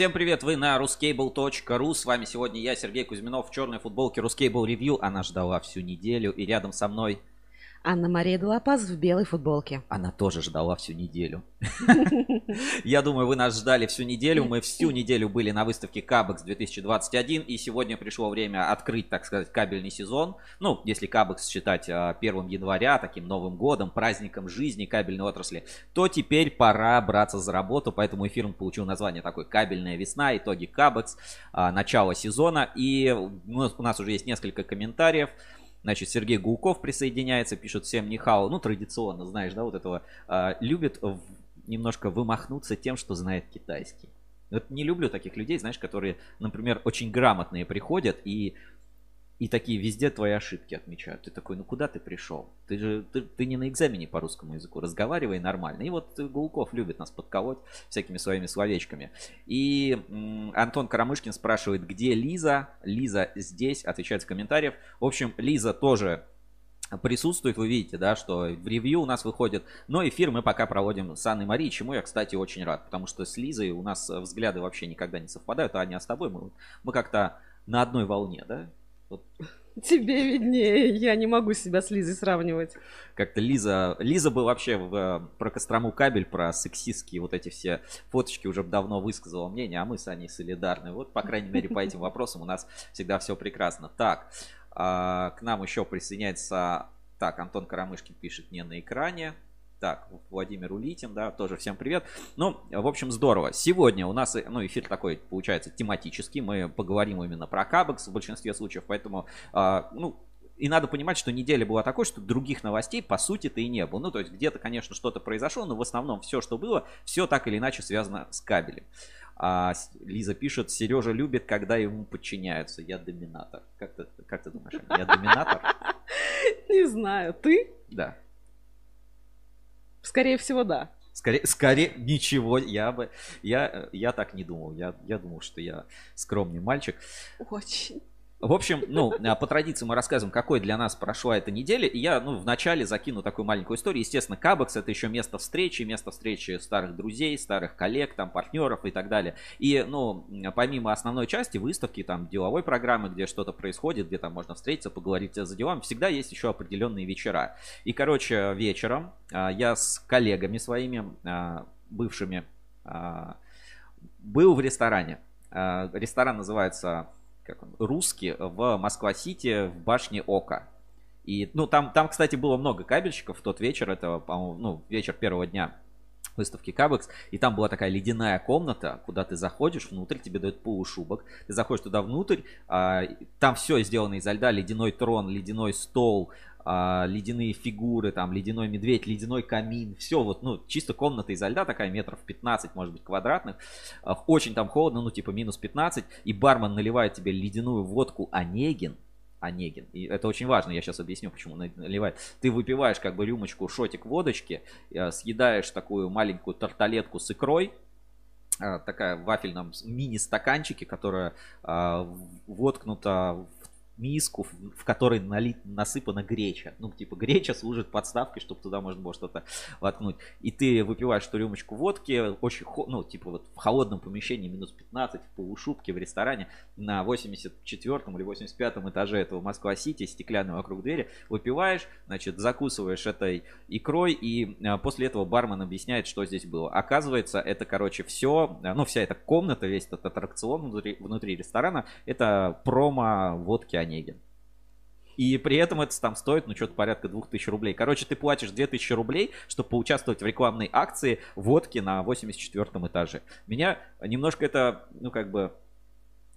Всем привет, вы на ruscable.ru. С вами сегодня я, Сергей Кузьминов, в черной футболке Ruscable Review. Она ждала всю неделю, и рядом со мной Анна-Мария Долопаз в белой футболке. Она тоже ждала всю неделю. Я думаю, вы нас ждали всю неделю. Мы всю неделю были на выставке Кабекс 2021. И сегодня пришло время открыть, так сказать, кабельный сезон. Ну, если Кабекс считать 1 а, января, таким Новым годом, праздником жизни кабельной отрасли, то теперь пора браться за работу. Поэтому эфир получил название такой «Кабельная весна», итоги Кабекс, а, начало сезона. И у нас уже есть несколько комментариев. Значит, Сергей Гулков присоединяется, пишет всем Нихао. Ну, традиционно, знаешь, да, вот этого. Э, любит в, немножко вымахнуться тем, что знает китайский. Вот не люблю таких людей, знаешь, которые, например, очень грамотные приходят и и такие везде твои ошибки отмечают. Ты такой, ну куда ты пришел? Ты же ты, ты не на экзамене по русскому языку, разговаривай нормально. И вот Гулков любит нас подколоть всякими своими словечками. И м, Антон Карамышкин спрашивает, где Лиза? Лиза здесь, отвечает в комментариях. В общем, Лиза тоже присутствует. Вы видите, да, что в ревью у нас выходит. Но эфир мы пока проводим с Анной Марией, чему я, кстати, очень рад. Потому что с Лизой у нас взгляды вообще никогда не совпадают. А а с тобой мы, мы как-то на одной волне, да? Вот. Тебе виднее, я не могу себя с Лизой сравнивать. Как-то Лиза, Лиза бы вообще в, про Кострому кабель, про сексистские вот эти все фоточки уже давно высказала мнение, а мы с Аней солидарны. Вот, по крайней мере, по этим вопросам у нас всегда все прекрасно. Так, а, к нам еще присоединяется, так, Антон Карамышкин пишет не на экране. Так, Владимир Улитин, да, тоже всем привет. Ну, в общем, здорово. Сегодня у нас, ну, эфир такой, получается, тематический. Мы поговорим именно про Кабекс в большинстве случаев, поэтому, э, ну, и надо понимать, что неделя была такой, что других новостей, по сути-то и не было. Ну, то есть где-то, конечно, что-то произошло, но в основном все, что было, все так или иначе связано с кабелем. А Лиза пишет, Сережа любит, когда ему подчиняются. Я доминатор. Как ты, как ты думаешь, я доминатор? Не знаю. Ты? Да. Скорее всего, да. Скорее, скорее ничего, я бы, я, я так не думал. Я, я думал, что я скромный мальчик. Очень. В общем, ну, а, по традиции мы рассказываем, какой для нас прошла эта неделя. И я, ну, вначале закину такую маленькую историю. Естественно, Кабекс это еще место встречи, место встречи старых друзей, старых коллег, там, партнеров и так далее. И, ну, помимо основной части выставки, там, деловой программы, где что-то происходит, где там можно встретиться, поговорить за делами, всегда есть еще определенные вечера. И, короче, вечером а, я с коллегами своими, а, бывшими, был в ресторане. Ресторан называется как он, русский в Москва-Сити в башне Ока. И, ну, там, там, кстати, было много кабельщиков в тот вечер, это, по-моему, ну, вечер первого дня выставки Кабекс, и там была такая ледяная комната, куда ты заходишь, внутрь тебе дают полушубок, ты заходишь туда внутрь, а, там все сделано изо льда, ледяной трон, ледяной стол, а, ледяные фигуры, там ледяной медведь, ледяной камин, все вот, ну, чисто комната изо льда такая, метров 15, может быть, квадратных, а, очень там холодно, ну, типа минус 15, и бармен наливает тебе ледяную водку Онегин, Онегин. И это очень важно, я сейчас объясню, почему наливает. Ты выпиваешь как бы рюмочку, шотик водочки, а, съедаешь такую маленькую тарталетку с икрой, такая в вафельном мини-стаканчике, которая воткнута миску, в которой налит, насыпана греча. Ну, типа, греча служит подставкой, чтобы туда можно было что-то воткнуть. И ты выпиваешь эту рюмочку водки, очень, ну, типа, вот в холодном помещении, минус 15, в полушубке, в ресторане, на 84 или 85 этаже этого Москва-Сити, стеклянный вокруг двери, выпиваешь, значит, закусываешь этой икрой, и а, после этого бармен объясняет, что здесь было. Оказывается, это, короче, все, ну, вся эта комната, весь этот аттракцион внутри, внутри ресторана, это промо водки Онегин. И при этом это там стоит, ну, что-то порядка 2000 рублей. Короче, ты платишь 2000 рублей, чтобы поучаствовать в рекламной акции водки на 84 этаже. Меня немножко это, ну, как бы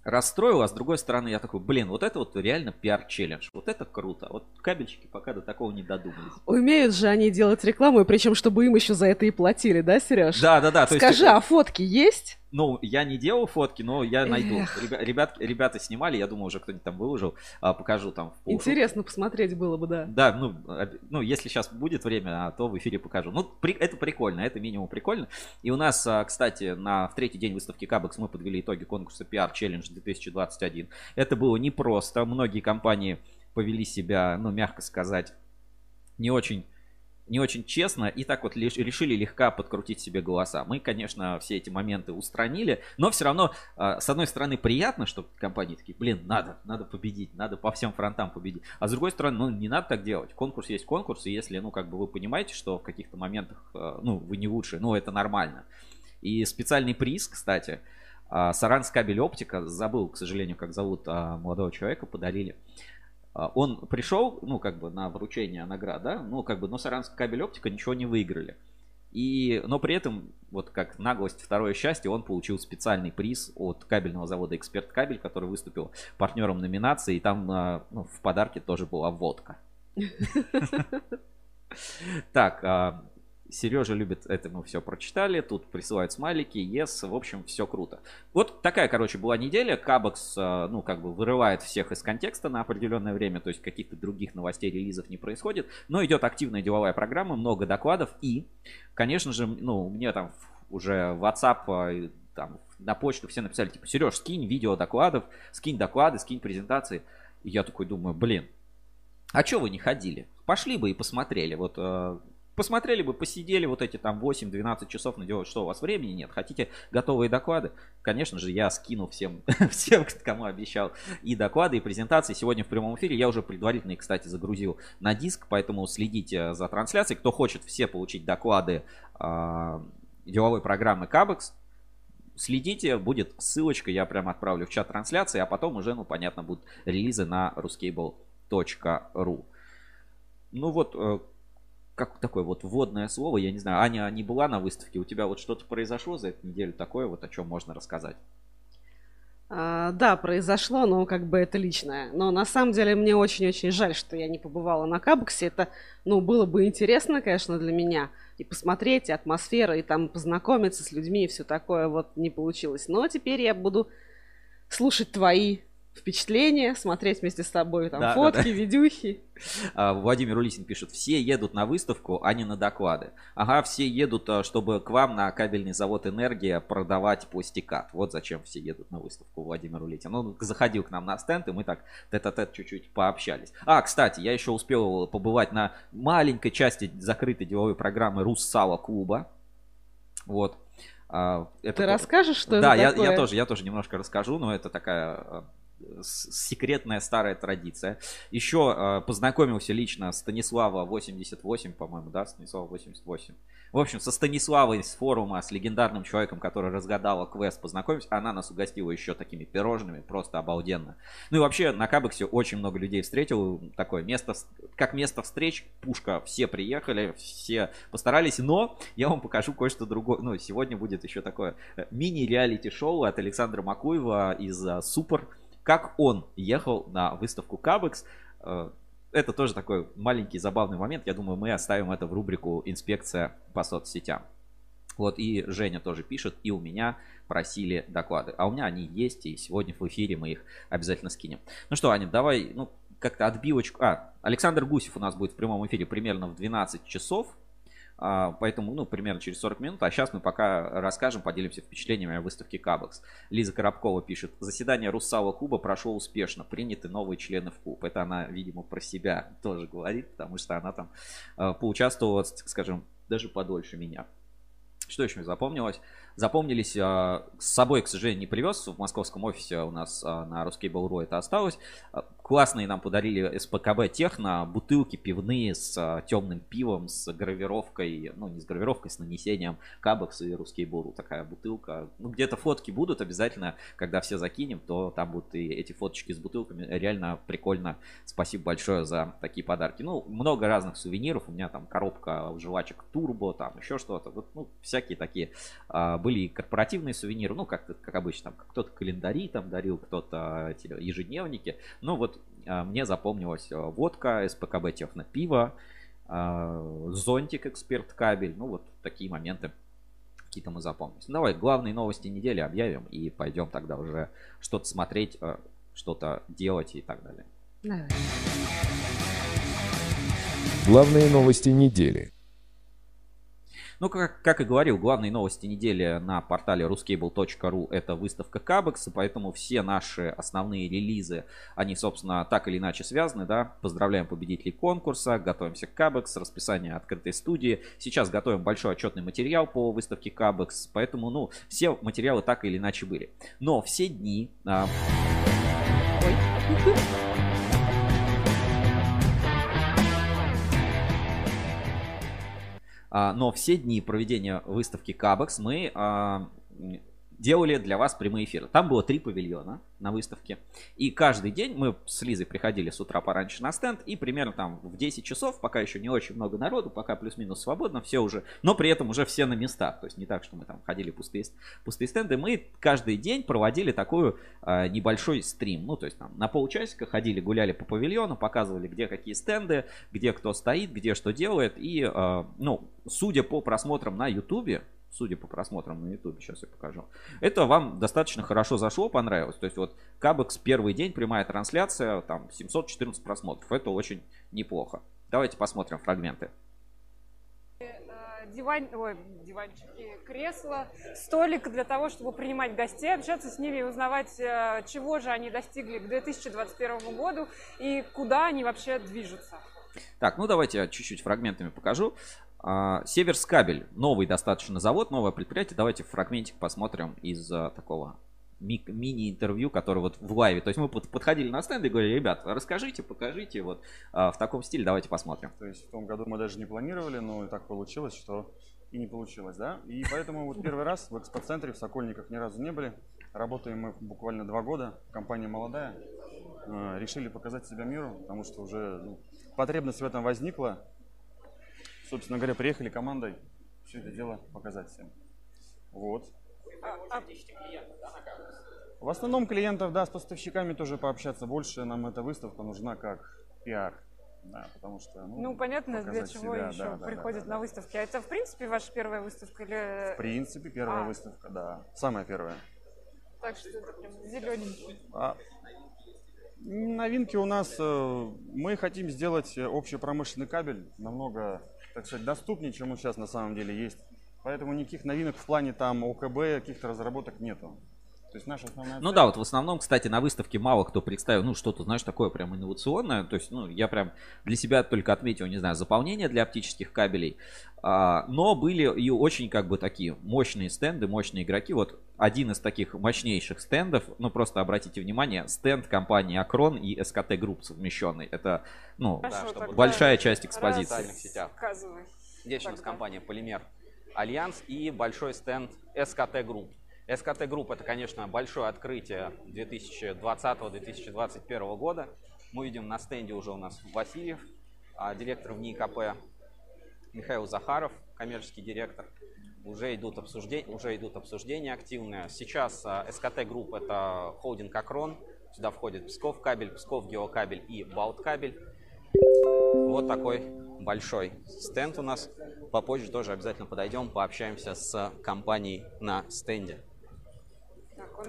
расстроило, а с другой стороны я такой, блин, вот это вот реально пиар-челлендж, вот это круто. Вот кабельщики пока до такого не додумались. Умеют же они делать рекламу, и причем чтобы им еще за это и платили, да, Сереж? Да, да, да. Скажи, есть... а фотки есть? Ну, я не делал фотки, но я найду. Ребя, ребят, ребята снимали, я думаю, уже кто-нибудь там выложил. А, покажу там. В Интересно посмотреть было бы, да. Да, ну, ну, если сейчас будет время, а, то в эфире покажу. Ну, при, это прикольно, это минимум прикольно. И у нас, а, кстати, на в третий день выставки Кабекс мы подвели итоги конкурса PR Challenge 2021. Это было непросто. Многие компании повели себя, ну, мягко сказать, не очень не очень честно и так вот лишь, решили легко подкрутить себе голоса. Мы, конечно, все эти моменты устранили, но все равно, э, с одной стороны, приятно, что компании такие, блин, надо, надо победить, надо по всем фронтам победить. А с другой стороны, ну, не надо так делать. Конкурс есть конкурс, и если, ну, как бы вы понимаете, что в каких-то моментах, э, ну, вы не лучше, ну, это нормально. И специальный приз, кстати, э, Саранс кабель оптика, забыл, к сожалению, как зовут молодого человека, подарили. А, он пришел, ну, как бы на вручение наград, да, ну, как бы, но Саранский кабель оптика ничего не выиграли. И, но при этом, вот как наглость, второе счастье, он получил специальный приз от кабельного завода «Эксперт Кабель», который выступил партнером номинации, и там а, ну, в подарке тоже была водка. Так, а, Сережа любит это, мы все прочитали. Тут присылают смайлики, yes, в общем, все круто. Вот такая, короче, была неделя. Кабекс, э, ну, как бы вырывает всех из контекста на определенное время, то есть каких-то других новостей, релизов не происходит. Но идет активная деловая программа, много докладов. И, конечно же, ну, мне там уже WhatsApp, э, там, на почту все написали, типа, Сереж, скинь видео докладов, скинь доклады, скинь презентации. И я такой думаю, блин, а что вы не ходили? Пошли бы и посмотрели. Вот э, посмотрели бы, посидели вот эти там 8-12 часов на делать, что у вас времени нет, хотите готовые доклады? Конечно же, я скину всем, всем, кому обещал и доклады, и презентации сегодня в прямом эфире. Я уже предварительно кстати, загрузил на диск, поэтому следите за трансляцией. Кто хочет все получить доклады э, деловой программы Кабекс, следите, будет ссылочка, я прям отправлю в чат трансляции, а потом уже, ну, понятно, будут релизы на ruscable.ru. Ну вот, э, как такое вот вводное слово, я не знаю, Аня не была на выставке, у тебя вот что-то произошло за эту неделю такое, вот о чем можно рассказать? А, да, произошло, но как бы это личное. Но на самом деле мне очень-очень жаль, что я не побывала на Кабоксе. Это, ну, было бы интересно, конечно, для меня. И посмотреть, и атмосфера, и там познакомиться с людьми, и все такое вот не получилось. Но теперь я буду слушать твои впечатления, смотреть вместе с тобой там да, фотки, да, да. видюхи. А, Владимир Улисин пишет, все едут на выставку, а не на доклады. Ага, все едут, а, чтобы к вам на кабельный завод «Энергия» продавать пластикат. Вот зачем все едут на выставку, Владимир Улитин. Он заходил к нам на стенд, и мы так тет-а-тет чуть-чуть пообщались. А, кстати, я еще успел побывать на маленькой части закрытой деловой программы «Руссала клуба». Вот. А, это Ты расскажешь, что да, это я, такое? я тоже, я тоже немножко расскажу, но это такая секретная старая традиция. Еще э, познакомился лично Станислава 88, по-моему, да, Станислава 88. В общем, со Станиславой с форума, с легендарным человеком, который разгадала квест, познакомимся. Она нас угостила еще такими пирожными, просто обалденно. Ну и вообще на Кабексе очень много людей встретил. Такое место, как место встреч, пушка, все приехали, все постарались, но я вам покажу кое-что другое. Ну, сегодня будет еще такое э, мини-реалити-шоу от Александра Макуева из uh, Супер как он ехал на выставку Кабекс. Э, это тоже такой маленький забавный момент. Я думаю, мы оставим это в рубрику «Инспекция по соцсетям». Вот и Женя тоже пишет, и у меня просили доклады. А у меня они есть, и сегодня в эфире мы их обязательно скинем. Ну что, Аня, давай, ну, как-то отбивочку. А, Александр Гусев у нас будет в прямом эфире примерно в 12 часов. А, поэтому, ну, примерно через 40 минут. А сейчас мы пока расскажем, поделимся впечатлениями о выставке Кабекс. Лиза Коробкова пишет. Заседание Руссала Куба прошло успешно. Приняты новые члены в клуб. Это она, видимо, про себя тоже говорит, потому что она там а, поучаствовала, скажем, даже подольше меня. Что еще мне запомнилось? Запомнились, а, с собой, к сожалению, не привез. В московском офисе у нас а, на Русский Ruskable.ru это осталось. А, классные нам подарили СПКБ Техно, бутылки пивные с темным пивом, с гравировкой, ну не с гравировкой, с нанесением Кабекс и Русский Буру. Такая бутылка. Ну где-то фотки будут обязательно, когда все закинем, то там будут и эти фоточки с бутылками. Реально прикольно. Спасибо большое за такие подарки. Ну, много разных сувениров. У меня там коробка жвачек Турбо, там еще что-то. Вот, ну, всякие такие были и корпоративные сувениры, ну, как, как обычно, там кто-то календари там дарил, кто-то ежедневники. Ну, вот а, мне запомнилась а, водка, СПКБ Техно пиво, а, зонтик эксперт кабель, ну, вот такие моменты какие-то мы запомнились. Ну, давай главные новости недели объявим и пойдем тогда уже что-то смотреть, что-то делать и так далее. Давай. Главные новости недели. Ну, как, как и говорил, главные новости недели на портале ruscable.ru это выставка Кабекс, поэтому все наши основные релизы, они, собственно, так или иначе связаны, да. Поздравляем победителей конкурса, готовимся к Кабекс, расписание открытой студии. Сейчас готовим большой отчетный материал по выставке Кабекс, поэтому, ну, все материалы так или иначе были. Но все дни... А... Ой. Но все дни проведения выставки Кабекс мы а, делали для вас прямые эфиры. Там было три павильона на выставке. И каждый день мы с Лизой приходили с утра пораньше на стенд. И примерно там в 10 часов, пока еще не очень много народу, пока плюс-минус свободно, все уже, но при этом уже все на местах. То есть не так, что мы там ходили пустые, пустые стенды. Мы каждый день проводили такой э, небольшой стрим. Ну, то есть там на полчасика ходили, гуляли по павильону, показывали, где какие стенды, где кто стоит, где что делает. И, э, ну, судя по просмотрам на ютубе, судя по просмотрам на YouTube, сейчас я покажу. Это вам достаточно хорошо зашло, понравилось. То есть вот Кабекс первый день, прямая трансляция, там 714 просмотров. Это очень неплохо. Давайте посмотрим фрагменты. Диван, ой, диванчики, кресла, столик для того, чтобы принимать гостей, общаться с ними и узнавать, э, чего же они достигли к 2021 году и куда они вообще движутся. Так, ну давайте я чуть-чуть фрагментами покажу. А, Северскабель, новый достаточно завод, новое предприятие. Давайте фрагментик посмотрим из а, такого мини-интервью, который вот в лайве. То есть мы подходили на стенд и говорили, ребят, расскажите, покажите, вот а, в таком стиле давайте посмотрим. То есть в том году мы даже не планировали, но так получилось, что и не получилось, да? И поэтому вот первый раз в экспоцентре в Сокольниках ни разу не были. Работаем мы буквально два года, компания молодая. Решили показать себя миру, потому что уже ну, потребность в этом возникла собственно говоря, приехали командой все это дело показать всем. Вот. А, в основном клиентов, да, с поставщиками тоже пообщаться больше. Нам эта выставка нужна как пиар. Да, потому что, ну, ну понятно, для чего себя, еще да, приходят да, да, на выставки. А это, в принципе, ваша первая выставка или... В принципе, первая а. выставка, да. Самая первая. Так что это прям зелененький. А, новинки у нас, э, мы хотим сделать общепромышленный кабель намного так сказать, доступнее, чем он сейчас на самом деле есть. Поэтому никаких новинок в плане там ОКБ, каких-то разработок нету. То есть наша основная Ну да, вот в основном, кстати, на выставке мало кто представил, ну, что-то, знаешь, такое прям инновационное. То есть, ну, я прям для себя только отметил, не знаю, заполнение для оптических кабелей. А, но были и очень, как бы, такие мощные стенды, мощные игроки. Вот один из таких мощнейших стендов, ну, просто обратите внимание, стенд компании Акрон и СКТ Групп совмещенный. Это, ну, Хорошо, да, большая часть экспозиции. В сетях. Здесь у нас компания Полимер Альянс и большой стенд СКТ Групп. СКТ Групп это, конечно, большое открытие 2020-2021 года. Мы видим на стенде уже у нас Васильев, а, директор ВНИИКП, Михаил Захаров, коммерческий директор. Уже идут обсуждения, уже идут обсуждения активные. Сейчас а, СКТ Групп это холдинг Акрон. Сюда входит Псковкабель, Псковгеокабель и Баут кабель. Вот такой большой стенд у нас. Попозже тоже обязательно подойдем, пообщаемся с компанией на стенде.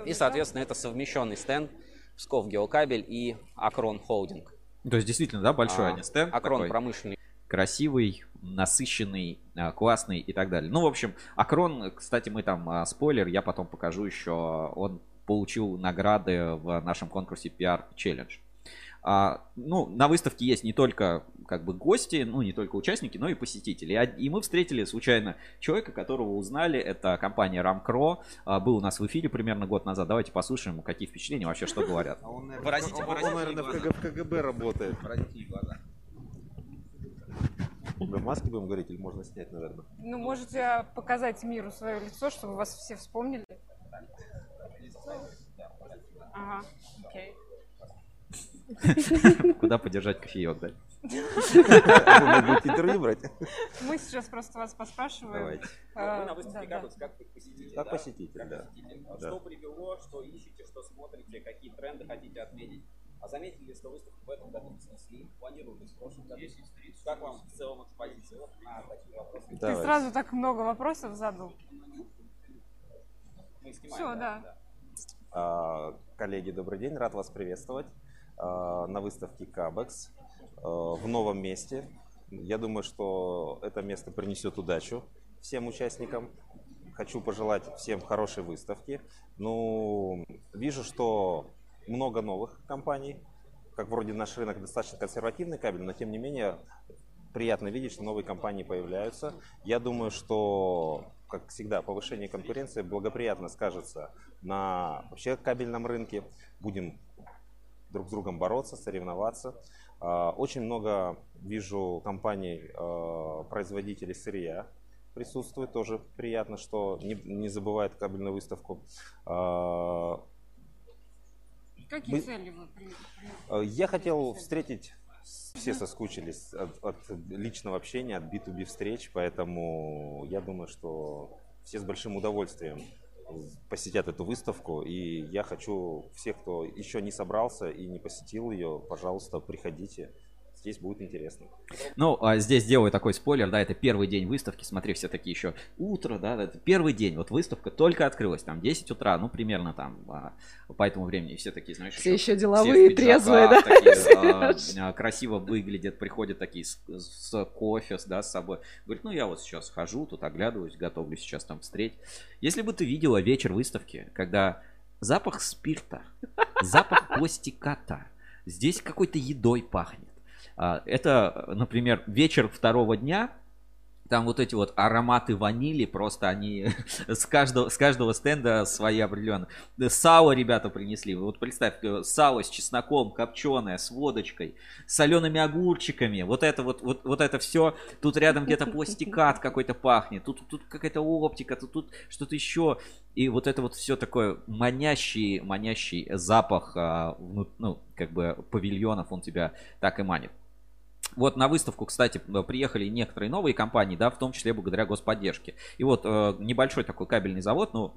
И, соответственно, это совмещенный стенд Псков Геокабель и Акрон Холдинг. То есть, действительно, да, большой а, они стенд. Акрон такой. промышленный. Красивый, насыщенный, а, классный и так далее. Ну, в общем, Акрон, кстати, мы там, а, спойлер, я потом покажу еще, он получил награды в нашем конкурсе PR Challenge. А, ну, на выставке есть не только как бы гости, ну, не только участники, но и посетители. И мы встретили случайно человека, которого узнали. Это компания Рамкро. А, был у нас в эфире примерно год назад. Давайте послушаем, какие впечатления, вообще что говорят. А он, наверное, в КГБ работает. Выразительные глаза. Без маски будем говорить или можно снять, наверное? Ну, можете показать миру свое лицо, чтобы вас все вспомнили. Ага, окей. Куда подержать кофеек, да? интервью брать? Мы сейчас просто вас поспрашиваем. Давайте. А, Вы на выставке как, как посетитель. Как посетитель, да. Что привело, что ищете, что смотрите, какие тренды хотите отметить? А заметили ли, что выставку в этом году снесли? Планируете в прошлом году? Как вам в целом экспозиция? Вот на такие вопросы. Ты сразу так много вопросов задал. Мы снимаем, Все, да. да. А, коллеги, добрый день, рад вас приветствовать. Э, на выставке Кабекс в новом месте. Я думаю, что это место принесет удачу всем участникам. Хочу пожелать всем хорошей выставки. Ну, вижу, что много новых компаний. Как вроде наш рынок достаточно консервативный кабель, но тем не менее приятно видеть, что новые компании появляются. Я думаю, что, как всегда, повышение конкуренции благоприятно скажется на вообще кабельном рынке. Будем друг с другом бороться, соревноваться. А, очень много вижу компаний, а, производителей сырья присутствует. Тоже приятно, что не, не забывает кабельную выставку. А, Какие Мы... цели вы при... Я хотел встретить все соскучились от, от личного общения, от B2B встреч, поэтому я думаю, что все с большим удовольствием посетят эту выставку. И я хочу всех, кто еще не собрался и не посетил ее, пожалуйста, приходите здесь будет интересно. Ну, а здесь делаю такой спойлер, да, это первый день выставки, смотри, все такие еще утро, да, это первый день, вот выставка только открылась, там 10 утра, ну, примерно там, а, по этому времени все такие, знаешь, все еще, еще деловые, все трезвые, да, такие, а, красиво выглядят, приходят такие с, с кофе, да, с собой, говорит, ну, я вот сейчас хожу, тут оглядываюсь, готовлюсь сейчас там встретить. Если бы ты видела вечер выставки, когда запах спирта, запах пластиката, здесь какой-то едой пахнет, это, например, вечер второго дня, там вот эти вот ароматы ванили, просто они с каждого, с каждого стенда свои определенные. Сало ребята принесли. Вот представь, э, сало с чесноком, копченое, с водочкой, с солеными огурчиками. Вот это вот, вот, вот это все. Тут рядом где-то пластикат какой-то пахнет. Тут, тут какая-то оптика, тут, тут что-то еще. И вот это вот все такое манящий, манящий запах, а, ну, как бы павильонов, он тебя так и манит. Вот на выставку, кстати, приехали некоторые новые компании, да, в том числе благодаря господдержке. И вот э, небольшой такой кабельный завод, ну,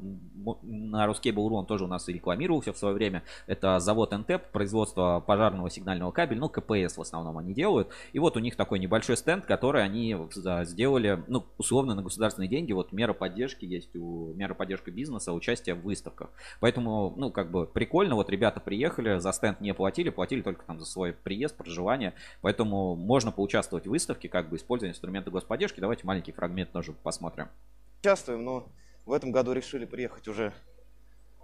на Рускейбл Урон тоже у нас и рекламировался в свое время. Это завод НТЭП, производство пожарного сигнального кабеля, ну, КПС в основном они делают. И вот у них такой небольшой стенд, который они сделали, ну, условно на государственные деньги. Вот мера поддержки есть у мера поддержки бизнеса, участие в выставках. Поэтому, ну, как бы прикольно, вот ребята приехали, за стенд не платили, платили только там за свой приезд, проживание. Поэтому можно поучаствовать в выставке, как бы используя инструменты господдержки. Давайте маленький фрагмент тоже посмотрим. Участвуем, но в этом году решили приехать уже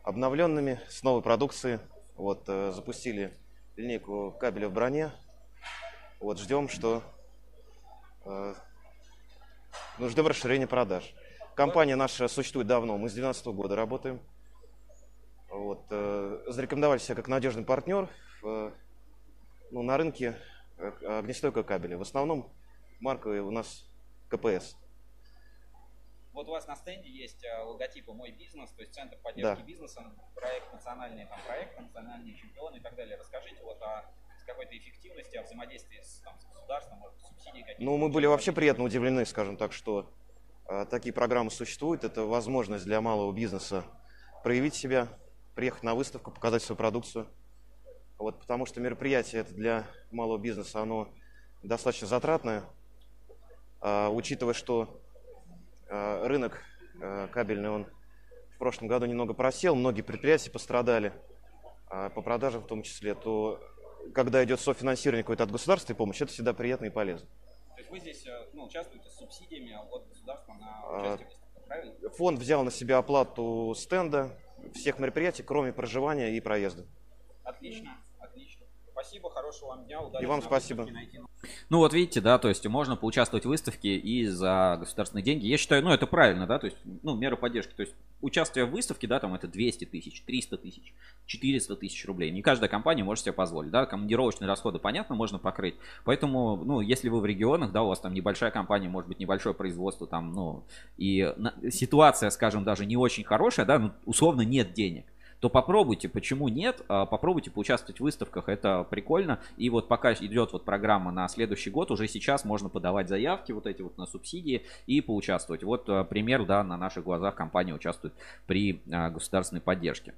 обновленными, с новой продукцией. Вот, э, запустили линейку кабеля в броне. Вот, ждем, что... Э, ну, ждем расширения продаж. Компания наша существует давно, мы с 2012 года работаем. Вот, э, зарекомендовали себя как надежный партнер ну, на рынке огнестойкого кабеля. В основном марка у нас КПС. Вот у вас на стенде есть э, логотипы «Мой бизнес», то есть Центр поддержки да. бизнеса, проект национальный там, проект, национальные чемпионы и так далее. Расскажите вот о какой-то эффективности, о взаимодействии с, там, с государством, может, субсидии какие-то. Ну, мы были вообще приятно удивлены, скажем так, что э, такие программы существуют. Это возможность для малого бизнеса проявить себя, приехать на выставку, показать свою продукцию – вот, потому что мероприятие это для малого бизнеса, оно достаточно затратное, а, учитывая, что а, рынок а, кабельный, он в прошлом году немного просел, многие предприятия пострадали а, по продажам в том числе, то когда идет софинансирование какой-то от государственной помощи, это всегда приятно и полезно. То есть вы здесь э, ну, участвуете с субсидиями от государства на а, участие в правильно? Фонд взял на себя оплату стенда, всех мероприятий, кроме проживания и проезда. Отлично. Спасибо, хорошего вам дня, удачи. И вам спасибо. Ну вот видите, да, то есть можно поучаствовать в выставке и за государственные деньги. Я считаю, ну это правильно, да, то есть, ну, мера поддержки. То есть участие в выставке, да, там это 200 тысяч, 300 тысяч, 400 тысяч рублей. Не каждая компания может себе позволить, да, командировочные расходы, понятно, можно покрыть. Поэтому, ну, если вы в регионах, да, у вас там небольшая компания, может быть, небольшое производство там, ну, и ситуация, скажем, даже не очень хорошая, да, ну, условно нет денег то попробуйте, почему нет, а, попробуйте поучаствовать в выставках, это прикольно. И вот пока идет вот программа на следующий год, уже сейчас можно подавать заявки вот эти вот на субсидии и поучаствовать. Вот а, пример, да, на наших глазах компания участвует при а, государственной поддержке.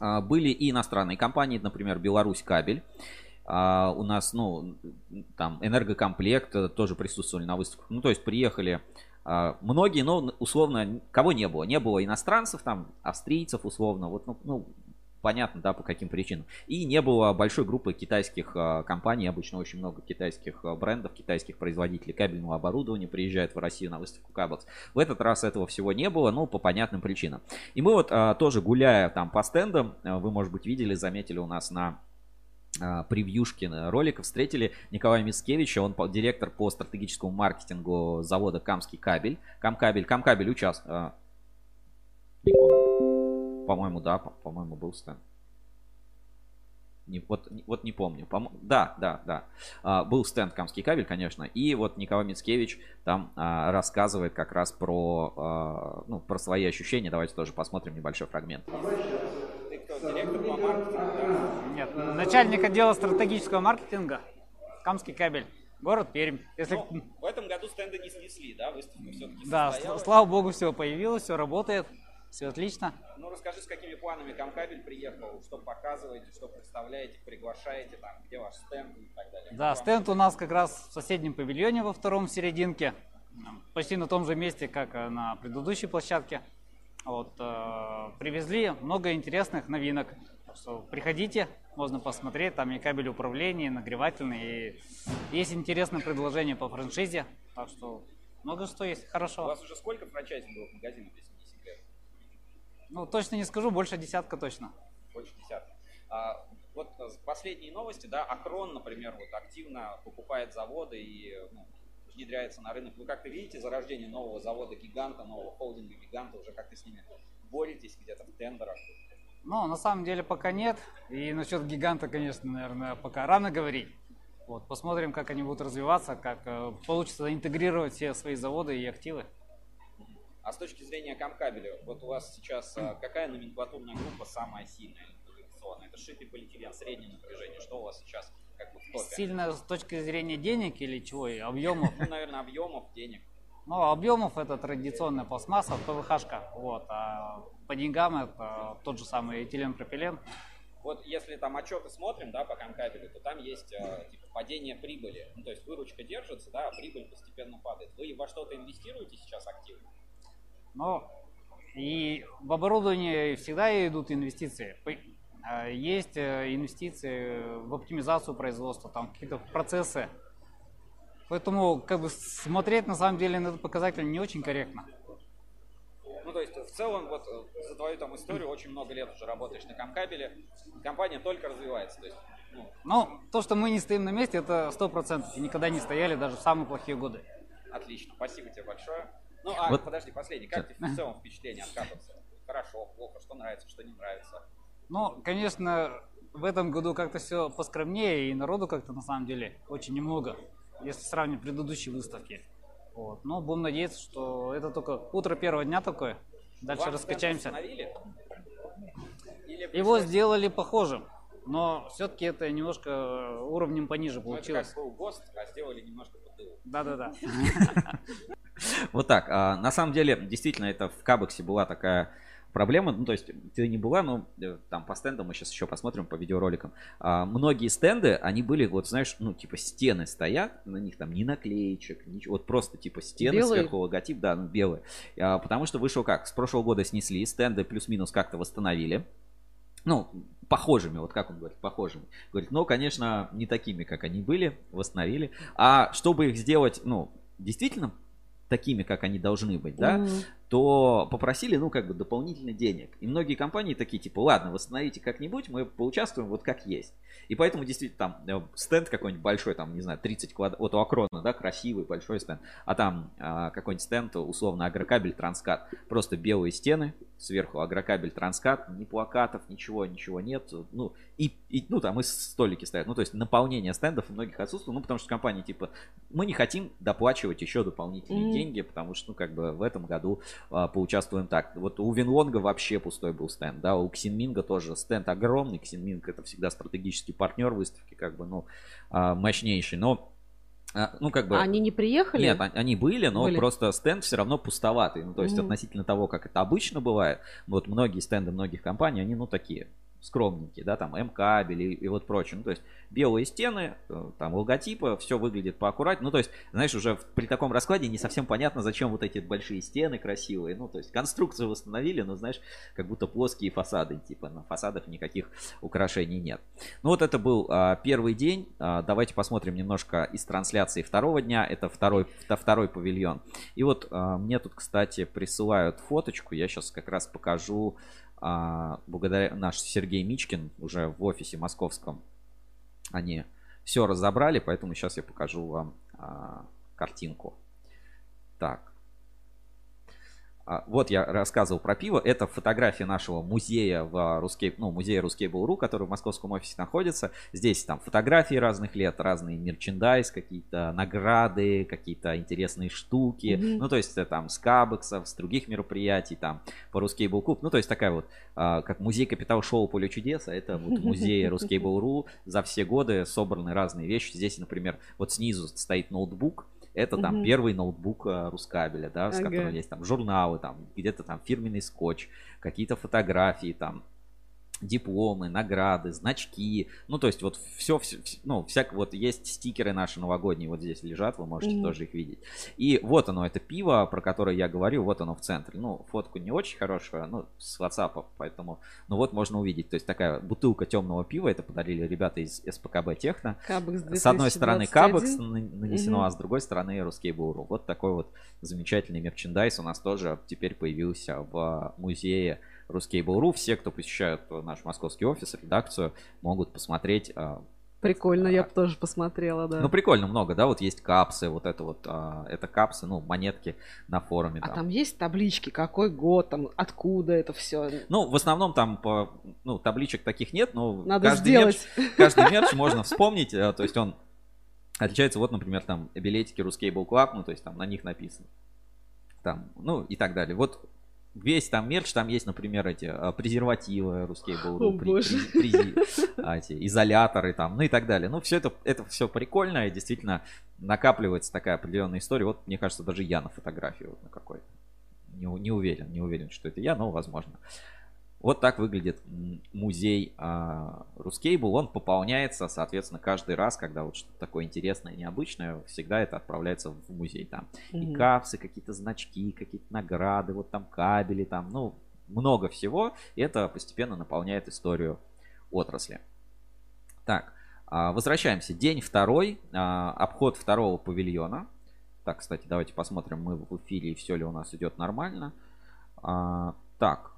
Были и иностранные компании, например, Беларусь Кабель. Uh, у нас, ну, там, энергокомплект э, тоже присутствовали на выставках. Ну, то есть приехали многие, ну, условно, кого не было? Не было иностранцев, там, австрийцев, условно, вот, ну, ну понятно, да, по каким причинам. И не было большой группы китайских а, компаний, обычно очень много китайских а, брендов, китайских производителей кабельного оборудования приезжают в Россию на выставку Кабекс. В этот раз этого всего не было, ну, по понятным причинам. И мы вот а, тоже гуляя там по стендам, а, вы, может быть, видели, заметили у нас на а, превьюшки ролика встретили Николая Мискевича, он директор по стратегическому маркетингу завода Камский кабель. Камкабель, Камкабель учас. А, помню. По-моему, да, по-моему, был стенд. Не, вот, вот не помню. По да, да, да. А, был стенд Камский кабель, конечно. И вот Николай Мицкевич там а, рассказывает как раз про, а, ну, про свои ощущения. Давайте тоже посмотрим небольшой фрагмент. Ты кто, директор по маркетингу? Начальник отдела стратегического маркетинга. Камский кабель. Город Пермь. Если... Ну, в этом году стенды не снесли, да? Выставка все-таки Да, слава богу, все появилось, все работает. Все отлично. Ну, расскажи, с какими планами Камкабель приехал, что показываете, что представляете, приглашаете, там, где ваш стенд и так далее. Да, стенд у нас как раз в соседнем павильоне во втором серединке, почти на том же месте, как на предыдущей площадке. Вот, э, привезли много интересных новинок. Так что приходите, можно посмотреть, там и кабель управления, и нагревательный, и есть интересное предложение по франшизе. Так что много что есть, хорошо. У вас уже сколько франчайзинговых магазинов, если ну, точно не скажу, больше десятка точно. Больше десятка. А, вот последние новости, да, Акрон, например, вот активно покупает заводы и ну, внедряется на рынок. Вы как-то видите зарождение нового завода-гиганта, нового холдинга-гиганта, уже как-то с ними боретесь где-то в тендерах? Ну, на самом деле пока нет. И насчет гиганта, конечно, наверное, пока рано говорить. Вот, посмотрим, как они будут развиваться, как э, получится интегрировать все свои заводы и активы. А с точки зрения камкабеля, вот у вас сейчас а, какая номенклатурная группа самая сильная инновационная? Это шитый полиэтилен, среднее напряжение. Что у вас сейчас как бы в топе? Сильно с точки зрения денег или чего? Объемов? Ну, наверное, объемов, денег. Ну, объемов это традиционная пластмасса, ПВХ-шка. Вот. А по деньгам это тот же самый этилен-пропилен. Вот если там отчеты смотрим, да, по камкабелю, то там есть э, типа, падение прибыли. Ну, то есть выручка держится, да, а прибыль постепенно падает. Вы во что-то инвестируете сейчас активно? Но и в оборудование всегда идут инвестиции. А, есть э, инвестиции в оптимизацию производства, там какие-то процессы. Поэтому как бы смотреть на самом деле на этот показатель не очень корректно. Ну, то есть, в целом, вот э, за твою там историю очень много лет уже работаешь на Камкабеле, компания только развивается. То есть, ну... ну, то, что мы не стоим на месте, это сто процентов. И никогда не стояли даже в самые плохие годы. Отлично, спасибо тебе большое. Ну, а, вот. подожди, последний. Как тебе в целом впечатление от Капекса? Хорошо, плохо, что нравится, что не нравится? Ну, конечно, в этом году как-то все поскромнее, и народу как-то на самом деле очень немного, если сравнить предыдущие выставки. Вот. Но будем надеяться, что это только утро первого дня такое. Дальше Вам раскачаемся. Его сделали похожим. Но все-таки это немножко уровнем пониже получилось. Ну, это как был ГОСТ, а сделали немножко по Да-да-да. Вот так. А, на самом деле, действительно, это в Кабексе была такая проблема, ну то есть ты не была, но э, там по стендам мы сейчас еще посмотрим по видеороликам. А, многие стенды, они были, вот знаешь, ну типа стены стоят, на них там ни наклеечек, ничего, вот просто типа стены белые. сверху логотип, да, ну, белые. А, потому что вышло как, с прошлого года снесли, стенды плюс-минус как-то восстановили. Ну, похожими, вот как он говорит, похожими. Говорит, но, конечно, не такими, как они были, восстановили. А чтобы их сделать, ну, действительно такими, как они должны быть, да, mm-hmm. То попросили, ну, как бы дополнительно денег. И многие компании такие, типа, ладно, восстановите как-нибудь, мы поучаствуем вот как есть. И поэтому действительно там э, стенд какой-нибудь большой, там, не знаю, 30 квадратов, вот у Акрона, да, красивый большой стенд, а там а, какой-нибудь стенд, условно, агрокабель, транскат, просто белые стены, сверху агрокабель, транскат, ни плакатов, ничего, ничего нет, ну, и, и ну, там и столики стоят, ну, то есть наполнение стендов у многих отсутствует, ну, потому что компании, типа, мы не хотим доплачивать еще дополнительные mm-hmm. деньги, потому что, ну, как бы в этом году поучаствуем так. Вот у Винлонга вообще пустой был стенд, да, у Ксинминга тоже стенд огромный, Ксинминг это всегда стратегический партнер выставки, как бы, ну, а, мощнейший, но а, ну, как бы... Они не приехали? Нет, они были, но были. просто стенд все равно пустоватый. Ну, то есть, mm относительно того, как это обычно бывает, вот многие стенды многих компаний, они, ну, такие скромненькие, да, там М-кабель и, и вот прочее. Ну, то есть белые стены, э, там логотипы, все выглядит поаккуратнее. Ну, то есть, знаешь, уже при таком раскладе не совсем понятно, зачем вот эти большие стены красивые. Ну, то есть конструкцию восстановили, но, знаешь, как будто плоские фасады, типа на фасадах никаких украшений нет. Ну, вот это был а, первый день. А, давайте посмотрим немножко из трансляции второго дня. Это второй, это второй павильон. И вот а, мне тут, кстати, присылают фоточку. Я сейчас как раз покажу благодаря наш Сергей Мичкин уже в офисе московском они все разобрали, поэтому сейчас я покажу вам а, картинку. Так. А, вот я рассказывал про пиво. Это фотография нашего музея в Русскей, ну, музея Ruskable.ru, который в московском офисе находится. Здесь там фотографии разных лет, разные мерчендайз, какие-то награды, какие-то интересные штуки. Mm-hmm. Ну, то есть это там с Кабексов, с других мероприятий, там по Ruskable Club. Ну, то есть такая вот, а, как музей Капитал Шоу Поле чудес, а это вот музей Ruskable.ru. За все годы собраны разные вещи. Здесь, например, вот снизу стоит ноутбук, это там угу. первый ноутбук э, Рускабеля, да, с ага. которым есть там журналы, там где-то там фирменный скотч, какие-то фотографии, там дипломы, награды, значки. Ну, то есть вот все, все ну, всяк, вот есть стикеры наши новогодние, вот здесь лежат, вы можете mm-hmm. тоже их видеть. И вот оно, это пиво, про которое я говорю, вот оно в центре. Ну, фотку не очень хорошую, ну, с WhatsApp, поэтому, ну вот можно увидеть. То есть такая бутылка темного пива, это подарили ребята из СПКБ Техно. С одной стороны Кабекс нанесено, mm-hmm. а с другой стороны Русский Буру. Вот такой вот замечательный мерчендайз у нас тоже теперь появился в музее Ruskable.ru. Все, кто посещают наш московский офис, редакцию, могут посмотреть а, Прикольно, я бы тоже посмотрела, да. Ну, прикольно много, да, вот есть капсы, вот это вот, а, это капсы, ну, монетки на форуме. А там. там есть таблички, какой год, там, откуда это все? Ну, в основном там, по, ну, табличек таких нет, но Надо каждый сделать. мерч, каждый мерч можно вспомнить, а, то есть он отличается, вот, например, там, билетики Ruscable Club, ну, то есть там на них написано, там, ну, и так далее. Вот весь там мерч, там есть, например, эти а, презервативы русские был, при, при, при, а, эти, изоляторы там, ну и так далее. Ну, все это, это все прикольно, и действительно накапливается такая определенная история. Вот, мне кажется, даже я на фотографии вот на какой-то. Не, не уверен, не уверен, что это я, но возможно. Вот так выглядит музей а, Рускейбл. Он пополняется, соответственно, каждый раз, когда вот что-то такое интересное, необычное, всегда это отправляется в музей. Там mm-hmm. и капсы, какие-то значки, какие-то награды, вот там кабели, там, ну, много всего. И это постепенно наполняет историю отрасли. Так, а, возвращаемся. День второй, а, обход второго павильона. Так, кстати, давайте посмотрим, мы в эфире, все ли у нас идет нормально. А, так,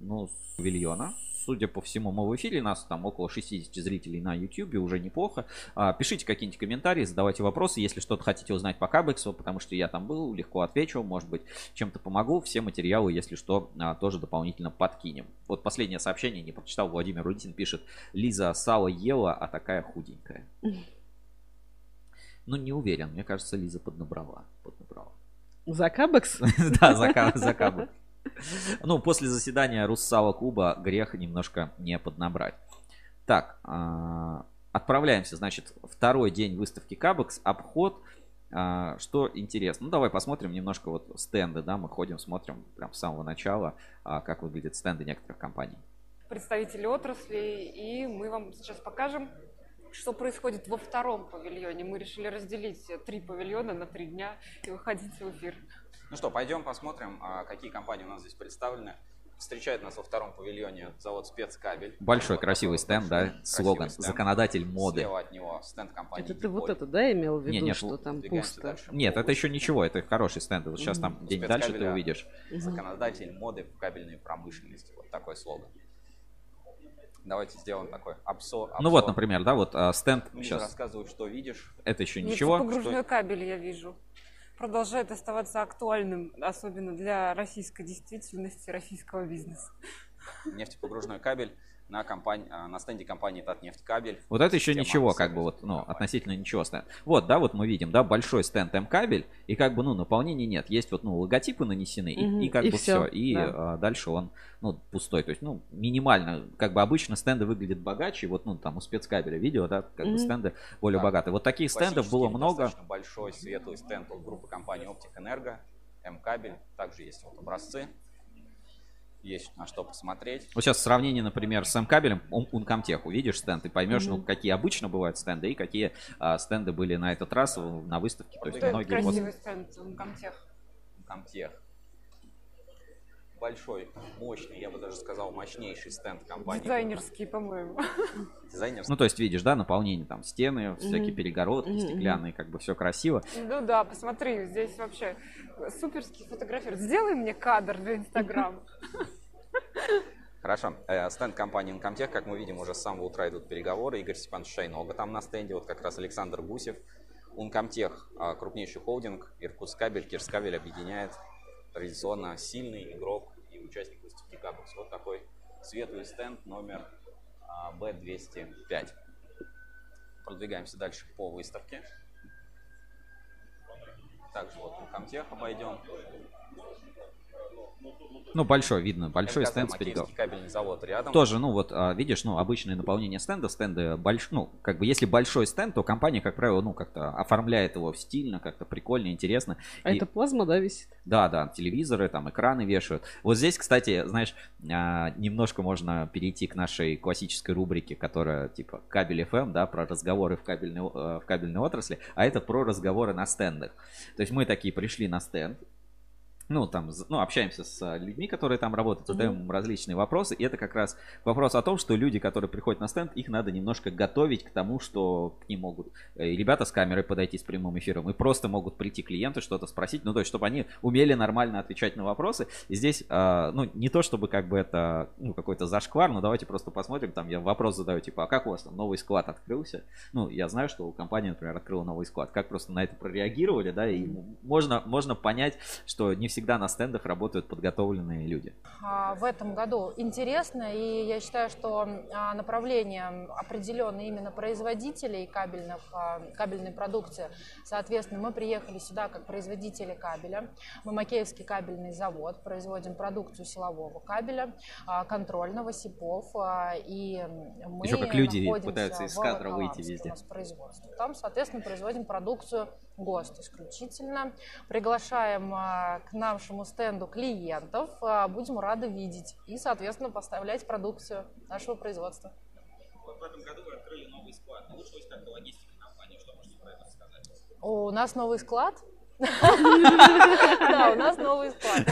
ну, с павильона. Судя по всему, мы в эфире, нас там около 60 зрителей на YouTube, уже неплохо. А, пишите какие-нибудь комментарии, задавайте вопросы, если что-то хотите узнать по Кабексу, потому что я там был, легко отвечу, может быть, чем-то помогу. Все материалы, если что, а, тоже дополнительно подкинем. Вот последнее сообщение не прочитал, Владимир Рудин пишет, Лиза сало ела, а такая худенькая. Ну, не уверен, мне кажется, Лиза поднабрала. поднабрала. За Кабекс? Да, за Кабекс. Ну, после заседания Руссала клуба грех немножко не поднабрать. Так, а, отправляемся, значит, второй день выставки Кабекс, обход. А, что интересно? Ну, давай посмотрим немножко вот стенды, да, мы ходим, смотрим прям с самого начала, а, как выглядят стенды некоторых компаний. Представители отрасли, и мы вам сейчас покажем, что происходит во втором павильоне. Мы решили разделить три павильона на три дня и выходить в эфир. Ну что, пойдем посмотрим, а, какие компании у нас здесь представлены. Встречает нас во втором павильоне завод «Спецкабель». Большой вот красивый стенд, да, слоган стенд. «Законодатель моды». Слева от него стенд компании Это ты вот это, да, имел в виду, не, нет, что там пусто? Дальше. Нет, это еще ничего, это хороший стенд. Вот сейчас там день дальше ты увидишь. «Законодатель моды в кабельной промышленности». Вот такой слоган. Давайте сделаем такой обзор. Ну вот, например, да, вот а, стенд сейчас. рассказывают, что видишь. Это еще ничего. Погружной кабель я вижу продолжает оставаться актуальным, особенно для российской действительности, российского бизнеса. Нефтепогружной кабель на, компании, а, на стенде компании Татнефткабель. Вот это еще ничего, как бы вот, ну, относительно ничего стенд. Вот, да, вот мы видим, да, большой стенд М-кабель, и как бы, ну, наполнения нет. Есть вот, ну, логотипы нанесены, и, и как и бы все. все. И да. а, дальше он, ну, пустой. То есть, ну, минимально, как бы обычно стенды выглядят богаче, вот, ну, там у спецкабеля видео, да, как бы стенды более да. богатые. Вот таких стендов было много. большой светлый стенд от группы компании Оптик Энерго, М-кабель, также есть вот образцы есть на что посмотреть. Вот сейчас сравнение, например, с М-кабелем, Uncomtech, увидишь стенд и поймешь, ну, Мгм. какие обычно бывают стенды и какие а, стенды были на этот раз на выставке. То есть Вот это многие... вот- красивый стенд Комтех. Комтех. Большой, мощный, я бы даже сказал, мощнейший стенд компании. Дизайнерский, по-моему. Дизайнерский. Ну, то есть, видишь, да, наполнение там стены, всякие Мгм. перегородки Мгм, стеклянные, как бы все красиво. Ну да, посмотри, здесь вообще суперский фотографируют. Сделай мне кадр для Инстаграма. Хорошо. Э, Стенд компании Incomtech, как мы видим, уже с самого утра идут переговоры. Игорь Степанович Шайнога там на стенде, вот как раз Александр Гусев. Uncomtech, а, крупнейший холдинг, Иркутскабель, Кирскабель объединяет традиционно сильный игрок и участник выставки Кабекс. Вот такой светлый стенд номер а, B205. Продвигаемся дальше по выставке. Также вот Uncomtech обойдем. Ну, большой, видно, большой МКЗ, стенд с Макеевский переговором. кабельный завод рядом. Тоже, ну вот, а, видишь, ну, обычное наполнение стенда, стенды больш... ну, как бы, если большой стенд, то компания, как правило, ну, как-то оформляет его стильно, как-то прикольно, интересно. А И- это плазма, да, висит? Да, да, телевизоры, там экраны вешают. Вот здесь, кстати, знаешь, а, немножко можно перейти к нашей классической рубрике, которая типа кабель FM, да, про разговоры в кабельной, э, в кабельной отрасли, а это про разговоры на стендах. То есть мы такие пришли на стенд, ну, там, ну, общаемся с а, людьми, которые там работают, задаем им различные вопросы. И это как раз вопрос о том, что люди, которые приходят на стенд, их надо немножко готовить к тому, что к ним могут э, и ребята с камерой подойти с прямым эфиром, и просто могут прийти клиенты, что-то спросить, ну, то есть, чтобы они умели нормально отвечать на вопросы. И здесь, а, ну, не то, чтобы как бы это, ну, какой-то зашквар, но давайте просто посмотрим, там я вопрос задаю, типа, а как у вас там новый склад открылся? Ну, я знаю, что у компании, например, открыла новый склад. Как просто на это прореагировали, да, и можно, можно понять, что не всегда на стендах работают подготовленные люди. а, в этом году интересно, и я считаю, что а, направление определенное именно производителей кабельных, а, кабельной продукции. Соответственно, мы приехали сюда как производители кабеля. Мы Макеевский кабельный завод, производим продукцию силового кабеля, контрольного, СИПов, и мы Ещё как люди пытаются из кадра выйти везде. Там, соответственно, производим продукцию ГОСТ исключительно. Приглашаем к нашему стенду клиентов. а, Будем рады видеть и, соответственно, поставлять продукцию нашего производства. В этом году вы открыли новый склад. Улучшилась как-то логистика компании. Что можете про это рассказать? У нас новый склад. Да, у нас новый склад.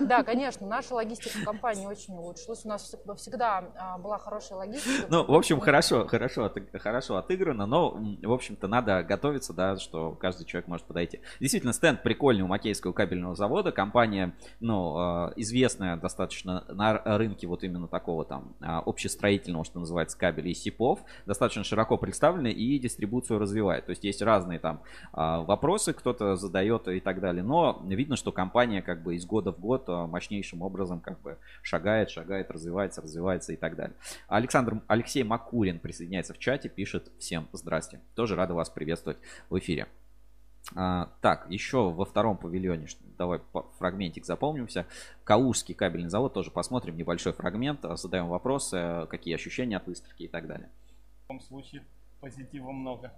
Да, конечно, наша логистика компании очень улучшилась. У нас всегда- а, была хорошая логистика. Ну, в общем, хорошо, хорошо, хорошо отыграно, но, в общем-то, надо готовиться, да, что каждый человек может подойти. Действительно, стенд прикольный у Макейского кабельного завода. Компания, ну, э, известная достаточно на рынке вот именно такого там а, общестроительного, что называется, кабеля и сипов. Достаточно широко представлены и дистрибуцию развивает. То есть есть разные там а, вопросы, кто-то задает и так далее. Но видно, что компания как бы из года в год а, мощнейшим образом как бы шагает, шагает, развивается, развивается и так далее. Александр Алексей Макурин присоединяется в чате, пишет всем здрасте. Тоже рада вас приветствовать в эфире. А, так, еще во втором павильоне, давай фрагментик запомнимся. Каушский кабельный завод, тоже посмотрим небольшой фрагмент, а, задаем вопросы, э, какие ощущения от выставки и так далее. В любом случае позитива много.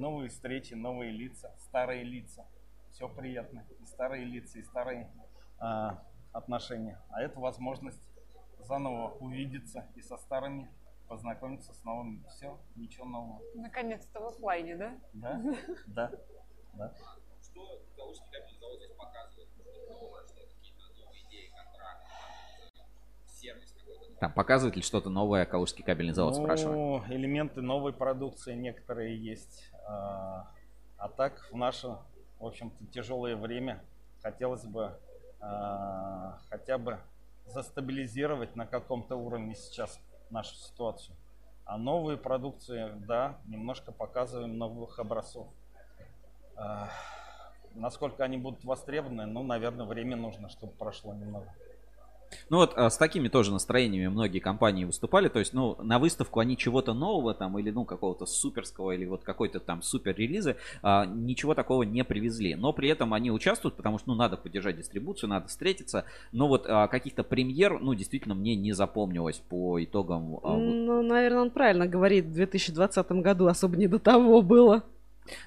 Новые встречи, новые лица, старые лица. Все приятно. И старые лица, и старые а, отношения. А это возможность заново увидеться и со старыми познакомиться с новыми. Все, ничего нового. Наконец-то в оффлайне, да? Да? Да. Да. Что кабельный завод здесь показывает? Что новое, что какие-то новые идеи, контракты, сервис какой-то? Там показывает ли что-то новое Каушский кабельный завод, спрашиваю. Ну, элементы новой продукции некоторые есть. А а так, в наше, в общем-то, тяжелое время хотелось бы а, хотя бы застабилизировать на каком-то уровне сейчас нашу ситуацию. А новые продукции, да, немножко показываем новых образцов. А, насколько они будут востребованы, ну, наверное, время нужно, чтобы прошло немного. Ну вот а, с такими тоже настроениями многие компании выступали. То есть, ну, на выставку они чего-то нового там или, ну, какого-то суперского или вот какой-то там супер релизы а, ничего такого не привезли. Но при этом они участвуют, потому что, ну, надо поддержать дистрибуцию, надо встретиться. Но вот а, каких-то премьер, ну, действительно мне не запомнилось по итогам. а, вот. Ну, наверное, он правильно говорит. В 2020 году особо не до того было.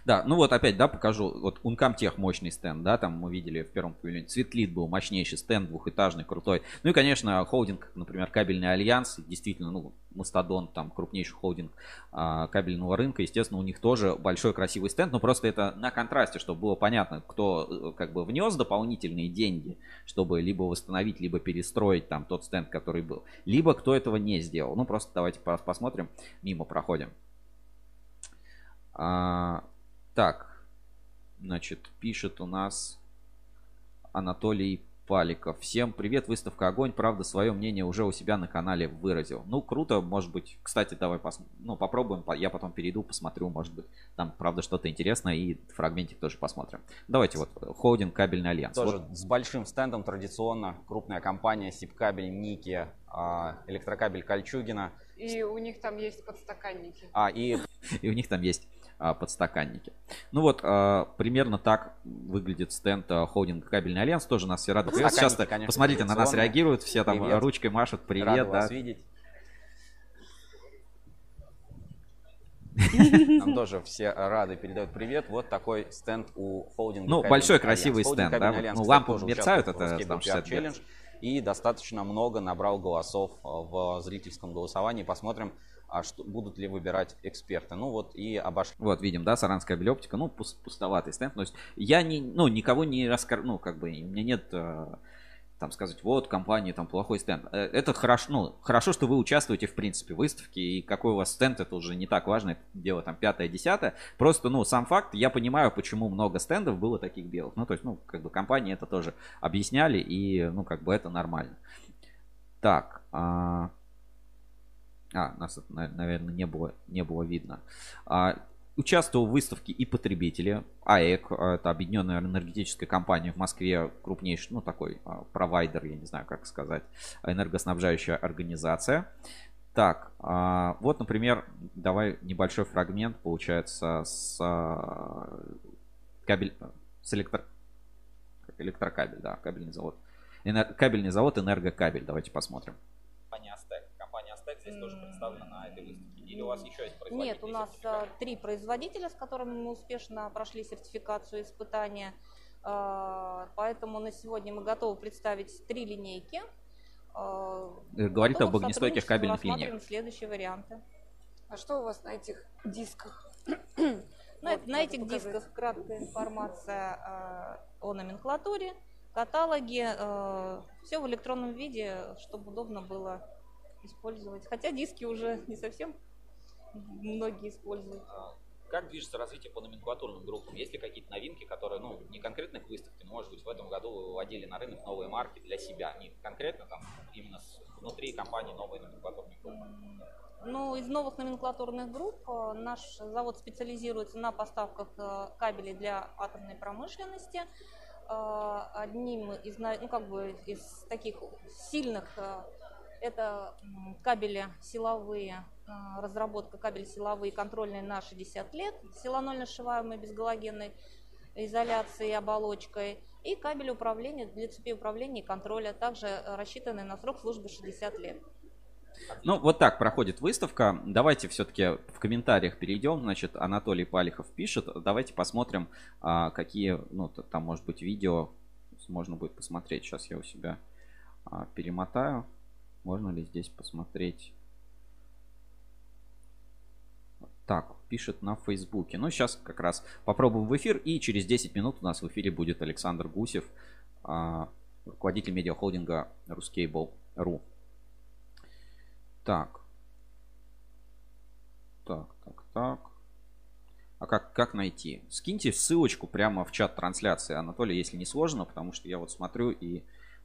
Да, ну вот опять, да, покажу. Вот Uncomtech мощный стенд, да, там мы видели в первом павильоне. Цветлит был мощнейший стенд, двухэтажный, крутой. Ну и, конечно, холдинг, например, кабельный альянс, действительно, ну, Мастодон, там, крупнейший холдинг а, кабельного рынка, естественно, у них тоже большой красивый стенд, но просто это на контрасте, чтобы было понятно, кто э, как бы внес дополнительные деньги, чтобы либо восстановить, либо перестроить там тот стенд, который был, либо кто этого не сделал. Ну, просто давайте посмотрим, мимо проходим. А, так, значит, пишет у нас Анатолий Паликов. Всем привет, выставка Огонь. Правда, свое мнение уже у себя на канале выразил. Ну, круто, может быть. Кстати, давай пос... ну, попробуем. Я потом перейду, посмотрю, может быть. Там, правда, что-то интересное и фрагментик тоже посмотрим. Давайте вот, холдинг Кабельный Альянс. Тоже вот. с большим стендом традиционно. Крупная компания, Сибкабель, НИКИ, а, Электрокабель Кольчугино. И у них там есть подстаканники. А, и, и у них там есть подстаканники. Ну вот, а, примерно так выглядит стенд а, холдинга Кабельный Альянс. Тоже нас все рады приветствовать. Сейчас конечно, посмотрите, на нас реагируют, все там привет. ручкой машут. Привет, Рады да. вас видеть. Нам тоже все рады передают привет. Вот такой стенд у холдинга. Ну, большой красивый стенд, да? Ну, лампы мерцают, это там 60 челлендж. И достаточно много набрал голосов в зрительском голосовании. Посмотрим, а что, будут ли выбирать эксперты. Ну вот и обошли. Вот видим, да, Саранская билеоптика, ну пустоватый стенд. То есть я не, ну никого не раскар, ну как бы у меня нет э, там сказать, вот компания там плохой стенд. Э, это хорошо, ну хорошо, что вы участвуете в принципе в выставке и какой у вас стенд, это уже не так важно, это дело там пятое, десятое. Просто, ну сам факт, я понимаю, почему много стендов было таких белых. Ну то есть, ну как бы компании это тоже объясняли и, ну как бы это нормально. Так. А... А, нас, наверное, не было, не было видно. А, участвовал в выставке и потребители. АЭК, а, это объединенная энергетическая компания в Москве, крупнейший, ну, такой а, провайдер, я не знаю, как сказать, энергоснабжающая организация. Так, а, вот, например, давай небольшой фрагмент, получается, с кабель, с электро, электрокабель, да, кабельный завод. Энер, кабельный завод Энергокабель, давайте посмотрим здесь тоже представлена на этой выставке? Или у вас еще есть производители? Нет, у нас а, три производителя, с которыми мы успешно прошли сертификацию испытания. А, поэтому на сегодня мы готовы представить три линейки. А, Говорит об огнестойких кабельных линиях. следующие варианты. А что у вас на этих дисках? Ну, вот, на этих показать. дисках краткая информация о номенклатуре, каталоге, все в электронном виде, чтобы удобно было использовать. Хотя диски уже не совсем многие используют. А как движется развитие по номенклатурным группам? Есть ли какие-то новинки, которые, ну, не конкретно к выставке, но, может быть, в этом году вы выводили на рынок новые марки для себя, не конкретно там именно внутри компании новые номенклатурные группы? Ну, из новых номенклатурных групп э, наш завод специализируется на поставках э, кабелей для атомной промышленности. Э, одним из, ну, как бы из таких сильных это кабели силовые, а, разработка кабелей силовые контрольные на 60 лет, силанольно сшиваемые без галогенной изоляции и оболочкой. И кабель управления для цепи управления и контроля, также рассчитанный на срок службы 60 лет. Ну, вот так проходит выставка. Давайте все-таки в комментариях перейдем. Значит, Анатолий Палихов пишет. Давайте посмотрим, а, какие, ну, там, может быть, видео можно будет посмотреть. Сейчас я у себя а, перемотаю. Можно ли здесь посмотреть? Так, пишет на Фейсбуке. Ну, сейчас как раз попробуем в эфир. И через 10 минут у нас в эфире будет Александр Гусев, а, руководитель медиахолдинга Ruscable.ru. Так. Так, так, так. А как, как найти? Скиньте ссылочку прямо в чат трансляции, Анатолий, если не сложно, потому что я вот смотрю и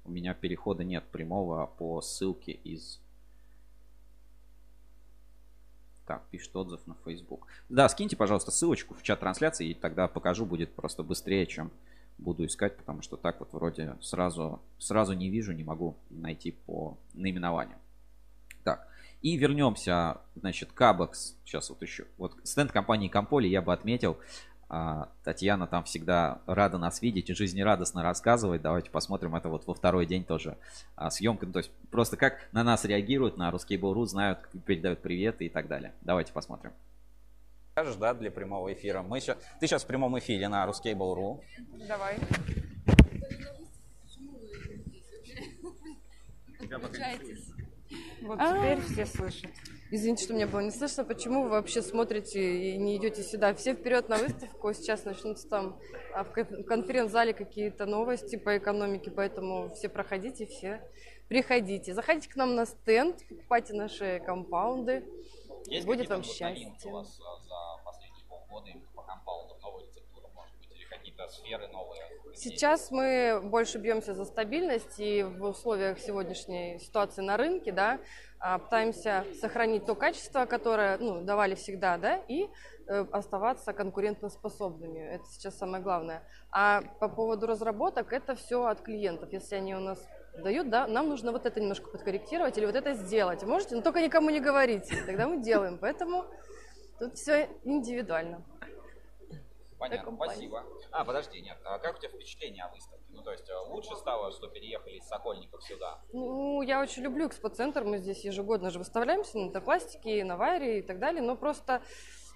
у меня перехода нет прямого по ссылке из... Так, пишет отзыв на Facebook. Да, скиньте, пожалуйста, ссылочку в чат трансляции, и тогда покажу, будет просто быстрее, чем буду искать, потому что так вот вроде сразу, сразу не вижу, не могу найти по наименованию. Так, и вернемся, значит, Кабекс. Сейчас вот еще. Вот стенд компании Комполи я бы отметил. А, Татьяна там всегда рада нас видеть и жизнерадостно рассказывает. Давайте посмотрим это вот во второй день тоже а, съемка. Ну, то есть просто как на нас реагируют, на русский Бору, знают, передают привет и так далее. Давайте посмотрим. Скажешь, да, для прямого эфира? Мы сейчас, ты сейчас в прямом эфире на Ruscable.ru. Давай. Вот теперь все слышат. Извините, что мне было не слышно. Почему вы вообще смотрите и не идете сюда? Все вперед на выставку. Сейчас начнутся там а, в кон- конференц-зале какие-то новости по экономике, поэтому все проходите, все приходите. Заходите к нам на стенд, покупайте наши компаунды. Будет вам счастье. у вас за последние полгода именно по компаундам новая рецептура, может быть, или какие-то сферы новые? Сейчас мы больше бьемся за стабильность и в условиях сегодняшней ситуации на рынке, да, а, пытаемся сохранить то качество, которое ну, давали всегда, да, и э, оставаться конкурентоспособными. Это сейчас самое главное. А по поводу разработок, это все от клиентов. Если они у нас дают, да, нам нужно вот это немножко подкорректировать или вот это сделать. Можете, но только никому не говорите, тогда мы делаем. Поэтому тут все индивидуально. Понятно, спасибо. А, подожди, нет, а как у тебя впечатление о выставке? Ну, то есть, а, лучше стало, что переехали из Сокольников сюда? Ну, я очень люблю экспоцентр. Мы здесь ежегодно же выставляемся на Интерпластике, на Вайре и так далее. Но просто,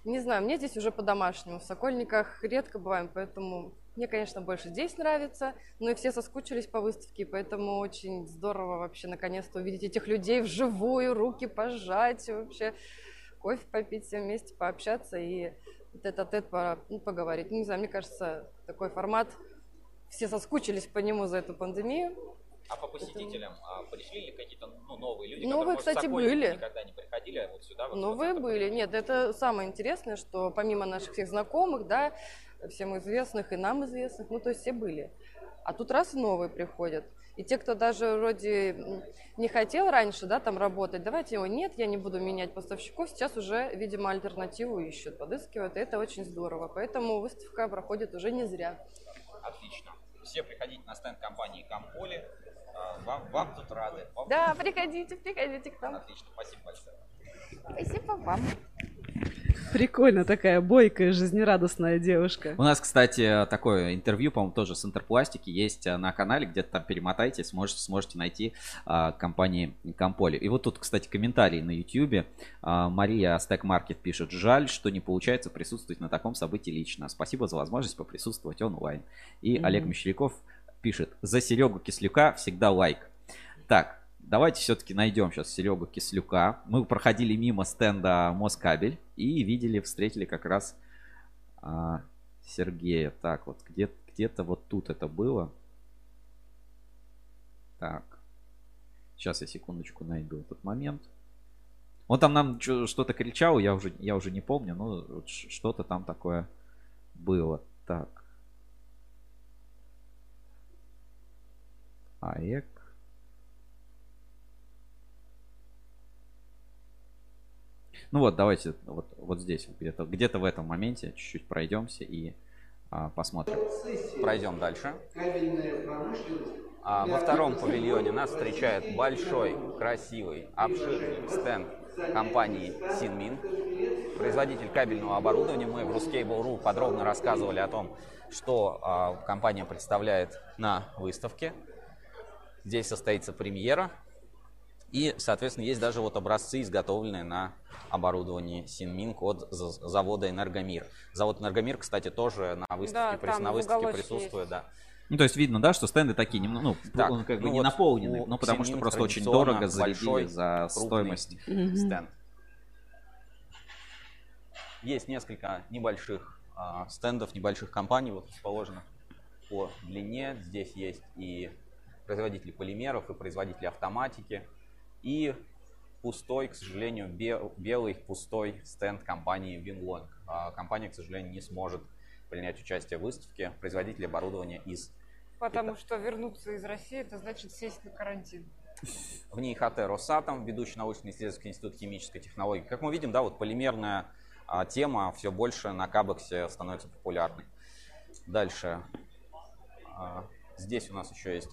не знаю, мне здесь уже по-домашнему. В Сокольниках редко бываем, поэтому мне, конечно, больше здесь нравится. Но и все соскучились по выставке, поэтому очень здорово вообще наконец-то увидеть этих людей вживую, руки пожать, вообще кофе попить все вместе, пообщаться и этот ну, поговорить. Не знаю, мне кажется, такой формат все соскучились по нему за эту пандемию. А по посетителям а, пришли ли какие-то ну, новые люди, Новые, которые, может, кстати, Сокольники были. никогда не приходили, а вот сюда? Вот, Новые были. Нет, это самое интересное, что помимо наших всех знакомых, да, всем известных и нам известных, ну, то есть все были. А тут раз новые приходят. И те, кто даже вроде не хотел раньше, да, там работать, давайте его нет, я не буду менять поставщиков, сейчас уже, видимо, альтернативу ищут, подыскивают, и это очень здорово. Поэтому выставка проходит уже не зря. Отлично. Все приходите на стенд компании Комполи. А, Вам, вам тут рады. Вам Да, приходите, приходите к нам. Отлично, спасибо большое. Спасибо вам. Прикольно, такая бойкая, жизнерадостная девушка. У нас, кстати, такое интервью, по-моему, тоже с Интерпластики есть а, на канале, где-то там перемотайте, сможете, сможете найти а, компании Комполи. И вот тут, кстати, комментарий на YouTube. А, Мария Стек Маркет пишет, жаль, что не получается присутствовать на таком событии лично. Спасибо за возможность поприсутствовать онлайн. И Мгм. Олег Мещеряков пишет, за Серегу Кислюка всегда лайк. Так, давайте все-таки найдем сейчас Серегу Кислюка. Мы проходили мимо стенда Москабель и видели, встретили как раз а, Сергея. Так, вот где, где-то вот тут это было. Так. Сейчас я секундочку найду этот момент. Он там нам что-то кричал, я уже, я уже не помню, но что-то там такое было. Так. АЭК. Ну вот, давайте вот, вот здесь, где-то, где-то в этом моменте чуть-чуть пройдемся и а, посмотрим. Пройдем дальше. А, во втором павильоне нас встречает большой, красивый, обширный стенд компании Синмин. Производитель кабельного оборудования. Мы в Ruscable.ru подробно рассказывали о том, что а, компания представляет на выставке. Здесь состоится премьера. И, соответственно, есть даже вот образцы, изготовленные на оборудовании Синминк от за- завода Энергомир. Завод Энергомир, кстати, тоже на выставке, Да, прис- на выставке присутствует, есть. да. Ну, то есть видно, да, что стенды такие, ну, Так, он как бы ну не вот наполнены, у ну, потому что просто очень дорого зарядили за стоимость Мгм. стенд. Есть несколько небольших а, стендов, небольших компаний, вот расположенных по длине. Здесь есть и производители полимеров, и производители автоматики, и пустой, к сожалению, бе- белый пустой стенд компании Winlong. А, Компания, к сожалению, не сможет принять участие в выставке. Производитель оборудования из Потому что вернуться из России, это значит сесть на карантин. В ней ХТ Росатом, ведущий научно-исследовательский институт химической технологии. Как мы видим, да, вот полимерная а, тема все больше на Кабексе становится популярной. Дальше. а, здесь у нас еще есть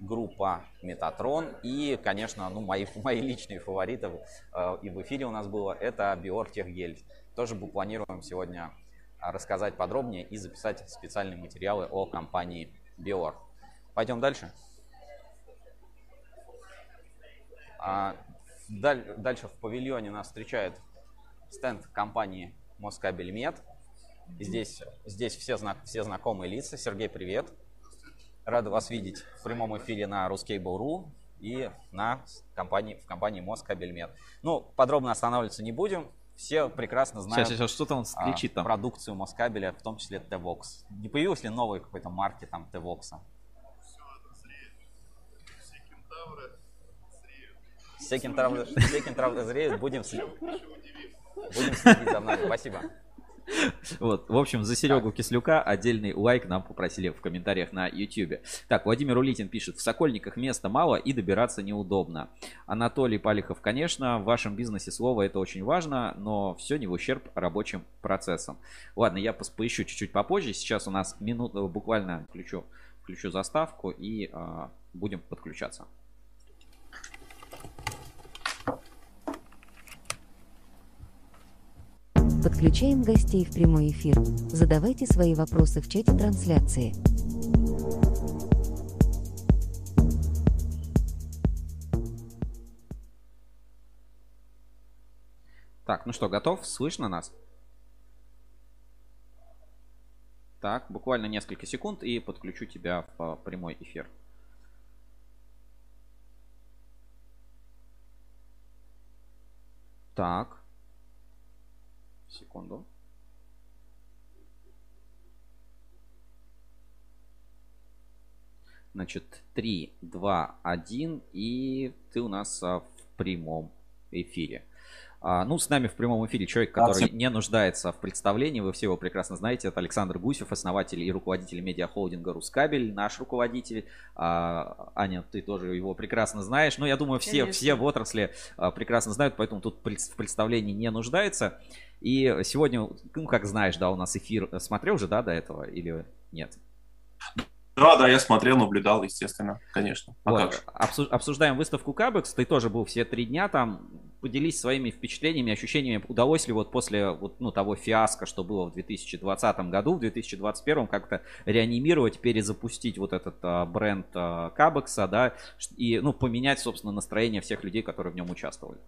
группа Метатрон и, конечно, ну, мои, мои личные фавориты а, и в эфире у нас было, это Биор Техгель. Тоже планируем сегодня рассказать подробнее и записать специальные материалы о компании Биор. Пойдем дальше. А, даль- дальше в павильоне нас встречает стенд компании Москабельмет. Здесь, здесь все, знак, все знакомые лица. Сергей, привет. Рада вас видеть в прямом эфире на Ruskable.ru и на компании, в компании Москабельмет. Ну, подробно останавливаться не будем. Все прекрасно знают Сейчас, сейчас, что-то он кричит там. продукцию Москабеля, в том числе T-Vox. Не появилось ли новой какой-то марки там T-Vox? Все кентавры, все кентавры зреют, будем, след- будем следить за мной. Спасибо. Вот, в общем, за Серегу Кислюка отдельный лайк нам попросили в комментариях на YouTube. Так, Владимир Улитин пишет, в Сокольниках места мало и добираться неудобно. Анатолий Палихов, конечно, в вашем бизнесе слово это очень важно, но все не в ущерб рабочим процессам. Ладно, я поищу чуть-чуть попозже. Сейчас у нас минут, буквально включу, включу заставку и а, будем подключаться. Подключаем гостей в прямой эфир. Задавайте свои вопросы в чате трансляции. Так, ну что, готов? Слышно нас? Так, буквально несколько секунд и подключу тебя в а, прямой эфир. Так. Секунду. Значит, 3, 2, 1, и ты у нас а, в прямом эфире. А, ну, с нами в прямом эфире человек, который не нуждается в представлении, вы все его прекрасно знаете, это Александр Гусев, основатель и руководитель медиахолдинга Рускабель, наш руководитель. А, Аня, ты тоже его прекрасно знаешь. Ну, я думаю, все, Конечно. все в отрасли а, прекрасно знают, поэтому тут в представлении не нуждается. И сегодня, ну, как знаешь, да, у нас эфир смотрел уже, да, до этого или нет? Да, да, я смотрел, наблюдал, естественно, конечно. А Вот, же? обсуждаем выставку Кабекс. Ты тоже был все три дня там. Поделись своими впечатлениями, ощущениями. Удалось ли вот после вот, ну, того фиаско, что было в 2020 году, в 2021 как-то реанимировать, перезапустить вот этот а, бренд а, Кабекса, да, и ну, поменять, собственно, настроение всех людей, которые в нем участвовали.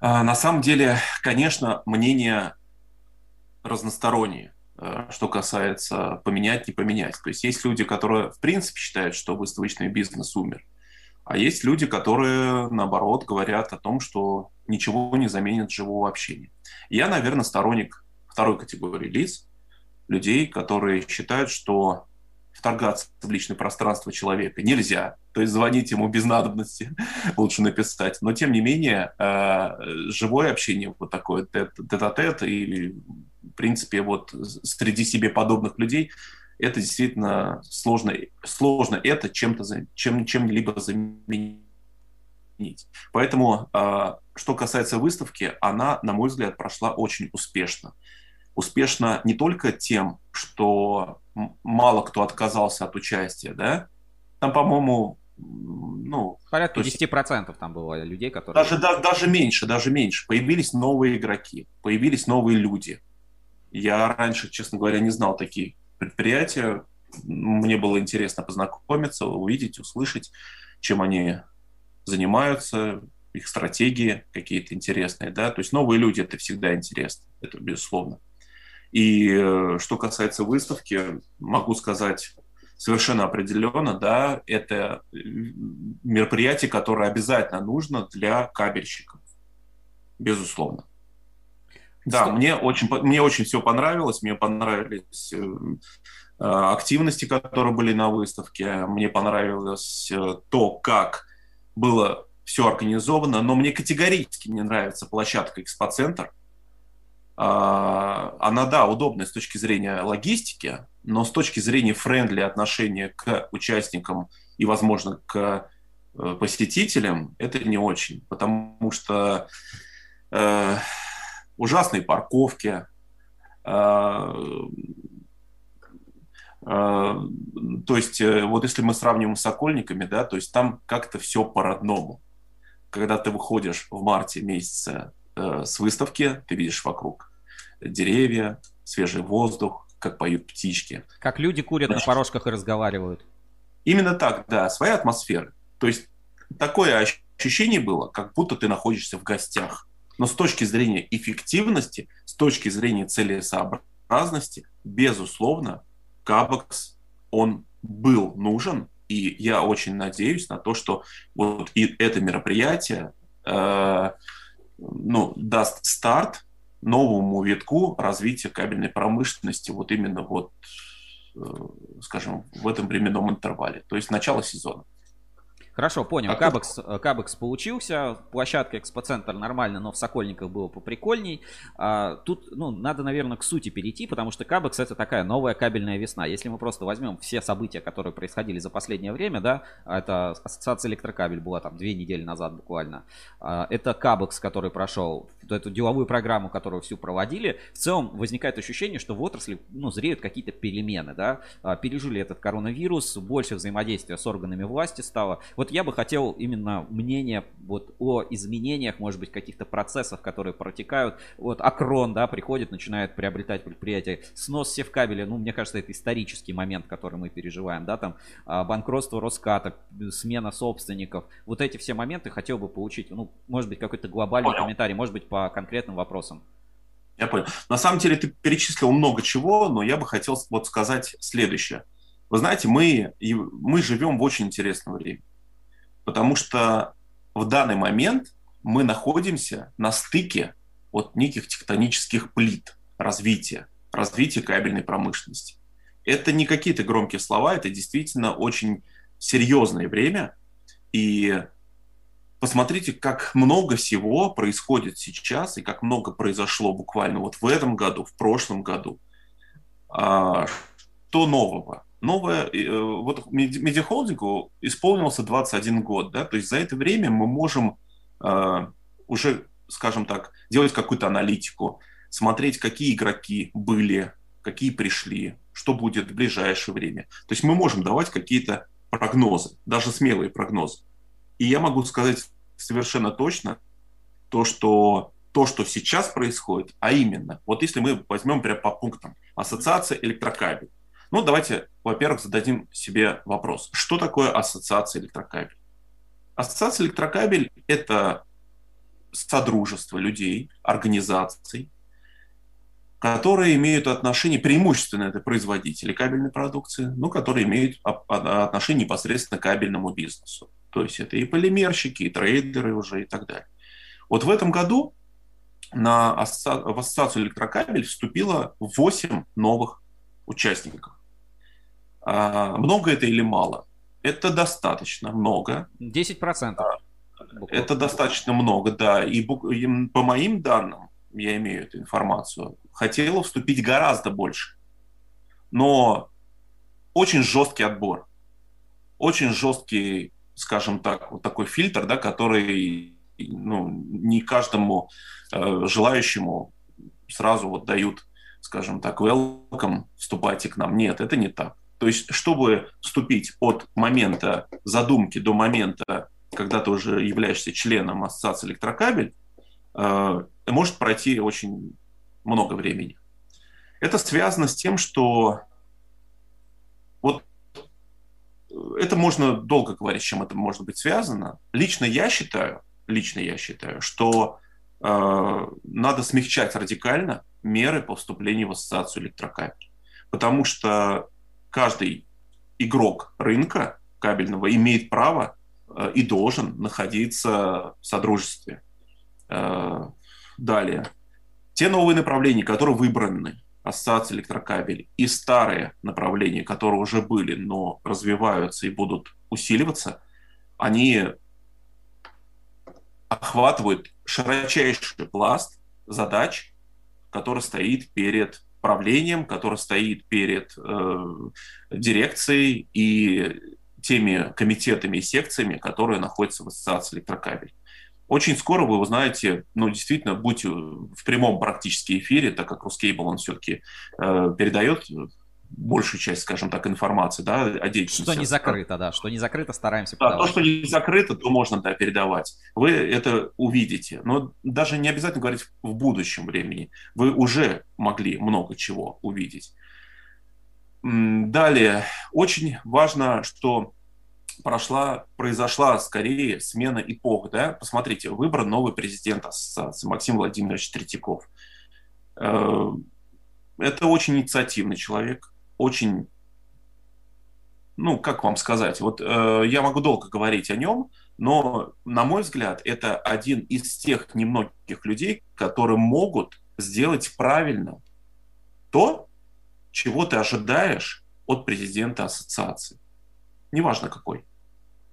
А, На самом деле, конечно, мнения разносторонние, э, что касается поменять, не поменять. То есть есть люди, которые в принципе считают, что выставочный бизнес умер, а есть люди, которые, наоборот, говорят о том, что ничего не заменит живого общения. Я, наверное, сторонник второй категории лиц, людей, которые считают, что вторгаться в личное пространство человека нельзя. То есть звонить ему без надобности лучше написать. Но, тем не менее, э, живое общение, вот такое тет- тет-а-тет или, в принципе, вот среди себе подобных людей, это действительно сложно, сложно это чем-то, чем, чем-либо заменить. Поэтому, э, что касается выставки, она, на мой взгляд, прошла очень успешно. Успешно не только тем, что мало кто отказался от участия, да, там, по-моему, ну, Порядка то есть 10% там было людей, которые... даже, да- даже меньше, даже меньше. Появились новые игроки, появились новые люди. Я раньше, честно говоря, не знал такие предприятия. Мне было интересно познакомиться, увидеть, услышать, чем они занимаются, их стратегии какие-то интересные, да. То есть новые люди это всегда интересно, это безусловно. И э, что касается выставки, могу сказать совершенно определенно, да, это э, мероприятие, которое обязательно нужно для кабельщиков, безусловно. Да, мне очень, мне очень все понравилось, мне понравились э, э, активности, которые были на выставке, мне понравилось э, то, как было все организовано, но мне категорически не нравится площадка Экспоцентр. А, Она, да, удобная с точки зрения логистики, но с точки зрения френдли отношения к участникам и, возможно, к посетителям, это не очень, потому что ужасные парковки, э, э, то есть, э, вот если мы сравниваем с Сокольниками, да, то есть там как-то все по-родному. Когда ты выходишь в марте месяце с выставки, ты видишь вокруг деревья, свежий воздух, как поют птички. Как люди курят на Значит, порожках и разговаривают. Именно так, да, своя атмосфера. То есть такое ощущение было, как будто ты находишься в гостях. Но с точки зрения эффективности, с точки зрения целесообразности, безусловно, Кабекс, он был нужен, и я очень надеюсь на то, что вот и это мероприятие э, ну, даст старт новому витку развития кабельной промышленности вот именно вот, э, скажем, в этом временном интервале, то есть начало сезона. Хорошо, понял. А Кабекс, как... Кабекс получился, площадка Экспоцентр нормально, но в Сокольниках было поприкольней. А, тут, ну, надо, наверное, к сути перейти, потому что Кабекс это такая новая кабельная весна. Если мы просто возьмем все события, которые происходили за последнее время, да, это Ассоциация Электрокабель была там две недели назад буквально. А, это Кабекс, который прошел, эту деловую программу, которую всю проводили. В целом возникает ощущение, что в отрасли, ну, зреют какие-то перемены, да. А, пережили этот коронавирус, больше взаимодействия с органами власти стало. Вот вот я бы хотел именно мнение вот о изменениях, может быть, каких-то процессов, которые протекают. Вот Акрон, да, приходит, начинает приобретать предприятие. Снос севкабеля, ну, мне кажется, это исторический момент, который мы переживаем, да, там а, банкротство Роската, смена собственников. Вот эти все моменты хотел бы получить, ну, может быть, какой-то глобальный понял. комментарий, может быть, по конкретным вопросам. Я понял. На самом деле ты перечислил много чего, но я бы хотел вот сказать следующее. Вы знаете, мы, мы живем в очень интересное время потому что в данный момент мы находимся на стыке от неких тектонических плит развития, развития кабельной промышленности. Это не какие-то громкие слова, это действительно очень серьезное время. И посмотрите, как много всего происходит сейчас и как много произошло буквально вот в этом году, в прошлом году. А, что нового? Новое, э, вот медиахолдингу исполнился 21 год, да, то есть за это время мы можем э, уже, скажем так, делать какую-то аналитику, смотреть, какие игроки были, какие пришли, что будет в ближайшее время. То есть мы можем давать какие-то прогнозы, даже смелые прогнозы. И я могу сказать совершенно точно то, что то, что сейчас происходит, а именно, вот если мы возьмем прямо по пунктам, ассоциация электрокабель, ну, давайте, во-первых, зададим себе вопрос. Что такое ассоциация электрокабель? Ассоциация электрокабель – это содружество людей, организаций, которые имеют отношение, преимущественно это производители кабельной продукции, но которые имеют отношение непосредственно к кабельному бизнесу. То есть это и полимерщики, и трейдеры уже и так далее. Вот в этом году на асоци... в ассоциацию электрокабель вступило 8 новых участников. А, много это или мало? Это достаточно много. 10%. А, это достаточно много, да. И по моим данным, я имею эту информацию, хотела вступить гораздо больше. Но очень жесткий отбор. Очень жесткий, скажем так, вот такой фильтр, да, который ну, не каждому э, желающему сразу вот дают, скажем так, welcome, вступайте к нам. Нет, это не так. То есть, чтобы вступить от момента задумки до момента, когда ты уже являешься членом ассоциации электрокабель, э, может пройти очень много времени. Это связано с тем, что вот это можно долго говорить, с чем это может быть связано. Лично я считаю, лично я считаю, что э, надо смягчать радикально меры по вступлению в ассоциацию электрокабель. Потому что каждый игрок рынка кабельного имеет право э, и должен находиться в содружестве. Э, далее. Те новые направления, которые выбраны, ассоциация электрокабель, и старые направления, которые уже были, но развиваются и будут усиливаться, они охватывают широчайший пласт задач, который стоит перед правлением, которое стоит перед э, дирекцией и теми комитетами и секциями, которые находятся в ассоциации электрокабель. Очень скоро вы узнаете, ну, действительно, будь в прямом практически эфире, так как Рускейбл, он все-таки э, передает большую часть, скажем так, информации да, о деятельности. Что не закрыто, да, что не закрыто, стараемся да, То, что не закрыто, то можно да, передавать. Вы это увидите. Но даже не обязательно говорить в будущем времени. Вы уже могли много чего увидеть. Далее, очень важно, что прошла, произошла скорее смена эпох. Да? Посмотрите, выбран новый президент ассоциации Максим Владимирович Третьяков. Э, это очень инициативный человек, очень, ну, как вам сказать, вот э, я могу долго говорить о нем, но, на мой взгляд, это один из тех немногих людей, которые могут сделать правильно то, чего ты ожидаешь от президента ассоциации. Неважно какой.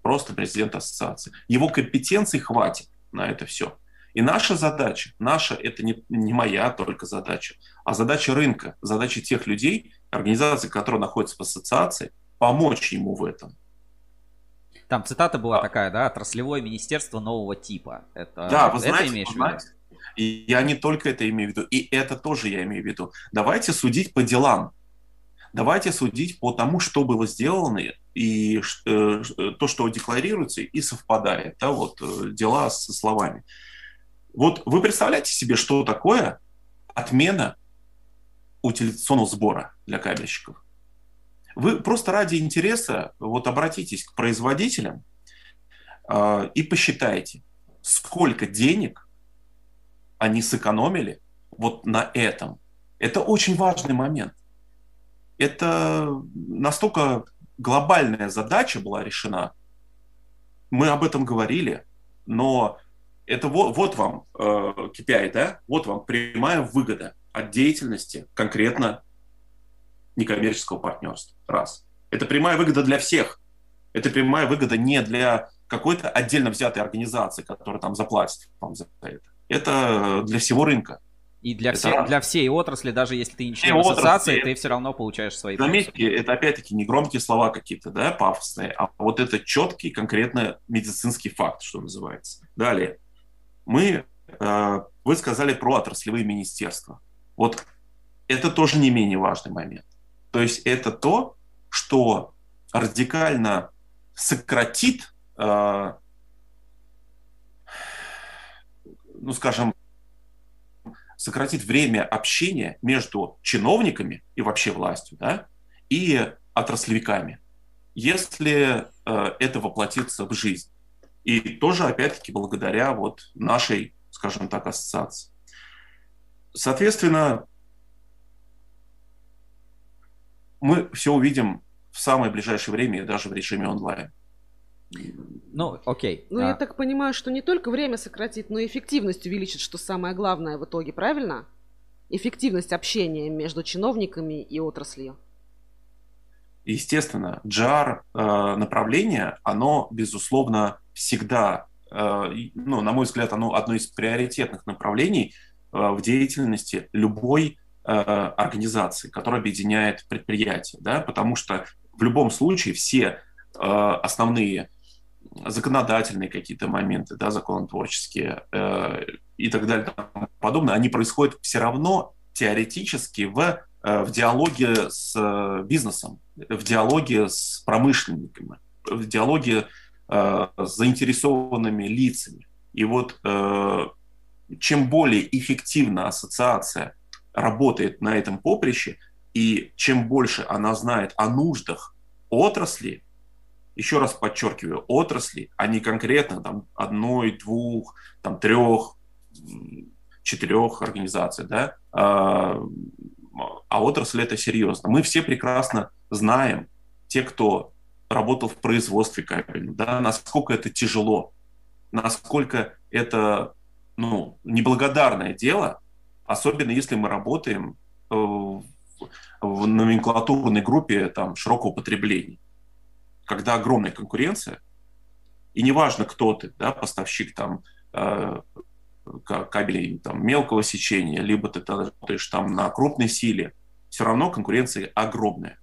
Просто президент ассоциации. Его компетенций хватит на это все. И наша задача, наша, это не, не моя только задача, а задача рынка, задача тех людей, организаций, которые находятся в ассоциации, помочь ему в этом. Там цитата была а. такая, да, отраслевое министерство нового типа. Это, да, вы это знаете, имеешь знаете, и я не только это имею в виду, и это тоже я имею в виду. Давайте судить по делам. Давайте судить по тому, что было сделано, и э, то, что декларируется, и совпадает. Да, вот э, дела со словами. Вот вы представляете себе, что такое отмена утилизационного сбора для кабельщиков? Вы просто ради интереса вот обратитесь к производителям э, и посчитайте, сколько денег они сэкономили вот на этом. Это очень важный момент. Это настолько глобальная задача была решена. Мы об этом говорили, но это вот, вот вам э, KPI, да? Вот вам прямая выгода от деятельности конкретно некоммерческого партнерства. Раз. Это прямая выгода для всех. Это прямая выгода не для какой-то отдельно взятой организации, которая там заплатит вам за это. Это для всего рынка. И для, все, для всей отрасли, даже если ты не член ассоциации, отрасли, ты все равно получаешь свои Заметьте, плюсы. это опять-таки не громкие слова какие-то, да, пафосные, а вот это четкий, конкретно медицинский факт, что называется. Далее. Мы, э, вы сказали про отраслевые министерства. Вот это тоже не менее важный момент. То есть это то, что радикально сократит, э, ну, скажем, сократит время общения между чиновниками и вообще властью, да, и отраслевиками, если э, это воплотится в жизнь. И тоже, опять-таки, благодаря вот нашей, скажем так, ассоциации. Соответственно, мы все увидим в самое ближайшее время, даже в режиме онлайн. Ну, окей. Ну, а... я так понимаю, что не только время сократит, но и эффективность увеличит, что самое главное в итоге, правильно? Эффективность общения между чиновниками и отраслью. Естественно, JAR э, направление, оно, безусловно, всегда, э, ну, на мой взгляд, оно одно из приоритетных направлений в деятельности любой э, организации, которая объединяет предприятия, да, потому что в любом случае все э, основные законодательные какие-то моменты, да, законотворческие э, и так далее и тому подобное, они происходят все равно теоретически в, э, в диалоге с э, бизнесом, в диалоге с промышленниками, в диалоге э, с заинтересованными лицами. И вот э, чем более эффективно ассоциация работает на этом поприще, и чем больше она знает о нуждах отрасли, еще раз подчеркиваю, отрасли, а не конкретно там одной, двух, там трех, четырех организаций, да, а, а отрасль это серьезно. Мы все прекрасно знаем, те, кто работал в производстве кабельном, да, насколько это тяжело, насколько это ну, неблагодарное дело, особенно если мы работаем э, в номенклатурной группе там, широкого потребления когда огромная конкуренция, и неважно, кто ты, да, поставщик там э, кабелей там, мелкого сечения, либо ты работаешь там на крупной силе, все равно конкуренция огромная.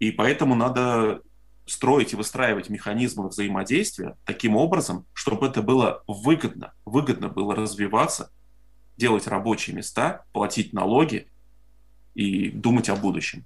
И поэтому надо строить и выстраивать механизмы взаимодействия таким образом, чтобы это было выгодно, выгодно было развиваться, делать рабочие места, платить налоги и думать о будущем.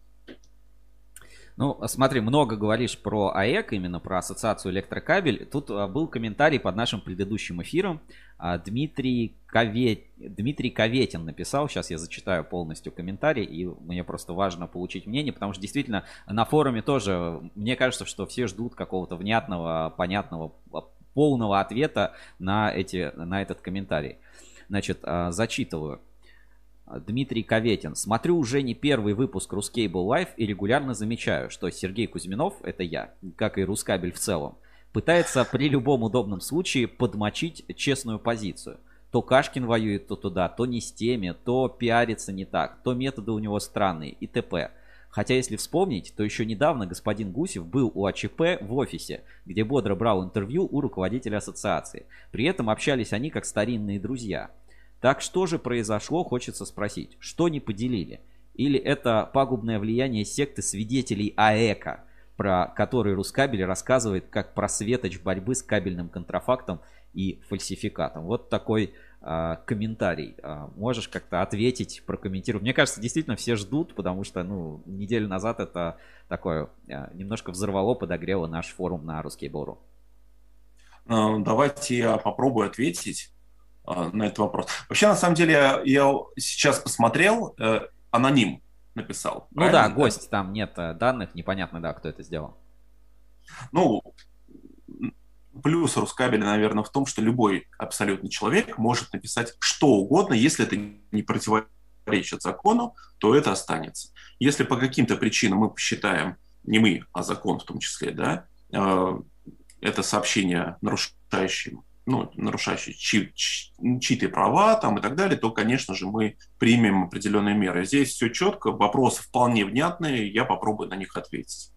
Ну, смотри, много говоришь про АЭК, именно про ассоциацию электрокабель. Тут а, был комментарий под нашим предыдущим эфиром. А, Дмитрий, Кове... Дмитрий Коветин написал, сейчас я зачитаю полностью комментарий, и мне просто важно получить мнение, потому что действительно на форуме тоже, мне кажется, что все ждут какого-то внятного, понятного, а, полного ответа на, эти, на этот комментарий. Значит, зачитываю. Дмитрий Коветин. Смотрю уже не первый выпуск Рускейбл Live и регулярно замечаю, что Сергей Кузьминов, это я, как и Рускабель в целом, пытается при любом удобном случае подмочить честную позицию. То Кашкин воюет то туда, то не с теми, то пиарится не так, то методы у него странные и т.п. Хотя если вспомнить, то еще недавно господин Гусев был у АЧП в офисе, где бодро брал интервью у руководителя ассоциации. При этом общались они как старинные друзья – так что же произошло, хочется спросить. Что не поделили? Или это пагубное влияние секты свидетелей АЭКа, про который Рускабель рассказывает как про светоч борьбы с кабельным контрафактом и фальсификатом. Вот такой э, комментарий. Э, можешь как-то ответить, прокомментировать? Мне кажется, действительно все ждут, потому что ну, неделю назад это такое э, немножко взорвало, подогрело наш форум на русский Бору. Давайте я попробую ответить. А, на этот вопрос. Вообще, на самом деле, я, сейчас посмотрел, э, аноним написал. Ну да, гость, там нет э, данных, непонятно, да, кто это сделал. Ну, плюс Рускабеля, наверное, в том, что любой абсолютно человек может написать что угодно, если это не противоречит закону, то это останется. Если по каким-то причинам мы посчитаем, не мы, а закон в том числе, да, э, это сообщение нарушающим ну, нарушающий чьи, чьи-то права там и так далее, то, конечно же, мы примем определенные меры. Здесь все четко, вопросы вполне внятные, я попробую на них ответить.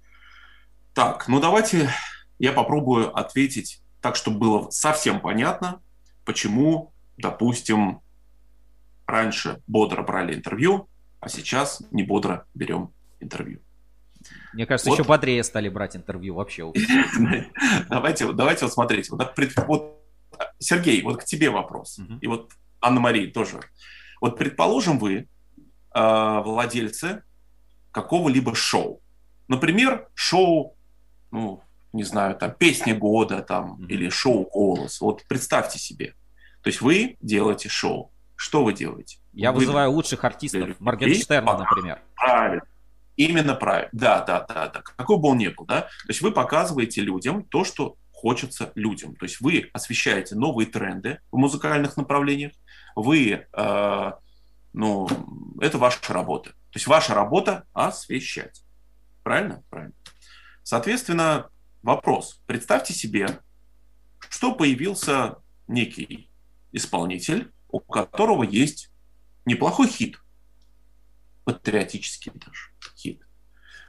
Так, ну давайте я попробую ответить так, чтобы было совсем понятно, почему, допустим, раньше бодро брали интервью, а сейчас не бодро берем интервью. Мне кажется, вот. еще бодрее стали брать интервью вообще. Давайте, давайте вот смотрите. Вот, вот Сергей, вот к тебе вопрос. Uh-huh. И вот Анна-Мария тоже. Вот предположим, вы э, владельцы какого-либо шоу. Например, шоу, ну, не знаю, там, песня года там, или шоу «Голос». Вот представьте себе. То есть вы делаете шоу. Что вы делаете? Я вы вызываю лучших артистов. Моргенштерна, например. Правильно. Именно правильно. Да, да, да, да. Какой бы он ни был, да. То есть вы показываете людям то, что хочется людям. То есть вы освещаете новые тренды в музыкальных направлениях, вы, э, ну, это ваша работа. То есть ваша работа освещать. Правильно? Правильно. Соответственно, вопрос. Представьте себе, что появился некий исполнитель, у которого есть неплохой хит, патриотический даже хит.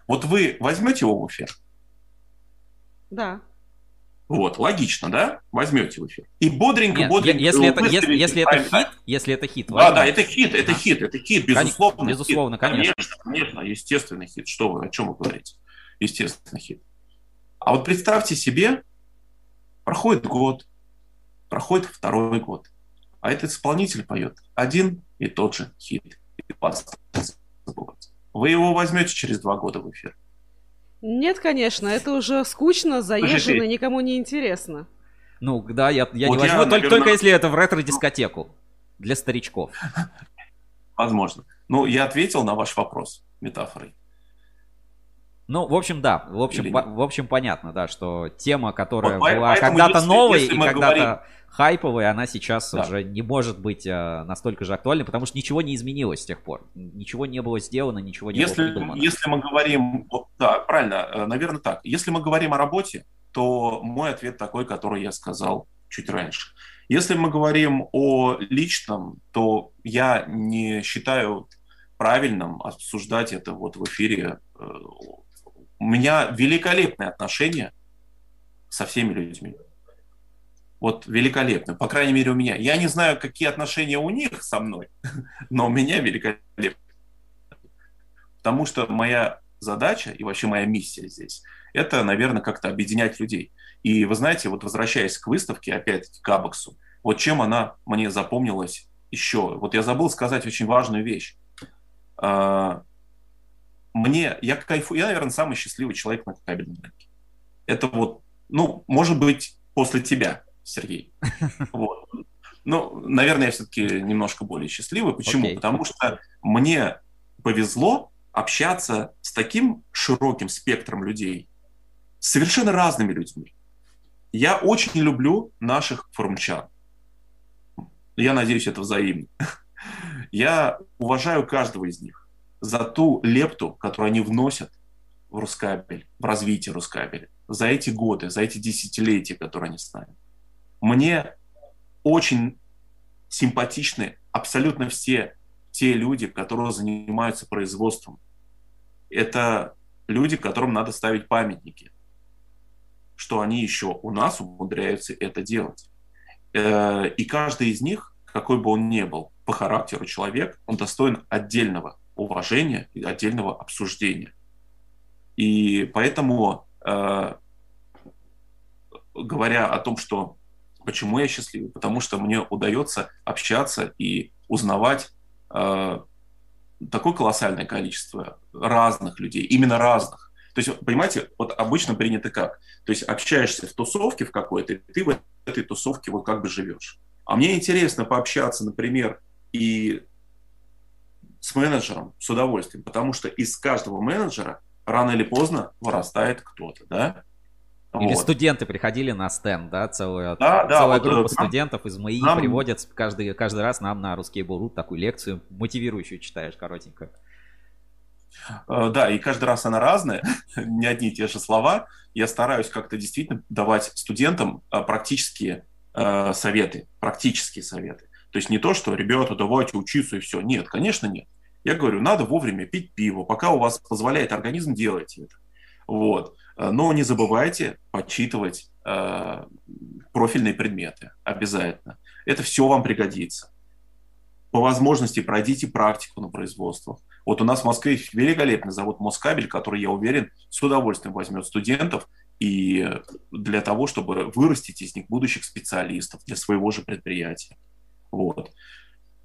Вот вы возьмете его в эфир? Да. Вот, логично, да? Возьмете в эфир. И бодренько, Нет, бодренько. Если это, если, если это хит, если это хит. Да, да, это хит, это хит, это хит, безусловно. Безусловно, хит. конечно. Конечно, конечно, естественный хит. Что вы, о чем вы говорите? Естественный хит. А вот представьте себе, проходит год, проходит второй год, а этот исполнитель поет один и тот же хит. Вы его возьмете через два года в эфир. Нет, конечно, это уже скучно, заезжено, никому не интересно. Ну, да, я, я вот не возьму, я, только, наверное... только если это в ретро-дискотеку для старичков. Возможно. Ну, я ответил на ваш вопрос метафорой. Ну, в общем, да. В общем, по, в общем понятно, да, что тема, которая вот, была когда-то новой и когда-то говорим... хайповой, она сейчас да. уже не может быть а, настолько же актуальной, потому что ничего не изменилось с тех пор. Ничего не было сделано, ничего не если, было придумано. Если мы говорим... Да, правильно, э, наверное, так. Если мы говорим о работе, то мой ответ такой, который я сказал чуть раньше. Если мы говорим о личном, то я не считаю правильным обсуждать это вот в эфире э, у меня великолепные отношения со всеми людьми. Вот великолепно. По крайней мере, у меня. Я не знаю, какие отношения у них со мной, но у меня великолепно. Потому что моя задача и вообще моя миссия здесь, это, наверное, как-то объединять людей. И вы знаете, вот возвращаясь к выставке, опять-таки к Абаксу, вот чем она мне запомнилась еще. Вот я забыл сказать очень важную вещь. А, мне, я кайфую, я, наверное, самый счастливый человек на кабельном рынке. Это вот, ну, может быть, после тебя, Сергей. Вот. Ну, наверное, я все-таки немножко более счастливый. Почему? Okay. Потому что мне повезло общаться с таким широким спектром людей, с совершенно разными людьми. Я очень люблю наших форумчан. Я надеюсь, это взаимно. Я уважаю каждого из них за ту лепту, которую они вносят в Рускабель, в развитие Рускабеля, за эти годы, за эти десятилетия, которые они с нами. Мне очень симпатичны абсолютно все те люди, которые занимаются производством. Это люди, которым надо ставить памятники, что они еще у нас умудряются это делать. Э, и каждый из них, какой бы он ни был по характеру человек, он достоин отдельного уважения и отдельного обсуждения. И поэтому, э, говоря о том, что почему я счастливый, потому что мне удается общаться и узнавать э, такое колоссальное количество разных людей, именно разных. То есть, понимаете, вот обычно принято как? То есть общаешься в тусовке в какой-то, и ты в этой тусовке вот как бы живешь. А мне интересно пообщаться, например, и с менеджером с удовольствием, потому что из каждого менеджера рано или поздно вырастает кто-то, да? Или вот. студенты приходили на стенд, да, целая, да, да, целая вот, группа нам, студентов из МАИ нам... приводят каждый, каждый раз нам на русский бурут такую лекцию, мотивирующую читаешь, коротенько. Э, да, и каждый раз она разная, не одни и те же слова. Я стараюсь как-то действительно давать студентам э, практические э, советы, практические советы. То есть не то, что, ребята, давайте учиться и все. Нет, конечно, нет. Я говорю, надо вовремя пить пиво. Пока у вас позволяет организм, делайте это. Вот. Но не забывайте подсчитывать э, профильные предметы обязательно. Это все вам пригодится. По возможности пройдите практику на производствах. Вот у нас в Москве великолепный завод Москабель, который, я уверен, с удовольствием возьмет студентов и для того, чтобы вырастить из них будущих специалистов для своего же предприятия. Вот.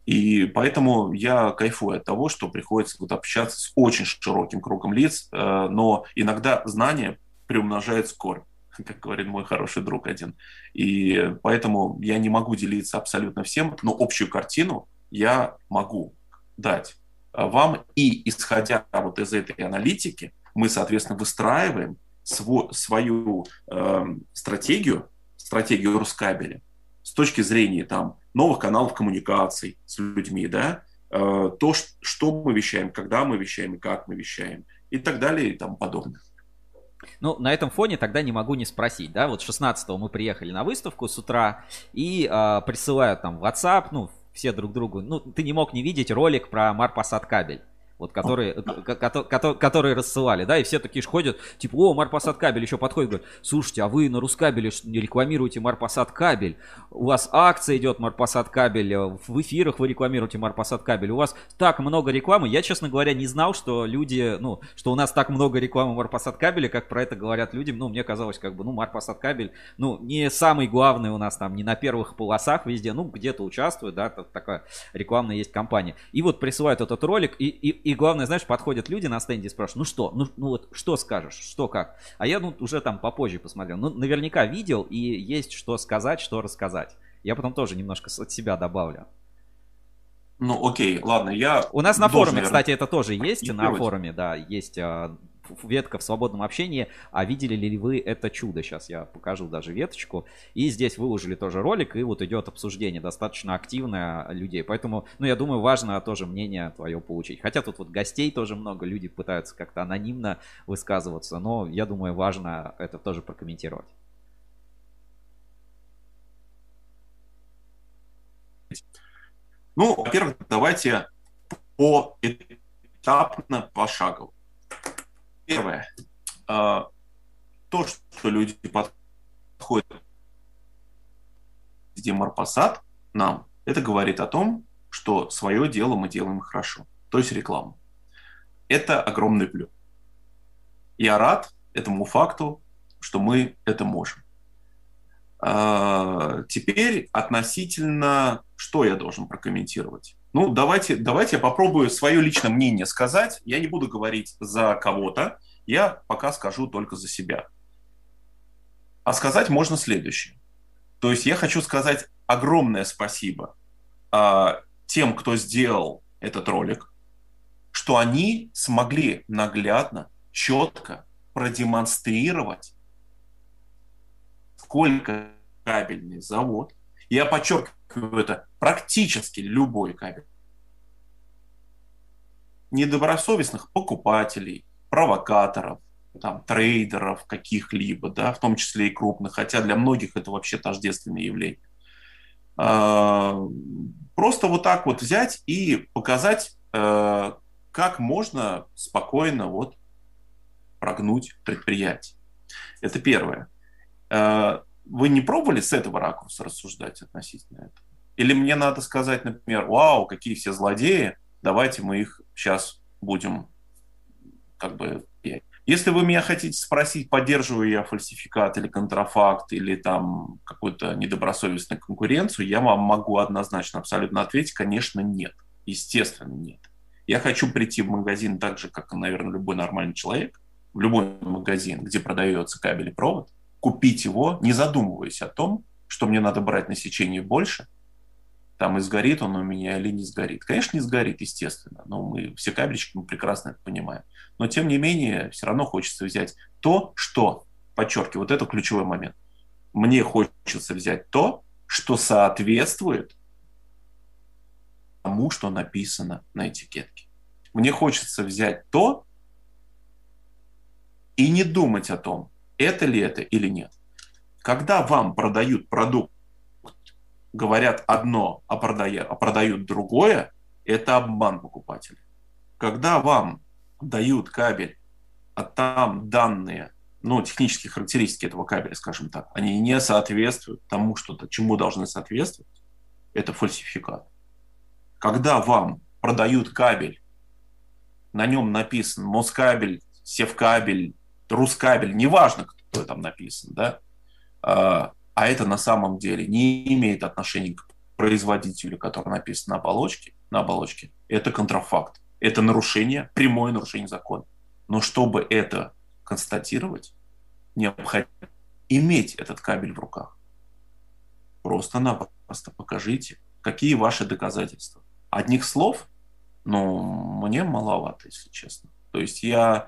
И поэтому я кайфую от того, что приходится вот общаться с очень широким кругом лиц, э, но иногда знания приумножают скорбь, как говорит мой хороший друг один. И поэтому я не могу делиться абсолютно всем, но общую картину я могу дать вам. И исходя вот из этой аналитики, мы, соответственно, выстраиваем свой, свою э, стратегию, стратегию Рускабеля с точки зрения там новых каналов коммуникаций с людьми, да, э, то, что мы вещаем, когда мы вещаем и как мы вещаем и так далее и тому подобное. Ну, на этом фоне тогда не могу не спросить, да, вот 16-го мы приехали на выставку с утра и э, присылают там WhatsApp, ну, все друг другу, ну, ты не мог не видеть ролик про Марпасад кабель вот которые, которые, которые рассылали, да, и все такие же ходят, типа, о, Марпасад кабель, еще подходит, говорит, слушайте, а вы на Рускабеле не рекламируете Марпасад кабель, у вас акция идет Марпасад кабель, э, в эфирах вы рекламируете Марпасад кабель, у вас так много рекламы, я, честно говоря, не знал, что люди, ну, что у нас так много рекламы Марпасад кабеля, как про это говорят люди, ну, мне казалось, как бы, ну, Марпасад кабель, ну, не самый главный у нас там, не на первых полосах везде, ну, где-то участвует, да, такая рекламная есть компания, и вот присылают этот ролик, и, и и главное, знаешь, подходят люди на стенде и спрашивают, ну что, ну, ну вот что скажешь, что как? А я ну уже там попозже посмотрел. Ну, наверняка видел и есть что сказать, что рассказать. Я потом тоже немножко от себя добавлю. Ну, окей, ладно, я... У нас на форуме, наверное, кстати, это тоже есть, на форуме, да, есть а, ветка в свободном общении. А видели ли вы это чудо? Сейчас я покажу даже веточку. И здесь выложили тоже ролик, и вот идет обсуждение достаточно активное людей. Поэтому, ну, я думаю, важно тоже мнение твое получить. Хотя тут вот гостей тоже много, люди пытаются как-то анонимно высказываться, но я думаю, важно это тоже прокомментировать. Ну, во-первых, давайте по этапно, пошагово. Первое. А, то, что люди подходят где Марпасад нам, это говорит о том, что свое дело мы делаем хорошо, то есть рекламу. Это огромный плюс. Я рад этому факту, что мы это можем. А, теперь относительно, что я должен прокомментировать? Ну, давайте, давайте я попробую свое личное мнение сказать. Я не буду говорить за кого-то, я пока скажу только за себя. А сказать можно следующее. То есть я хочу сказать огромное спасибо а, тем, кто сделал этот ролик, что они смогли наглядно, четко продемонстрировать, сколько кабельный завод, я подчеркиваю это, практически любой кабель, недобросовестных покупателей, провокаторов, там, трейдеров каких-либо, да, в том числе и крупных, хотя для многих это вообще тождественное явление. А, просто вот так вот взять и показать, э, как можно спокойно вот прогнуть предприятие. Это первое. Вы не пробовали с этого ракурса рассуждать относительно этого? Или мне надо сказать, например, вау, какие все злодеи, давайте мы их сейчас будем как бы если вы меня хотите спросить, поддерживаю я фальсификат или контрафакт, или там какую-то недобросовестную конкуренцию, я вам могу однозначно абсолютно ответить, конечно, нет. Естественно, нет. Я хочу прийти в магазин так же, как, наверное, любой нормальный человек, в любой магазин, где продается кабель и провод, купить его, не задумываясь о том, что мне надо брать на сечение больше, там и сгорит он у меня или не сгорит. Конечно, не сгорит, естественно, но мы все кабельщики, мы прекрасно это понимаем. Но, тем не менее, все равно хочется взять то, что, подчеркиваю, вот это ключевой момент. Мне хочется взять то, что соответствует тому, что написано на этикетке. Мне хочется взять то и не думать о том, это ли это или нет. Когда вам продают продукт, говорят одно, а, продая, а продают другое, это обман покупателя. Когда вам дают кабель, а там данные, ну, технические характеристики этого кабеля, скажем так, они не соответствуют тому, что -то, чему должны соответствовать, это фальсификат. Когда вам продают кабель, на нем написан Москабель, Севкабель, Рускабель, неважно, кто там написан, да, а, а это на самом деле не имеет отношения к производителю, который написан на оболочке, на оболочке, это контрафакт, это нарушение, прямое нарушение закона. Но чтобы это констатировать, необходимо иметь этот кабель в руках. Просто-напросто покажите, какие ваши доказательства. Одних слов, ну, мне маловато, если честно. То есть я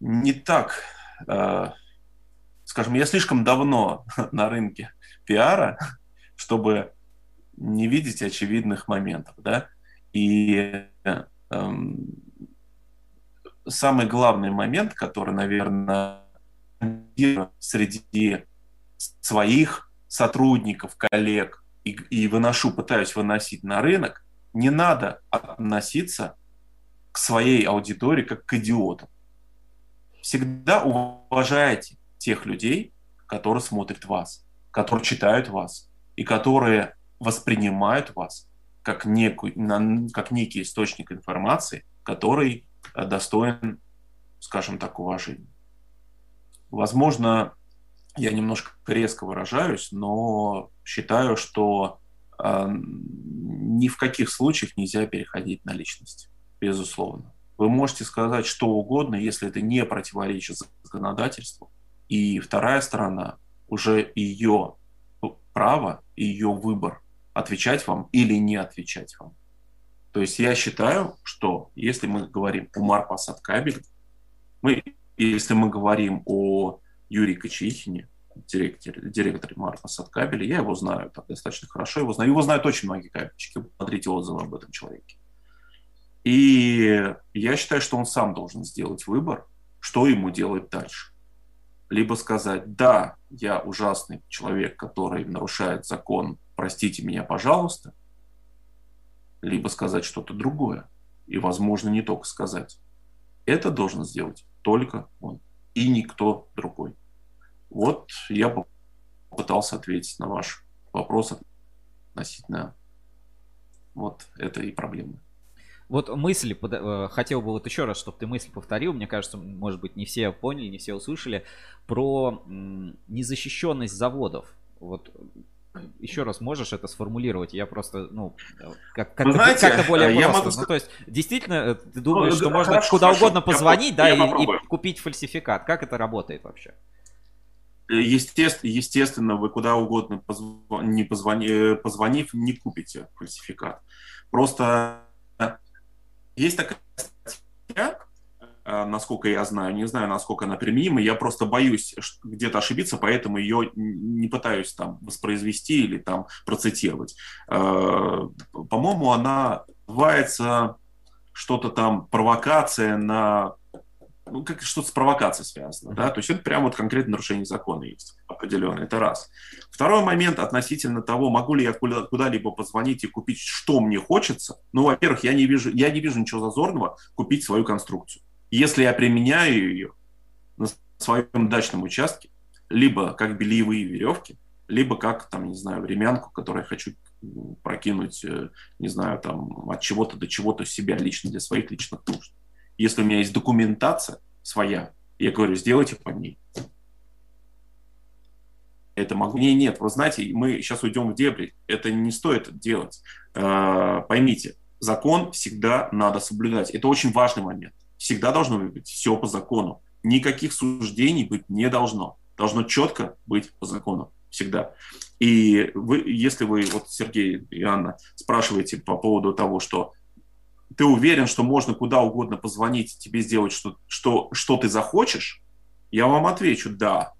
не так э, скажем, я слишком давно на рынке пиара, чтобы не видеть очевидных моментов, да, и эм, самый главный момент, который, наверное, среди своих сотрудников, коллег и, и выношу, пытаюсь выносить на рынок, не надо относиться к своей аудитории как к идиотам. Всегда уважайте тех людей, которые смотрят вас, которые читают вас и которые воспринимают вас как, некую, как некий источник информации, который э, достоин, скажем так, уважения. Возможно, я немножко резко выражаюсь, но считаю, что э, ни в каких случаях нельзя переходить на личность, безусловно. Вы можете сказать что угодно, если это не противоречит законодательству, и вторая сторона уже ее право, ее выбор отвечать вам или не отвечать вам. То есть я считаю, что если мы говорим о Марпасад кабель, мы, если мы говорим о Юрии Качихине, директоре, директоре Марпасад кабеля, я его знаю так достаточно хорошо, его знаю. Его знают очень многие кабельщики, смотрите отзывы об этом человеке. И я считаю, что он сам должен сделать выбор, что ему делать дальше либо сказать, да, я ужасный человек, который нарушает закон, простите меня, пожалуйста, либо сказать что-то другое. И, возможно, не только сказать. Это должен сделать только он и никто другой. Вот я попытался ответить на ваш вопрос относительно вот этой проблемы. Вот мысли, э, хотел бы вот еще раз, чтобы ты мысль повторил, мне кажется, может быть, не все поняли, не все услышали, про незащищенность заводов. Вот еще раз можешь это сформулировать? Я просто, ну, как, как, Вы знаете, как-то более я просто. могу Ну, то есть, действительно, э, ты думаешь, Ну, что да, можно хорошо, куда хорошо. угодно Я позвонить, поп- да, я и, и купить фальсификат. Как это работает вообще? Естественно, естественно, вы куда угодно позв- не позвони, э, позвонив, не купите фальсификат. Просто э, есть такая статья, э, насколько я знаю, не знаю, насколько она применима, я просто боюсь где-то ошибиться, поэтому ее не пытаюсь там воспроизвести или там процитировать. Э, По-моему, она называется что-то там провокация на ну, как что-то с провокацией связано, да, то есть это прям вот конкретно нарушение закона есть определенное, это раз. Второй момент относительно того, могу ли я куда- куда-либо позвонить и купить, что мне хочется, ну, во-первых, я не вижу, я не вижу ничего зазорного купить свою конструкцию. Если я применяю ее на своем дачном участке, либо как бельевые веревки, либо как, там, не знаю, времянку, которую я хочу прокинуть, э, не знаю, там, от чего-то до чего-то себя лично, для своих личных нужд. Если у меня есть документация своя, я говорю, сделайте по ней. Это могу. Не, нет, вы знаете, мы сейчас уйдем в дебри. Это не стоит делать. Э, Поймите, закон всегда надо соблюдать. Это очень важный момент. Всегда должно быть все по закону. Никаких суждений быть не должно. Должно четко быть по закону. Всегда. И вы, если вы, вот Сергей и Анна, спрашиваете по поводу того, что ты уверен, что можно куда угодно позвонить, тебе сделать, что, что, что ты захочешь, я вам отвечу, да,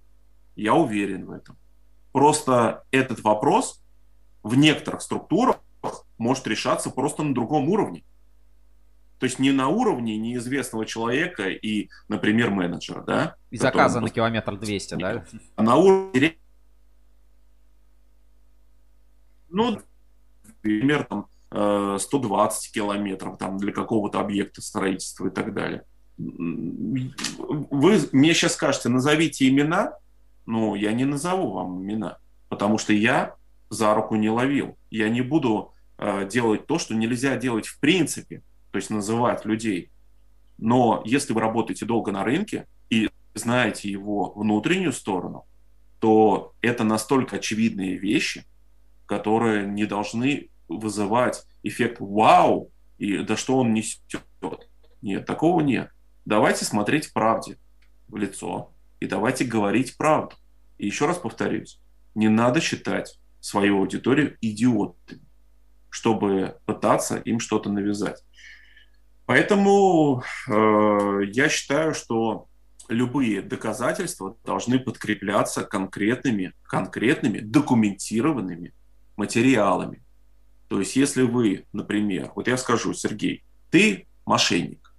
я уверен в этом. Просто этот вопрос в некоторых структурах может решаться просто на другом уровне. То есть не на уровне неизвестного человека и, например, менеджера, да? И заказа на километр 200, да? а на уровне... Ну, например, там, 120 километров там, для какого-то объекта строительства и так далее. Вы мне сейчас скажете, назовите имена, ну, я не назову вам имена, потому что я за руку не ловил. Я не буду э, делать то, что нельзя делать в принципе, то есть называть людей. Но если вы работаете долго на рынке и знаете его внутреннюю сторону, то это настолько очевидные вещи, которые не должны вызывать эффект «вау» и «да что он несет». Нет, такого нет. Давайте смотреть правде в лицо и давайте говорить правду. И еще раз повторюсь, не надо считать свою аудиторию идиотами, чтобы пытаться им что-то навязать. Поэтому э, я считаю, что любые доказательства должны подкрепляться конкретными, конкретными документированными материалами. То есть, если вы, например, вот я скажу, Сергей, ты мошенник,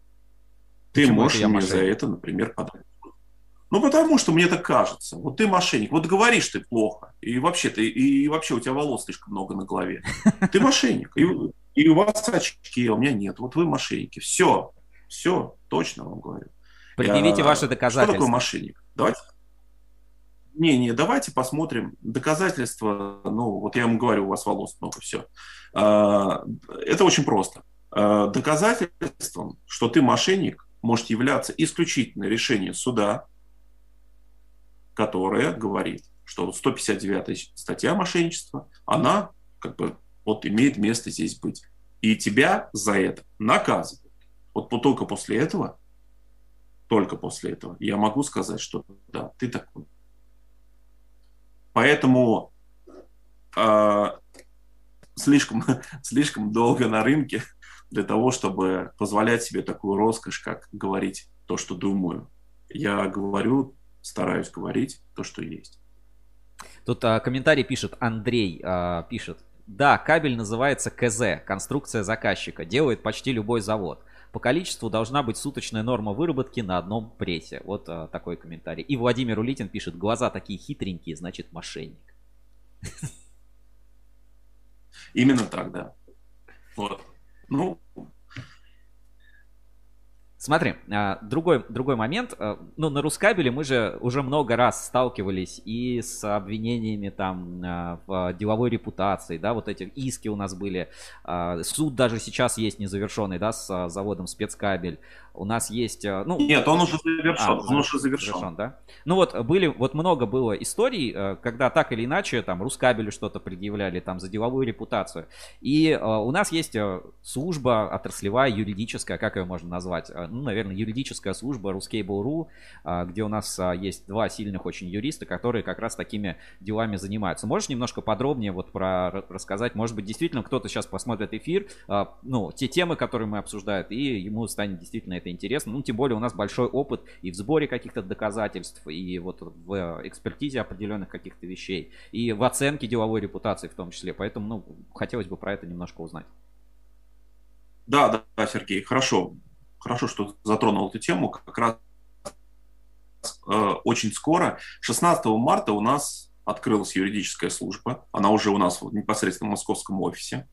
ты Почему можешь мне за мошенник? это, например, подать. Ну, потому что мне так кажется. Вот ты мошенник. Вот говоришь ты плохо. И вообще, ты, и вообще у тебя волос слишком много на голове. Ты мошенник. И, и у вас очки, а у меня нет. Вот вы мошенники. Все. Все. Точно вам говорю. Предъявите Я- ваши Что доказательства. такое мошенник? Давайте. Не, не, давайте посмотрим. Доказательства, ну, вот я вам говорю, у вас волос много, все. Это очень просто. А, Доказательством, что ты мошенник, может являться исключительно решение суда, которое говорит, что 159 статья мошенничества, она как бы вот имеет место здесь быть. И тебя за это наказывают. Вот только после этого, только после этого я могу сказать, что да, ты такой. Поэтому а, слишком, слишком долго на рынке для того, чтобы позволять себе такую роскошь, как говорить то, что думаю. Я говорю, стараюсь говорить то, что есть. Тут а, комментарий пишет Андрей, а, пишет. Да, кабель называется КЗ, конструкция заказчика. Делает почти любой завод. По количеству должна быть суточная норма выработки на одном прессе. Вот а, такой комментарий. И Владимир Улитин пишет, глаза такие хитренькие, значит мошенник. Именно так, да. Вот. Ну, Смотри, а, другой, другой момент. А, ну, на Рускабеле мы же уже много раз сталкивались и с обвинениями там а, в деловой репутации, да, вот эти иски у нас были. Суд даже сейчас есть незавершенный, да, с заводом спецкабель. У нас есть, ну... Нет, он уже завершен, а, он уже завершен. завершен. да? Ну вот были, вот много было историй, когда так или иначе там Рускабелю что-то предъявляли там за деловую репутацию. И у нас есть служба отраслевая, юридическая, как ее можно назвать? ну, наверное, юридическая служба Ruscable.ru, а, где у нас есть два сильных очень юриста, которые как раз такими делами занимаются. Можешь немножко подробнее вот про рассказать? Может быть, действительно кто-то сейчас посмотрит эфир, ну, те темы, которые мы обсуждаем, и ему станет действительно это интересно. Ну, тем более у нас большой опыт и в сборе каких-то доказательств, и вот в экспертизе определенных каких-то вещей, и в оценке деловой репутации в том числе. Поэтому, ну, хотелось бы про это немножко узнать. Да, да, да, Сергей, хорошо хорошо, что затронул эту тему. Как раз э, очень скоро, 16 марта у нас открылась юридическая служба. Она уже у нас непосредственно в московском офисе.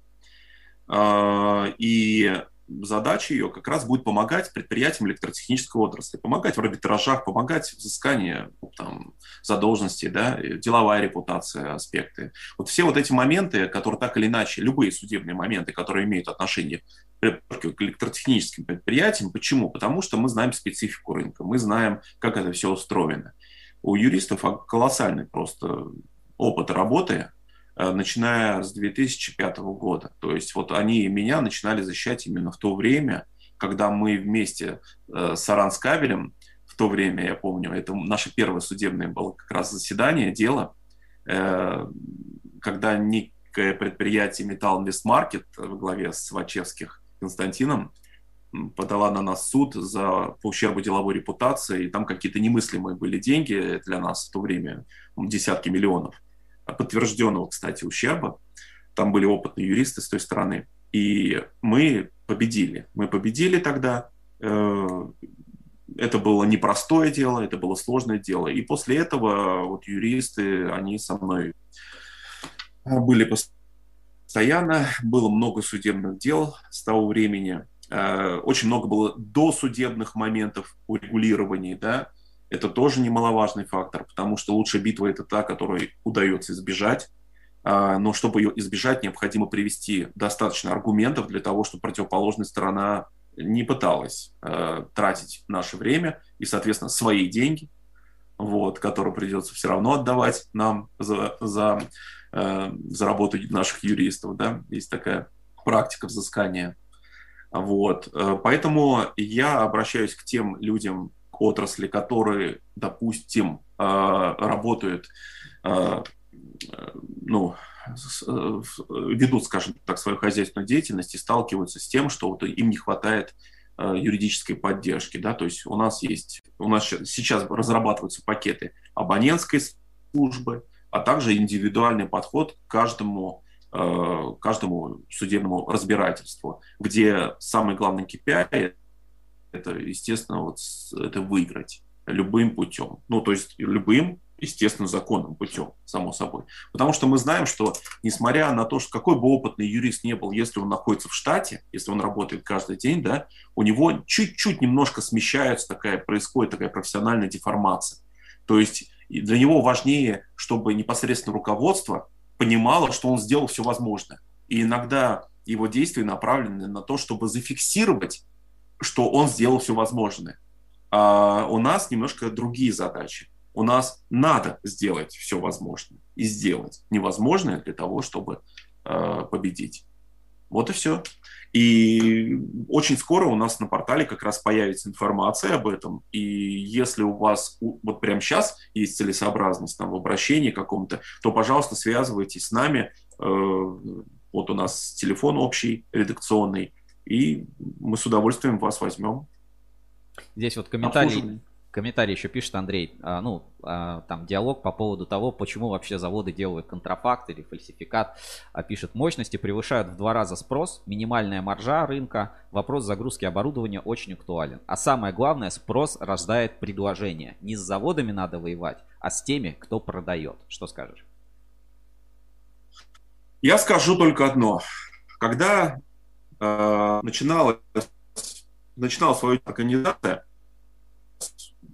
Э, и задача ее как раз будет помогать предприятиям электротехнической отрасли, помогать в арбитражах, помогать в взыскании там, задолженности, да, деловая репутация, аспекты. Вот все вот эти моменты, которые так или иначе, любые судебные моменты, которые имеют отношение к электротехническим предприятиям. Почему? Потому что мы знаем специфику рынка, мы знаем, как это все устроено. У юристов колоссальный просто опыт работы, начиная с 2005 года. То есть вот они и меня начинали защищать именно в то время, когда мы вместе э, с Аранскабелем, в то время, я помню, это наше первое судебное было как раз заседание, дело, э, когда некое предприятие Металл Инвестмаркет в главе с Вачевских Константином подала на нас суд за по ущербу деловой репутации, и там какие-то немыслимые были деньги для нас в то время, десятки миллионов подтвержденного, кстати, ущерба. Там были опытные юристы с той стороны. И мы победили. Мы победили тогда. Э, это было непростое дело, это было сложное дело. И после этого вот юристы, они со мной были постоянно, было много судебных дел с того времени, э, очень много было досудебных моментов урегулирования, да, это тоже немаловажный фактор, потому что лучшая битва – это та, которой удается избежать, а, но чтобы ее избежать, необходимо привести достаточно аргументов для того, чтобы противоположная сторона не пыталась э, тратить наше время и, соответственно, свои деньги, вот, которые придется все равно отдавать нам за, за Э, за работу наших юристов, да, есть такая практика взыскания. Вот. Э, поэтому я обращаюсь к тем людям отрасли, которые, допустим, э, работают, ну, ведут, скажем так, свою хозяйственную деятельность и сталкиваются с тем, что вот им не хватает юридической поддержки, да, то есть у нас есть, у нас сейчас разрабатываются пакеты абонентской службы, а также индивидуальный подход к каждому, э, каждому судебному разбирательству, где самый главный KPI это, естественно, вот это выиграть любым путем. Ну, то есть любым, естественно, законным путем, само собой. Потому что мы знаем, что несмотря на то, что какой бы опытный юрист не был, если он находится в штате, если он работает каждый день, да, у него чуть-чуть немножко смещается такая, происходит такая профессиональная деформация. То есть для него важнее, чтобы непосредственно руководство понимало, что он сделал все возможное. И иногда его действия направлены на то, чтобы зафиксировать, что он сделал все возможное. А у нас немножко другие задачи. У нас надо сделать все возможное и сделать невозможное для того, чтобы э, победить. Вот и все. И очень скоро у нас на портале как раз появится информация об этом. И если у вас вот прямо сейчас есть целесообразность там, в обращении каком-то, то, пожалуйста, связывайтесь с нами. Э, вот у нас телефон общий, редакционный, и мы с удовольствием вас возьмем. Здесь вот комментарий комментарий еще пишет Андрей, а, ну, а, там диалог по поводу того, почему вообще заводы делают контрафакт или фальсификат. А, пишет, мощности превышают в два раза спрос, минимальная маржа рынка, вопрос загрузки оборудования очень актуален. А самое главное, спрос рождает предложение. Не с заводами надо воевать, а с теми, кто продает. Что скажешь? Я скажу только одно. Когда э, начиналось начинала свою организацию,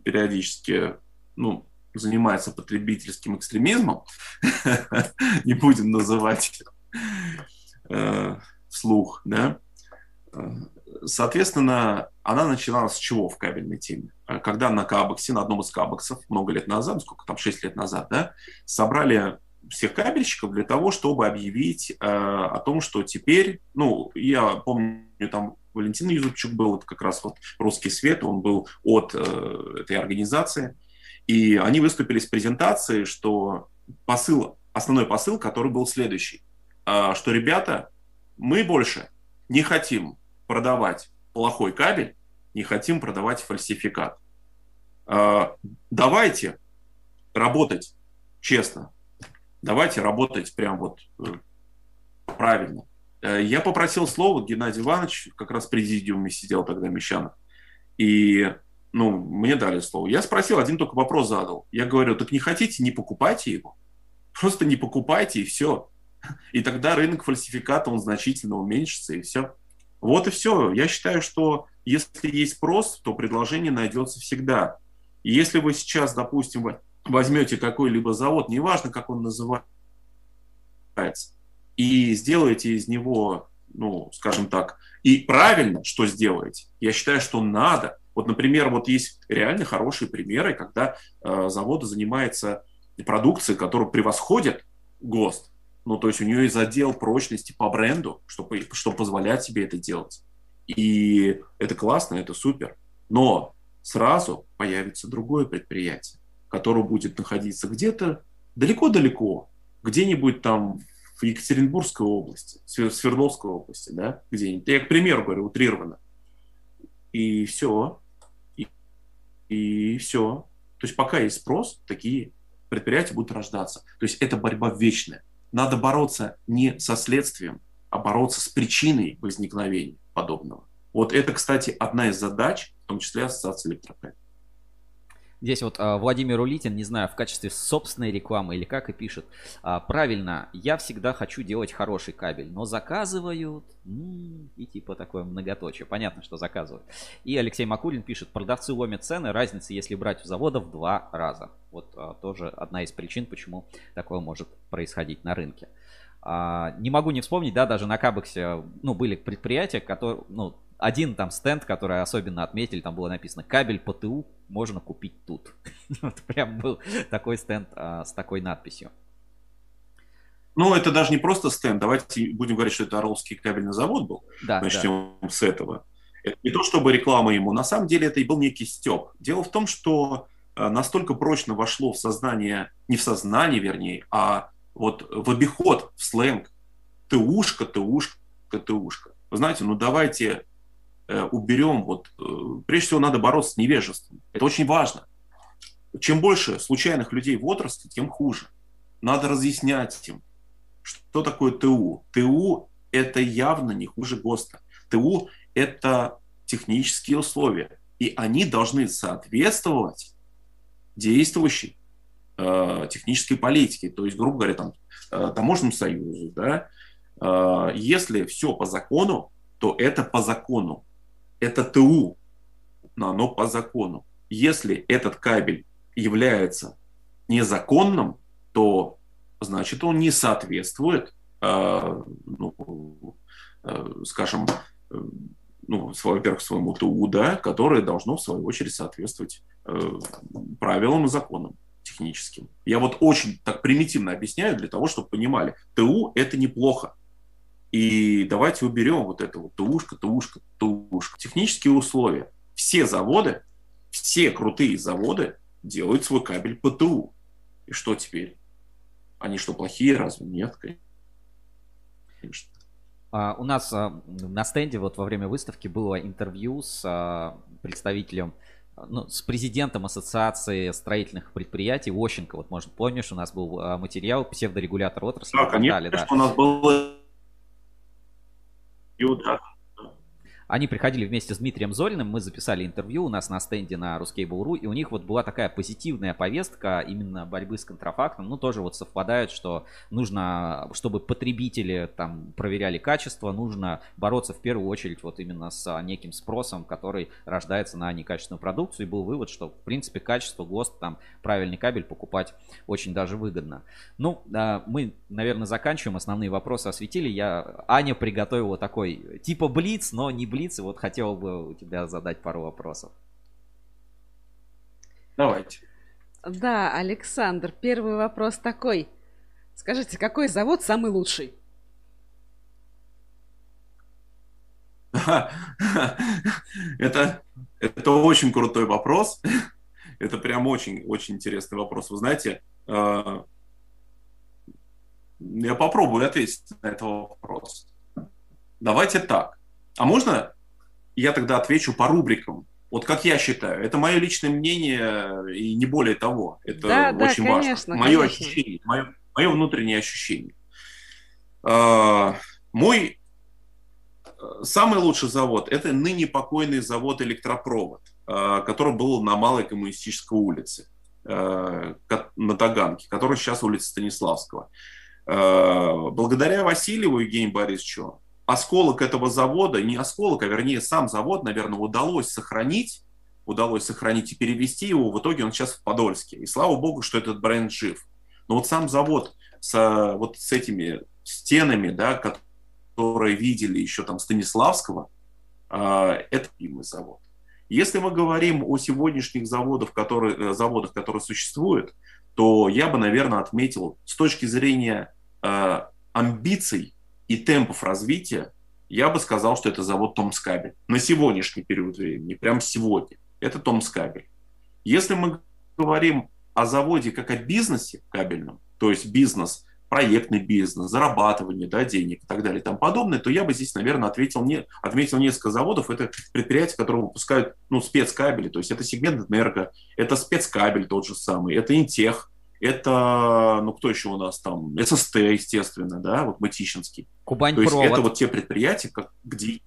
периодически, ну, занимается потребительским экстремизмом, не будем называть э, вслух, да, соответственно, она начинала с чего в кабельной теме? Когда на Кабексе, на одном из Кабексов, много лет назад, сколько там, 6 лет назад, да, собрали всех кабельщиков для того, чтобы объявить э, о том, что теперь, ну, я помню, там Валентин Юзупчук был, это как раз вот «Русский свет», он был от э, этой организации, и они выступили с презентацией, что посыл, основной посыл, который был следующий, э, что, ребята, мы больше не хотим продавать плохой кабель, не хотим продавать фальсификат. Давайте работать честно, давайте работать прям вот э, правильно. Э, я попросил слово Геннадий Иванович, как раз в президиуме сидел тогда Мещанов, и ну, мне дали слово. Я спросил, один только вопрос задал. Я говорю, так не хотите, не покупайте его. Просто не покупайте, и все. И тогда рынок фальсификата, он значительно уменьшится, и все. Вот и все. Я считаю, что если есть спрос, то предложение найдется всегда. И если вы сейчас, допустим, возьмете какой-либо завод, неважно, как он называется, и сделаете из него, ну, скажем так, и правильно, что сделаете, я считаю, что надо. Вот, например, вот есть реально хорошие примеры, когда э, завод занимается продукцией, которая превосходит ГОСТ. Ну, то есть у нее есть отдел прочности по бренду, что, что позволяет себе это делать. И это классно, это супер. Но сразу появится другое предприятие, которое будет находиться где-то далеко-далеко, где-нибудь там в Екатеринбургской области, Свердловской области, да, где-нибудь. Я к примеру говорю, утрированно. И все. И, и все. То есть пока есть спрос, такие предприятия будут рождаться. То есть это борьба вечная. Надо бороться не со следствием, а бороться с причиной возникновения подобного. Вот это, кстати, одна из задач, в том числе Ассоциации электропред. Здесь вот а, Владимир Улитин, не знаю, в качестве собственной рекламы или как и пишет. А, правильно, я всегда хочу делать хороший кабель, но заказывают и типа такое многоточие. Понятно, что заказывают. И Алексей Макулин пишет, продавцы ломят цены, разница, если брать у завода в два раза. Вот а, тоже одна из причин, почему такое может происходить на рынке. А, не могу не вспомнить, да, даже на Кабексе, ну, были предприятия, которые, ну, один там стенд, который особенно отметили, там было написано «Кабель ПТУ можно купить тут». вот прям был такой стенд а, с такой надписью. Ну, это даже не просто стенд. Давайте будем говорить, что это Орловский кабельный завод был. Да, Начнем да. с этого. Это не то, чтобы реклама ему. На самом деле это и был некий степ. Дело в том, что а, настолько прочно вошло в сознание, не в сознание, вернее, а вот в обиход, в сленг. ТУшка, ТУшка, ТУшка. Вы знаете, ну давайте уберем, вот, э, прежде всего надо бороться с невежеством. Это очень важно. Чем больше случайных людей в отрасли, тем хуже. Надо разъяснять им, что такое ТУ. ТУ – это явно не хуже ГОСТа. ТУ – это технические условия, и они должны соответствовать действующей э, технической политике, то есть, грубо говоря, там, э, таможенному союзу. Да? Э, если все по закону, то это по закону это ТУ, но оно по закону. Если этот кабель является незаконным, то значит он не соответствует, э, ну, э, скажем, э, ну, во-первых, своему ТУ, да, которое должно, в свою очередь, соответствовать э, правилам и законам техническим. Я вот очень так примитивно объясняю для того, чтобы понимали, ТУ – это неплохо. И давайте уберем вот это вот ТУшка, ТУшка, ТУшка. Технические условия. Все заводы, все крутые заводы делают свой кабель по ТУ. И что теперь? Они что, плохие? Разве нет? Конечно. А, у нас а, на стенде вот во время выставки было интервью с а, представителем ну, с президентом Ассоциации строительных предприятий Ощенко. Вот, может, помнишь, у нас был материал псевдорегулятор отрасли. Да, конечно, да. у нас был Ю, да. Они приходили вместе с Дмитрием Зориным, мы записали интервью у нас на стенде на Ruskable.ru, и у них вот была такая позитивная повестка именно борьбы с контрафактом. Ну, тоже вот совпадает, что нужно, чтобы потребители там проверяли качество, нужно бороться в первую очередь вот именно с неким спросом, который рождается на некачественную продукцию. И был вывод, что в принципе качество, ГОСТ, там правильный кабель покупать очень даже выгодно. Ну, а, мы, наверное, заканчиваем. Основные вопросы осветили. Я, Аня приготовила такой типа блиц, но не блиц. И вот хотел бы у тебя задать пару вопросов. Давайте. Да, Александр, первый вопрос такой. Скажите, какой завод самый лучший? Это, это очень крутой вопрос. Это прям очень, очень интересный вопрос. Вы знаете, э, я попробую ответить на этот вопрос. Давайте так. А можно я тогда отвечу по рубрикам? Вот как я считаю, это мое личное мнение и не более того. Это да, очень да, важно. конечно, Мое конечно. ощущение, мое, мое внутреннее ощущение. А, мой э, самый лучший завод – это ныне покойный завод «Электропровод», а, который был на Малой Коммунистической улице э, на Таганке, который сейчас улица Станиславского. Э, Благодаря Васильеву Евгению Борисовичу осколок этого завода, не осколок, а вернее сам завод, наверное, удалось сохранить, удалось сохранить и перевести его. В итоге он сейчас в Подольске. И слава богу, что этот бренд жив. Но вот сам завод с, вот с этими стенами, да, которые видели еще там Станиславского, э, это любимый завод. Если мы говорим о сегодняшних заводах, которые, э, заводах, которые существуют, то я бы, наверное, отметил с точки зрения э, амбиций и темпов развития, я бы сказал, что это завод Томскабель. На сегодняшний период времени, прямо сегодня. Это Томскабель. Если мы говорим о заводе как о бизнесе кабельном, то есть бизнес, проектный бизнес, зарабатывание да, денег и так далее и тому подобное, то я бы здесь, наверное, ответил, не, отметил несколько заводов. Это предприятия, которые выпускают ну, спецкабели, то есть это сегмент энерго, это спецкабель тот же самый, это интех, это, ну, кто еще у нас там? ССТ, естественно, да, вот Мытищинский. Кубань То есть это вот те предприятия, как, где...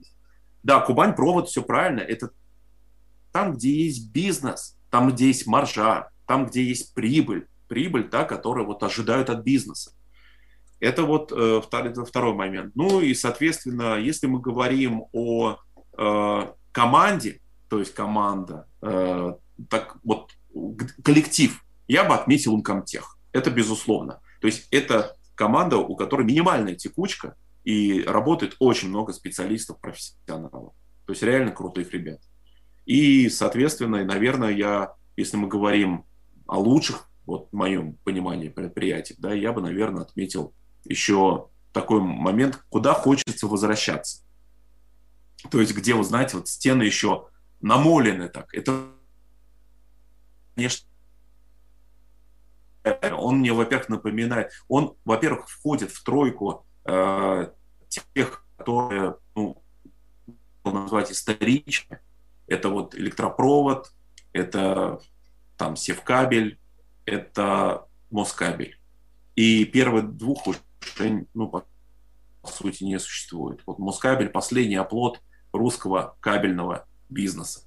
Да, Кубань провод, все правильно. Это там, где есть бизнес, там, где есть маржа, там, где есть прибыль. Прибыль, та, которая вот ожидают от бизнеса. Это вот э, второй, второй момент. Ну и, соответственно, если мы говорим о э, команде, то есть команда, э, так вот коллектив, я бы отметил Умкомтех. Это безусловно. То есть это команда, у которой минимальная текучка, и работает очень много специалистов, профессионалов. То есть реально крутых ребят. И, соответственно, наверное, я, если мы говорим о лучших, вот в моем понимании предприятий, да, я бы, наверное, отметил еще такой момент, куда хочется возвращаться. То есть, где, вы знаете, вот стены еще намолены так. Это, конечно, он мне, во-первых, напоминает, он, во-первых, входит в тройку э, тех, которые, ну, назвать историчными. Это вот электропровод, это там севкабель, это москабель. И первых двух уже, ну, по сути, не существует. Вот москабель – последний оплот русского кабельного бизнеса.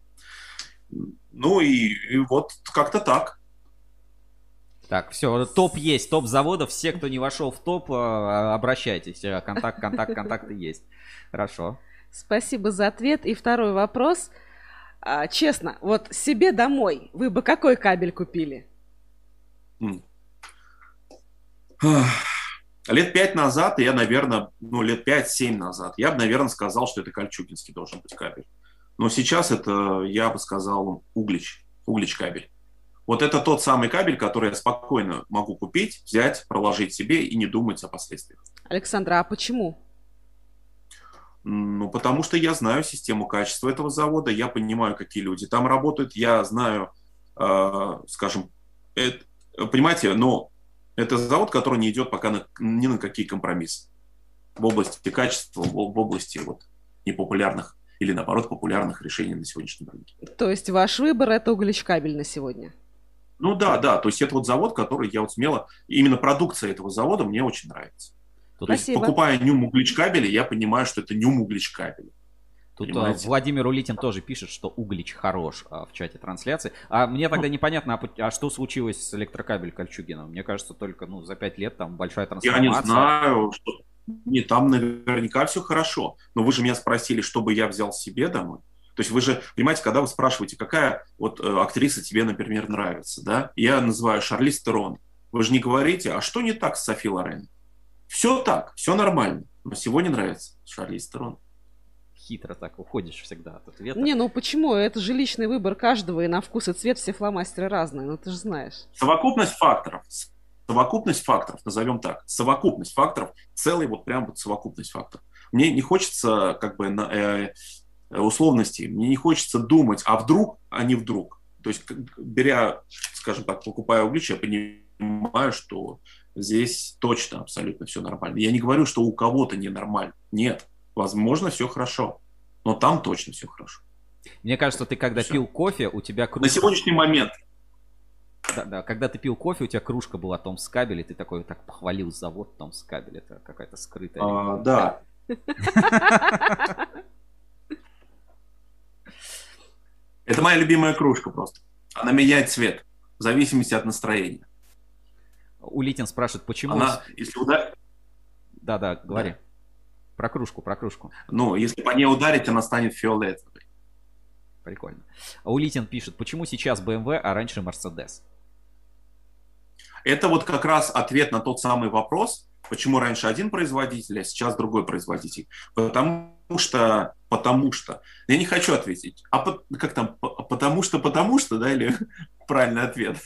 Ну и, и вот как-то так. Так, все, топ есть, топ заводов. Все, кто не вошел в топ, э, обращайтесь. Э, Контакт, контакт, контакты есть. Хорошо. Спасибо за ответ. И второй вопрос. А, честно, вот себе домой вы бы какой кабель купили? Лет пять назад, я, наверное, ну, лет пять-семь назад, я бы, наверное, сказал, что это Кольчугинский должен быть кабель. Но сейчас это, я бы сказал, Углич, Углич кабель. Вот это тот самый кабель, который я спокойно могу купить, взять, проложить себе и не думать о последствиях. Александра, а почему? Ну, потому что я знаю систему качества этого завода, я понимаю, какие люди там работают, я знаю, э, скажем, это- понимаете, но это завод, который не идет пока на- ни на какие компромиссы в области качества, в в области вот непопулярных или, наоборот, популярных решений на сегодняшнем рынке. То есть ваш выбор это углич-кабель на сегодня? Ну да, да, то есть это вот завод, который я вот смело, именно продукция этого завода мне очень нравится. То есть Спасибо. покупая нюм углич кабели, я понимаю, что это нюм углич кабели. Тут а, Понимаете? Владимир Улитин тоже пишет, что Углич хорош а, в чате трансляции. А мне тогда непонятно, а, а что случилось с электрокабель Кольчугиным? Мне кажется, только ну, за пять лет там большая Я трансформация. не знаю, что... Не, там наверняка все хорошо. Но вы же меня спросили, чтобы я взял себе домой. То есть вы же, понимаете, когда вы спрашиваете, какая вот э, актриса тебе, например, нравится, да? Я называю Шарлиз Терон. Вы же не говорите, а что не так с Софи Лорен? Все так, все нормально. Но сегодня нравится Шарлиз Терон. Хитро так уходишь всегда от ответа. Не, ну почему? Это же личный выбор каждого, и на вкус и цвет все фломастеры разные, ну ты же знаешь. Совокупность факторов. Совокупность факторов, назовем так. Совокупность факторов, целый вот прям вот совокупность факторов. Мне не хочется как бы на, э, условностей, мне не хочется думать, а вдруг, а не вдруг. То есть, беря, скажем так, покупая углич, я понимаю, что здесь точно абсолютно все нормально. Я не говорю, что у кого-то ненормально. Нет, возможно, все хорошо. Но там точно все хорошо. Мне кажется, ты когда Всё. пил кофе, у тебя кружка... На сегодняшний момент Да, да, когда ты пил кофе, у тебя кружка была Томс Кабель, и ты такой так похвалил завод Томс Кабель. Это какая-то скрытая... А, да. Это моя любимая кружка просто. Она меняет цвет в зависимости от настроения. Улитин спрашивает, почему... Она, если ударить, Да-да, говори. Про кружку, про кружку. ну, если по ней ударить, она станет фиолетовой. Прикольно. Улитин пишет, почему сейчас BMW, а раньше Mercedes? Это вот как раз ответ на тот самый вопрос, почему раньше один производитель, а сейчас другой производитель. Потому что, потому что. Я не хочу ответить. А по- как там, по- потому что, потому что, да, или правильный ответ?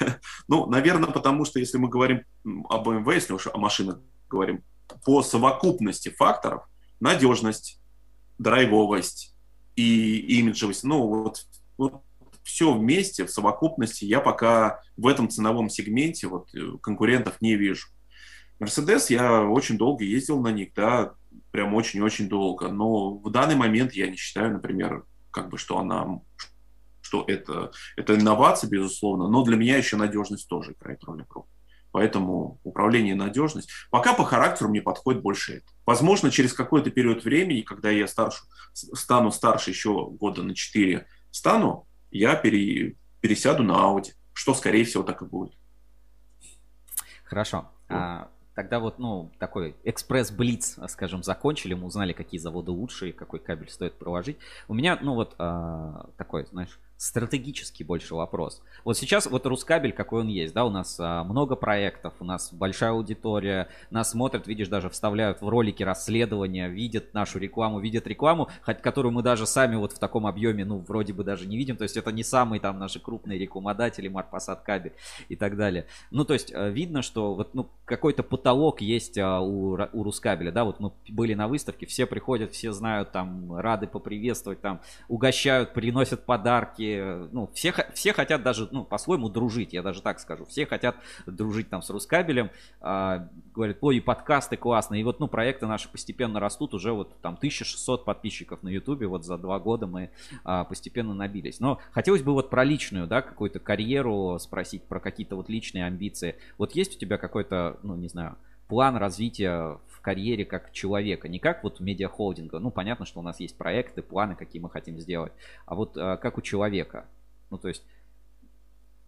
Ну, наверное, потому что если мы говорим м, о BMW, если уж о машинах говорим, по совокупности факторов, надежность, драйвовость и имиджевость, ну, вот, вот все вместе, в совокупности, я пока в этом ценовом сегменте вот, э, конкурентов не вижу. Мерседес, я очень долго ездил на них, да, прям очень-очень долго, но в данный момент я не считаю, например, как бы, что она, что это, это инновация, безусловно, но для меня еще надежность тоже играет роль огромную. Поэтому управление и надежность. Пока по характеру мне подходит больше это. Возможно, через какой-то период времени, когда я старше, стану старше еще года на 4 стану, я пере- пересяду на Audi, что, скорее всего, так и будет. Хорошо. А, тогда вот, ну, такой экспресс-блиц, скажем, закончили. Мы узнали, какие заводы лучше и какой кабель стоит проложить. У меня, ну, вот а, такой, знаешь, стратегический больше вопрос. Вот сейчас вот Рускабель, какой он есть, да, у нас а, много проектов, у нас большая аудитория, нас смотрят, видишь, даже вставляют в ролики расследования, видят нашу рекламу, видят рекламу, хоть которую мы даже сами вот в таком объеме, ну, вроде бы даже не видим, то есть это не самые там наши крупные рекламодатели, Марпасад Кабель и так далее. Ну, то есть э, видно, что вот, ну, какой-то потолок есть а, у, у Рускабеля, да, вот мы были на выставке, все приходят, все знают, там, рады поприветствовать, там, угощают, приносят подарки, э, ну, все, все хотят даже, ну, по-своему дружить, я даже так скажу, все хотят дружить там с Рускабелем, а, говорят, ой, и подкасты классные, и вот, ну, проекты наши постепенно растут, уже вот там 1600 подписчиков на ютубе, вот за два года мы а, постепенно набились. Но хотелось бы вот про личную, да, какую-то карьеру спросить, про какие-то вот личные амбиции. Вот есть у тебя какой-то, ну, не знаю, план развития карьере как человека, не как вот медиахолдинга. Ну, понятно, что у нас есть проекты, планы, какие мы хотим сделать, а вот а, как у человека. Ну, то есть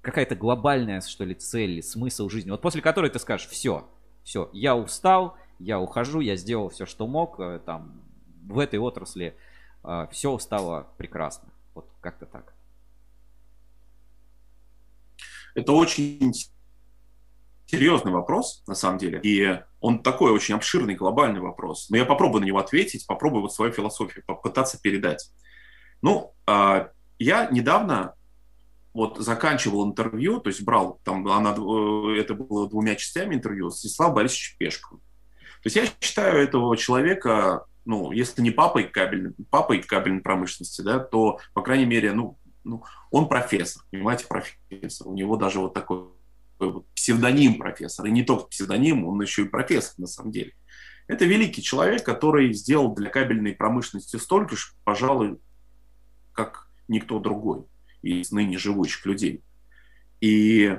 какая-то глобальная, что ли, цель, смысл жизни, вот после которой ты скажешь, все, все, я устал, я ухожу, я сделал все, что мог, э, там, в этой отрасли все стало прекрасно. Вот как-то так. Это очень серьезный вопрос, на самом деле. И он такой очень обширный, глобальный вопрос. Но я попробую на него ответить, попробую вот свою философию попытаться передать. Ну, а, я недавно вот заканчивал интервью, то есть брал, там, она, э, это было двумя частями интервью с Станиславом Борисовичем Пешковым. То есть я считаю этого человека, ну, если не папой кабельной, папой кабельной промышленности, да, то, по крайней мере, ну, ну, он профессор, понимаете, профессор. У него даже вот такой псевдоним профессор. И не только псевдоним, он еще и профессор на самом деле. Это великий человек, который сделал для кабельной промышленности столько же, пожалуй, как никто другой из ныне живущих людей. И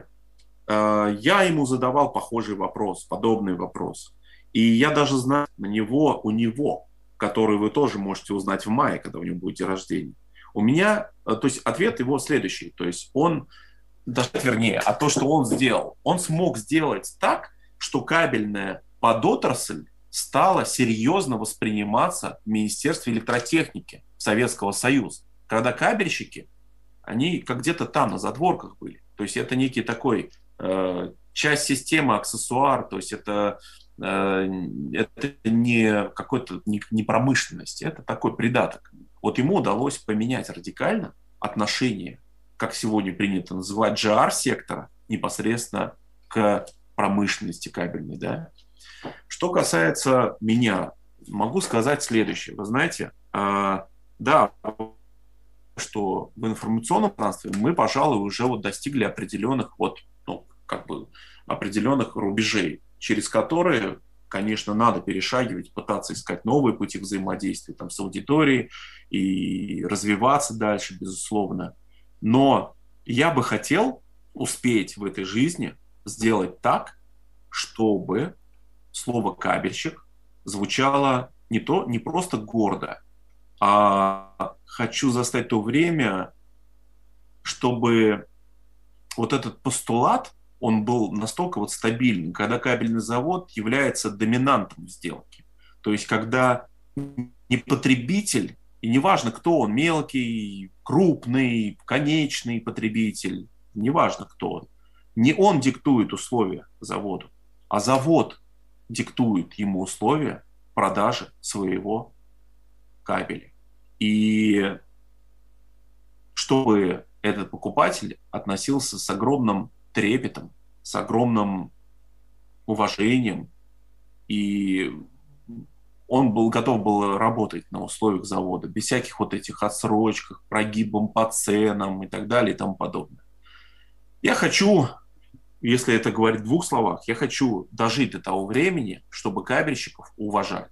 э, я ему задавал похожий вопрос, подобный вопрос. И я даже знаю, на него, у него который вы тоже можете узнать в мае, когда у него будет день рождения. У меня, э, то есть ответ его следующий. То есть он, даже вернее, а то, что он сделал, он смог сделать так, что кабельная подотрасль стала серьезно восприниматься в Министерстве электротехники Советского Союза. Когда кабельщики, они как где-то там на задворках были. То есть это некий такой э, часть системы, аксессуар, то есть это, э, это не какой-то не, не промышленность, это такой придаток. Вот ему удалось поменять радикально отношение, как сегодня принято называть, GR-сектора непосредственно к промышленности кабельной. Да? Что касается меня, могу сказать следующее. Вы знаете, э, да, что в информационном пространстве мы, пожалуй, уже вот достигли определенных вот, ну, как бы определенных рубежей, через которые, конечно, надо перешагивать, пытаться искать новые пути взаимодействия там, с аудиторией и развиваться дальше, безусловно. Но я бы хотел успеть в этой жизни сделать так, чтобы слово «кабельщик» звучало не, то, не просто гордо, а хочу застать то время, чтобы вот этот постулат, он был настолько вот стабильным, когда кабельный завод является доминантом в сделке. То есть когда не потребитель, и неважно, кто он, мелкий, крупный, конечный потребитель, неважно, кто он, не он диктует условия заводу, а завод диктует ему условия продажи своего кабеля. И чтобы этот покупатель относился с огромным трепетом, с огромным уважением, и он был готов был работать на условиях завода, без всяких вот этих отсрочках, прогибом по ценам и так далее и тому подобное. Я хочу, если это говорить в двух словах, я хочу дожить до того времени, чтобы кабельщиков уважали.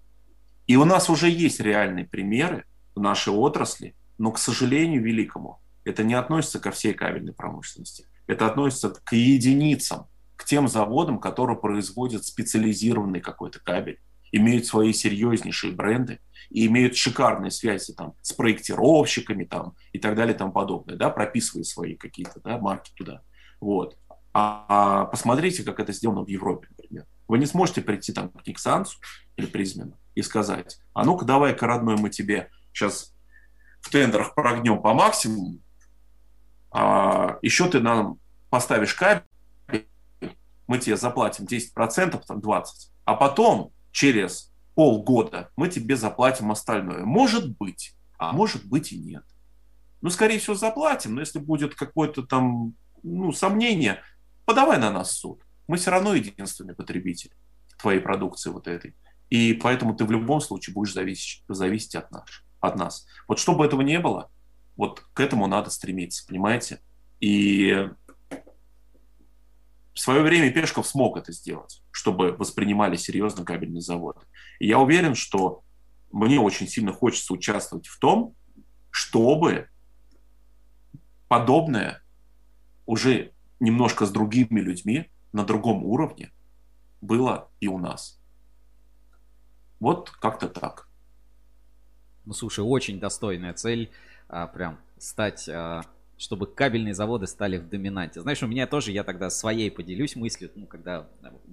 И у нас уже есть реальные примеры в нашей отрасли, но, к сожалению, великому, это не относится ко всей кабельной промышленности. Это относится к единицам, к тем заводам, которые производят специализированный какой-то кабель, имеют свои серьезнейшие бренды и имеют шикарные связи там, с проектировщиками там, и так далее и тому подобное, да, прописывая свои какие-то да, марки туда. Вот. А, а посмотрите, как это сделано в Европе, например. Вы не сможете прийти там к Никсансу или Призмену и сказать, а ну-ка давай-ка, родной, мы тебе сейчас в тендерах прогнем по максимуму, а еще ты нам поставишь кабель, мы тебе заплатим 10%, там 20%, а потом через полгода мы тебе заплатим остальное. Может быть, а может быть и нет. Ну, скорее всего, заплатим, но если будет какое-то там ну, сомнение, подавай на нас суд. Мы все равно единственный потребитель твоей продукции вот этой. И поэтому ты в любом случае будешь зависеть, зависеть от, нас, от нас. Вот чтобы этого не было, вот к этому надо стремиться, понимаете? И в свое время Пешков смог это сделать, чтобы воспринимали серьезно кабельный завод. И я уверен, что мне очень сильно хочется участвовать в том, чтобы подобное уже немножко с другими людьми на другом уровне было и у нас. Вот как-то так. Ну, слушай, очень достойная цель. А, прям стать, а, чтобы кабельные заводы стали в доминанте. Знаешь, у меня тоже, я тогда своей поделюсь мыслью, ну, когда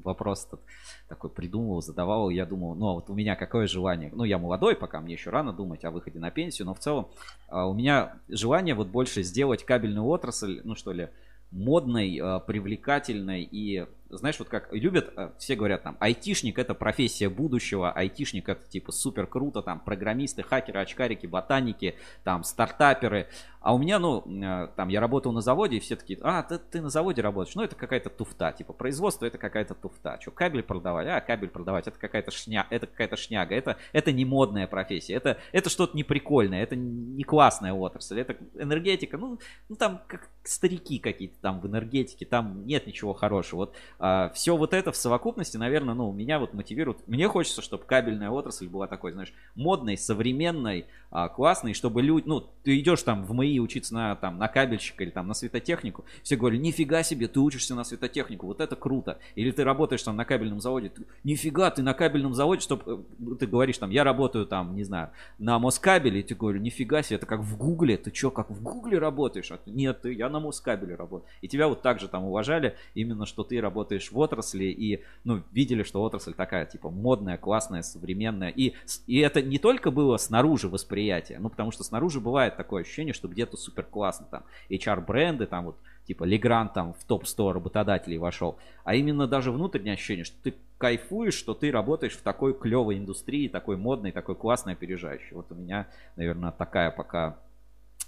вопрос этот такой придумывал, задавал, я думал, ну, а вот у меня какое желание? Ну, я молодой, пока мне еще рано думать о выходе на пенсию, но в целом а, у меня желание вот больше сделать кабельную отрасль, ну, что ли, модной, а, привлекательной и знаешь, вот как любят, э, все говорят там, айтишник это профессия будущего, айтишник это типа супер круто, там программисты, хакеры, очкарики, ботаники, там стартаперы. А у меня, ну, э, там я работал на заводе, и все такие, а, ты, ты на заводе работаешь, ну это какая-то туфта, типа производство это какая-то туфта. Что, кабель продавать? А, кабель продавать, это какая-то шня, это какая-то шняга, это, это не модная профессия, это, это что-то неприкольное, это не классная отрасль, это энергетика, ну, ну там как старики какие-то там в энергетике, там нет ничего хорошего. Вот а, все вот это в совокупности, наверное, ну, меня вот мотивирует. Мне хочется, чтобы кабельная отрасль была такой, знаешь, модной, современной, а, классной, чтобы люди, ну, ты идешь там в МАИ учиться на, там, на кабельщика или там на светотехнику, все говорят, нифига себе, ты учишься на светотехнику, вот это круто. Или ты работаешь там на кабельном заводе, нифига, ты на кабельном заводе, чтобы э, ты говоришь там, я работаю там, не знаю, на Москабеле, и ты говоришь, нифига себе, это как в Гугле, ты что, как в Гугле работаешь? А Нет, ты, я на Москабеле работаю. И тебя вот так же там уважали, именно что ты работаешь в отрасли и, ну, видели, что отрасль такая, типа, модная, классная, современная. И, и это не только было снаружи восприятие, ну, потому что снаружи бывает такое ощущение, что где-то супер классно, там, HR-бренды, там вот, типа, Легран там в топ-100 работодателей вошел, а именно даже внутреннее ощущение, что ты кайфуешь, что ты работаешь в такой клевой индустрии, такой модной, такой классной, опережающей. Вот у меня, наверное, такая пока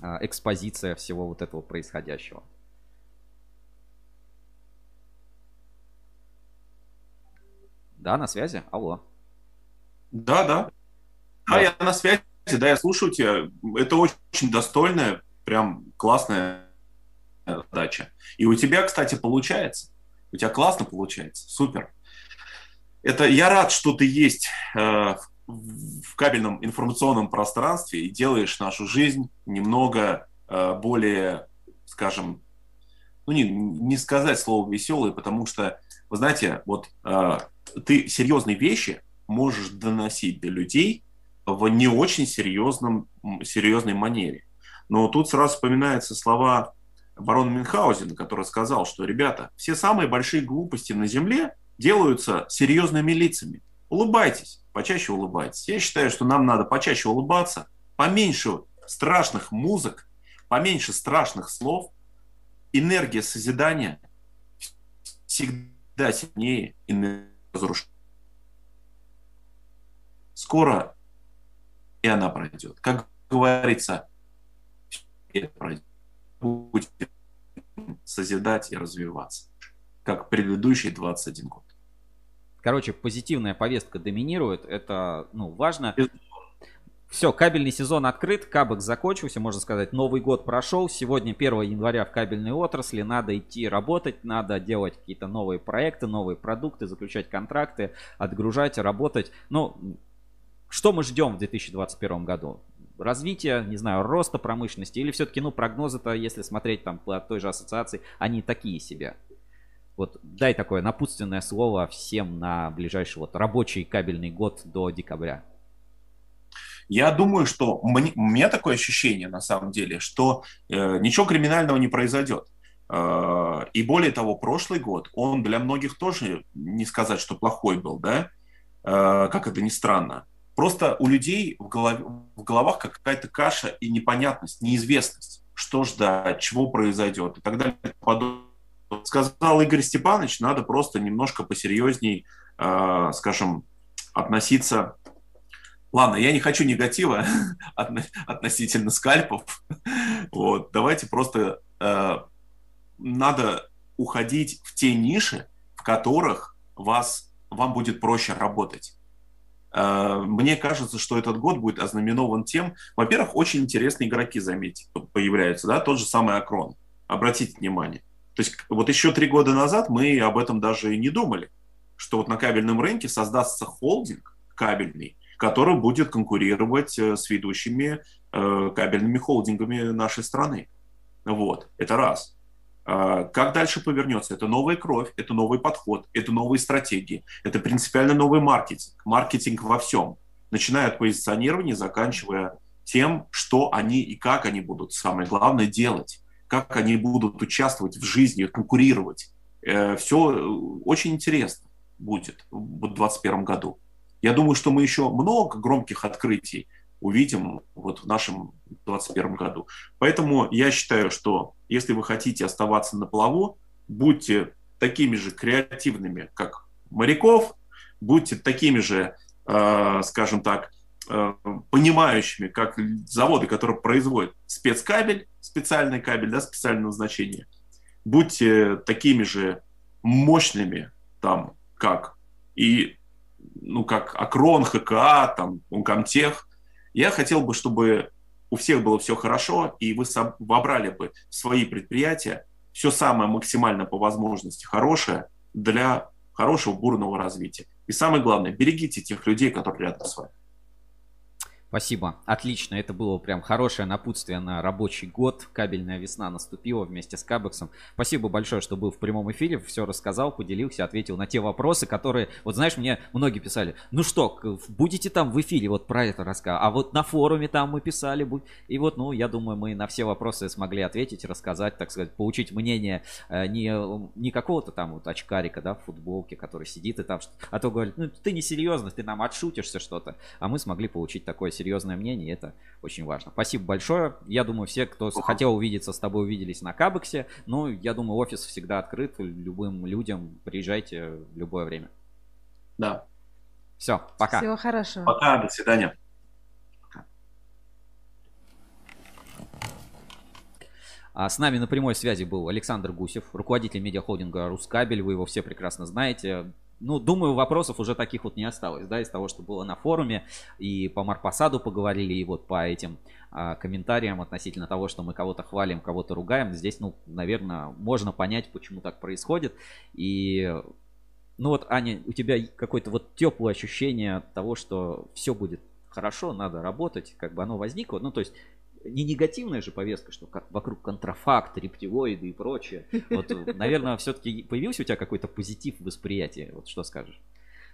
а, экспозиция всего вот этого происходящего. Да, на связи? Алло. Да, да. Да, я на связи, да, я слушаю тебя. Это очень достойная, прям классная задача. И у тебя, кстати, получается. У тебя классно получается. Супер. Это я рад, что ты есть э, в кабельном информационном пространстве и делаешь нашу жизнь немного э, более, скажем, ну не, не сказать слово веселый, потому что, вы знаете, вот э, ты серьезные вещи можешь доносить до людей в не очень серьезном, серьезной манере. Но тут сразу вспоминаются слова барона Мюнхгаузена, который сказал, что, ребята, все самые большие глупости на Земле делаются серьезными лицами. Улыбайтесь, почаще улыбайтесь. Я считаю, что нам надо почаще улыбаться, поменьше страшных музык, поменьше страшных слов. Энергия созидания всегда сильнее энергии разрушения. Скоро и она пройдет. Как говорится, пройдет. Будем созидать и развиваться, как предыдущий 21 год. Короче, позитивная повестка доминирует, это ну, важно. Все, кабельный сезон открыт, кабок закончился, можно сказать, Новый год прошел. Сегодня 1 января в кабельной отрасли, надо идти работать, надо делать какие-то новые проекты, новые продукты, заключать контракты, отгружать, работать. Ну, что мы ждем в 2021 году? Развитие, не знаю, роста промышленности или все-таки, ну, прогнозы-то, если смотреть там по той же ассоциации, они такие себе. Вот дай такое напутственное слово всем на ближайший вот рабочий кабельный год до декабря. Я думаю, что мне, у меня такое ощущение, на самом деле, что э, ничего криминального не произойдет. Э, и более того, прошлый год, он для многих тоже, не сказать, что плохой был, да, э, как это ни странно. Просто у людей в, голове, в головах какая-то каша и непонятность, неизвестность, что ждать, чего произойдет и так далее. Сказал Игорь Степанович, надо просто немножко посерьезней, э, скажем, относиться Ладно, я не хочу негатива относительно скальпов. Вот, давайте просто э, надо уходить в те ниши, в которых вас, вам будет проще работать. Э, мне кажется, что этот год будет ознаменован тем, во-первых, очень интересные игроки, заметьте, появляются, да, тот же самый Акрон. Обратите внимание. То есть вот еще три года назад мы об этом даже и не думали, что вот на кабельном рынке создастся холдинг кабельный, который будет конкурировать э, с ведущими э, кабельными холдингами нашей страны. Вот, это раз. А, как дальше повернется? Это новая кровь, это новый подход, это новые стратегии, это принципиально новый маркетинг. Маркетинг во всем, начиная от позиционирования, заканчивая тем, что они и как они будут, самое главное, делать, как они будут участвовать в жизни, конкурировать. Э, Все очень интересно будет в 2021 году. Я думаю, что мы еще много громких открытий увидим вот в нашем 2021 году. Поэтому я считаю, что если вы хотите оставаться на плаву, будьте такими же креативными, как моряков, будьте такими же, э, скажем так, э, понимающими, как заводы, которые производят спецкабель, специальный кабель, да, специального назначения. Будьте такими же мощными, там, как и ну, как Акрон, ХКА, там, Умкомтех. Я хотел бы, чтобы у всех было все хорошо, и вы вобрали бы в свои предприятия все самое максимально по возможности хорошее, для хорошего бурного развития. И самое главное, берегите тех людей, которые рядом с вами. Спасибо. Отлично. Это было прям хорошее напутствие на рабочий год. Кабельная весна наступила вместе с Кабексом. Спасибо большое, что был в прямом эфире. Все рассказал, поделился, ответил на те вопросы, которые... Вот знаешь, мне многие писали, ну что, будете там в эфире вот про это рассказывать. А вот на форуме там мы писали. И вот, ну, я думаю, мы на все вопросы смогли ответить, рассказать, так сказать, получить мнение э, не, не какого-то там вот очкарика, да, в футболке, который сидит и там... А то говорит, ну, ты не серьезно, ты нам отшутишься что-то. А мы смогли получить такое серьезное мнение, и это очень важно. Спасибо большое. Я думаю, все, кто хотел увидеться с тобой, увиделись на Кабексе. Ну, я думаю, офис всегда открыт любым людям. Приезжайте в любое время. Да. Все, пока. Всего хорошего. Пока, до свидания. А с нами на прямой связи был Александр Гусев, руководитель медиахолдинга «Рускабель». Вы его все прекрасно знаете ну, думаю, вопросов уже таких вот не осталось, да, из того, что было на форуме, и по Марпасаду поговорили, и вот по этим а, комментариям относительно того, что мы кого-то хвалим, кого-то ругаем, здесь, ну, наверное, можно понять, почему так происходит, и, ну вот, Аня, у тебя какое-то вот теплое ощущение того, что все будет хорошо, надо работать, как бы оно возникло, ну, то есть не негативная же повестка, что вокруг контрафакт, рептилоиды и прочее. Вот, наверное, все-таки появился у тебя какой-то позитив восприятия. Вот что скажешь?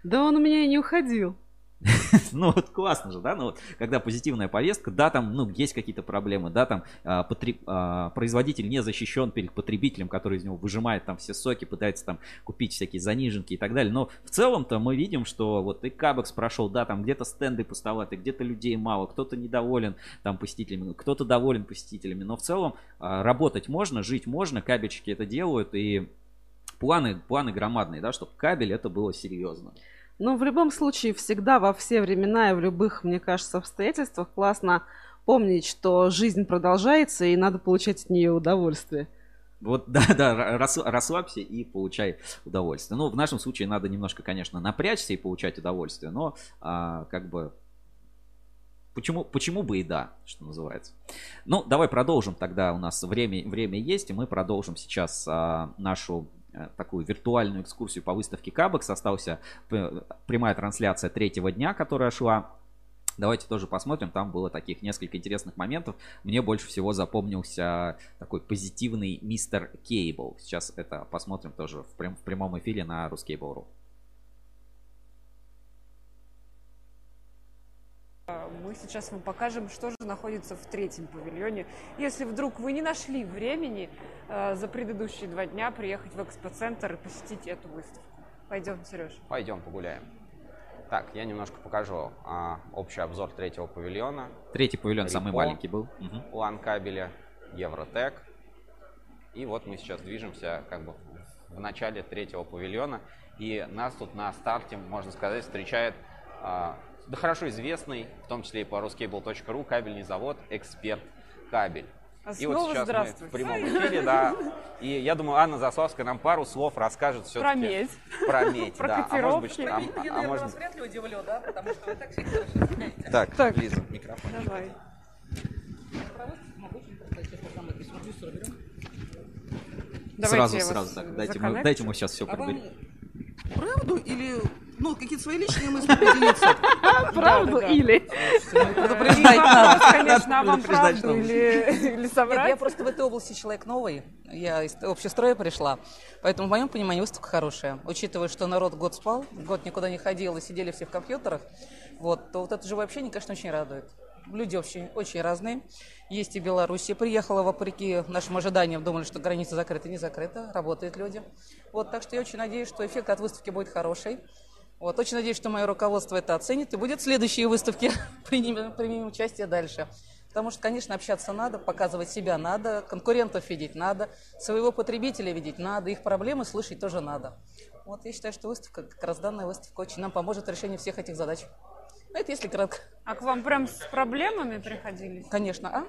Да он у меня и не уходил. ну вот классно же, да, ну вот когда позитивная повестка, да, там, ну, есть какие-то проблемы, да, там а, потреб... а, производитель не защищен перед потребителем, который из него выжимает там все соки, пытается там купить всякие заниженки и так далее, но в целом-то мы видим, что вот и Кабекс прошел, да, там где-то стенды пустоваты, где-то людей мало, кто-то недоволен там посетителями, кто-то доволен посетителями, но в целом а, работать можно, жить можно, кабельщики это делают, и планы, планы громадные, да, чтобы кабель это было серьезно. Ну, в любом случае, всегда, во все времена и в любых, мне кажется, обстоятельствах классно помнить, что жизнь продолжается, и надо получать от нее удовольствие. Вот, да, да, расслабься и получай удовольствие. Ну, в нашем случае надо немножко, конечно, напрячься и получать удовольствие, но а, как бы Почему, почему бы и да, что называется. Ну, давай продолжим тогда. У нас время, время есть, и мы продолжим сейчас а, нашу такую виртуальную экскурсию по выставке Кабекс. Остался прямая трансляция третьего дня, которая шла. Давайте тоже посмотрим. Там было таких несколько интересных моментов. Мне больше всего запомнился такой позитивный мистер Кейбл. Сейчас это посмотрим тоже в прямом эфире на Ruskable.ru. Мы сейчас вам покажем, что же находится в третьем павильоне. Если вдруг вы не нашли времени э, за предыдущие два дня приехать в экспоцентр и посетить эту выставку. Пойдем, Сереж. Пойдем погуляем. Так, я немножко покажу а, общий обзор третьего павильона. Третий павильон Рипо, самый маленький был. Угу. Лан кабеля, Евротек. И вот мы сейчас движемся как бы в начале третьего павильона. И нас тут на старте, можно сказать, встречает а, да хорошо известный, в том числе и по ruscable.ru, кабельный завод «Эксперт Кабель». А и вот сейчас мы в прямом эфире, да. И я думаю, Анна Заславская нам пару слов расскажет все Про медь. Про медь, Про да. А может быть. А, а, а может... вас вряд ли удивлю, да? Потому что вы так всегда. Так, так, Лиза, микрофон. Давай. Давайте сразу, сразу, так, дайте мы, дайте мы сейчас все а. Правду или ну, какие-то свои личные мысли поделиться. Правду или? Предупреждать надо. Конечно, а вам правду или соврать? Я просто в этой области человек новый. Я из общестроя пришла. Поэтому, в моем понимании, выставка хорошая. Учитывая, что народ год спал, год никуда не ходил и сидели все в компьютерах, вот, то вот это живое общение, конечно, очень радует. Люди очень, очень разные. Есть и Беларуси. Приехала вопреки нашим ожиданиям. Думали, что граница закрыта. Не закрыта. Работают люди. Вот, так что я очень надеюсь, что эффект от выставки будет хороший. Вот, очень надеюсь, что мое руководство это оценит и будет в следующие выставки примем, примем участие дальше. Потому что, конечно, общаться надо, показывать себя надо, конкурентов видеть надо, своего потребителя видеть надо, их проблемы слышать тоже надо. Вот я считаю, что выставка, как раз данная выставка, очень нам поможет в решении всех этих задач. Ну, это если кратко. А к вам прям с проблемами приходили? Конечно, а?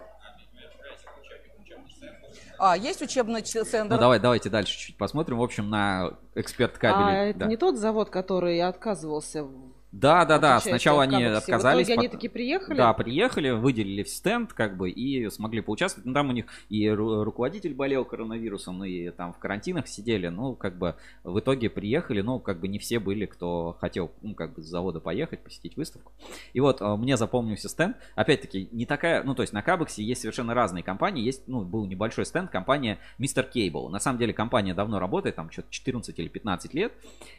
А, есть учебный центр? Ну, давай, давайте дальше чуть-чуть посмотрим. В общем, на эксперт кабеля. А это да. не тот завод, который отказывался Да, да, да. Сначала они отказались. В итоге они таки приехали? Да, приехали, выделили в стенд, как бы, и смогли поучаствовать. Ну, там у них и ру- руководитель болел коронавирусом, и там в карантинах сидели. Ну, как бы, в итоге приехали, ну, как бы не все были, кто хотел, ну, как бы, с завода поехать, посетить выставку. И вот а, мне запомнился стенд. Опять-таки, не такая, ну, то есть на Кабексе есть совершенно разные компании. Есть, ну, был небольшой стенд, компания Mr. Cable. На самом деле компания давно работает, там что-то 14 или 15 лет,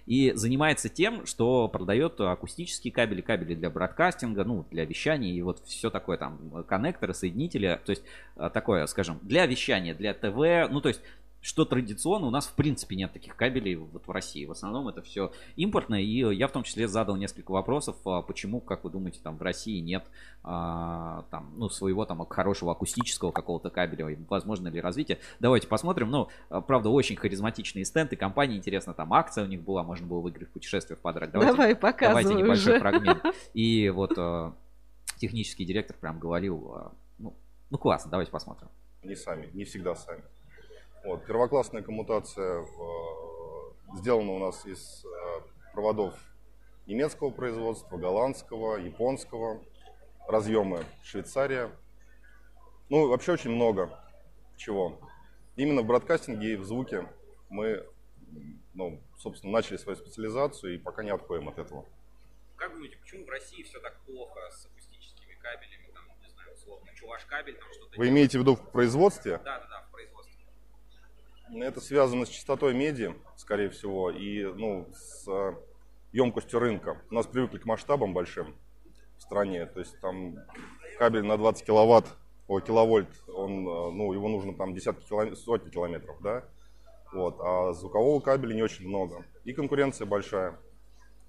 и занимается тем, что продает акустические кабели, кабели для бродкастинга, ну, для вещания и вот все такое там, э, коннекторы, соединители, то есть э, такое, скажем, для вещания, для ТВ, ну, то есть что традиционно, у нас в принципе нет таких кабелей вот в России. В основном это все импортное. И я в том числе задал несколько вопросов, а почему, как вы думаете, там в России нет а, там, ну, своего там хорошего акустического какого-то кабеля, и возможно ли развитие. Давайте посмотрим. Ну, а, правда, очень харизматичные стенды, компании, интересно, там акция у них была, можно было выиграть путешествие в подарок. Давай, показывай Давайте небольшой уже. фрагмент. И вот а, технический директор прям говорил, а, ну, ну классно, давайте посмотрим. Не сами, не всегда сами. Вот, первоклассная коммутация э, сделана у нас из э, проводов немецкого производства, голландского, японского, разъемы Швейцария. Ну, вообще очень много чего. Именно в бродкастинге и в звуке мы, ну, собственно, начали свою специализацию и пока не отходим от этого. Как думаете, почему в России все так плохо с акустическими кабелями, там, не знаю, условно, чуваш кабель, там что-то... Вы имеете в виду в производстве? Да, да, да, в производстве. Это связано с частотой меди, скорее всего, и ну, с э, емкостью рынка. У нас привыкли к масштабам большим в стране. То есть там кабель на 20 киловатт, о, киловольт, он, э, ну, его нужно там десятки километров, сотни километров, да? Вот, а звукового кабеля не очень много. И конкуренция большая.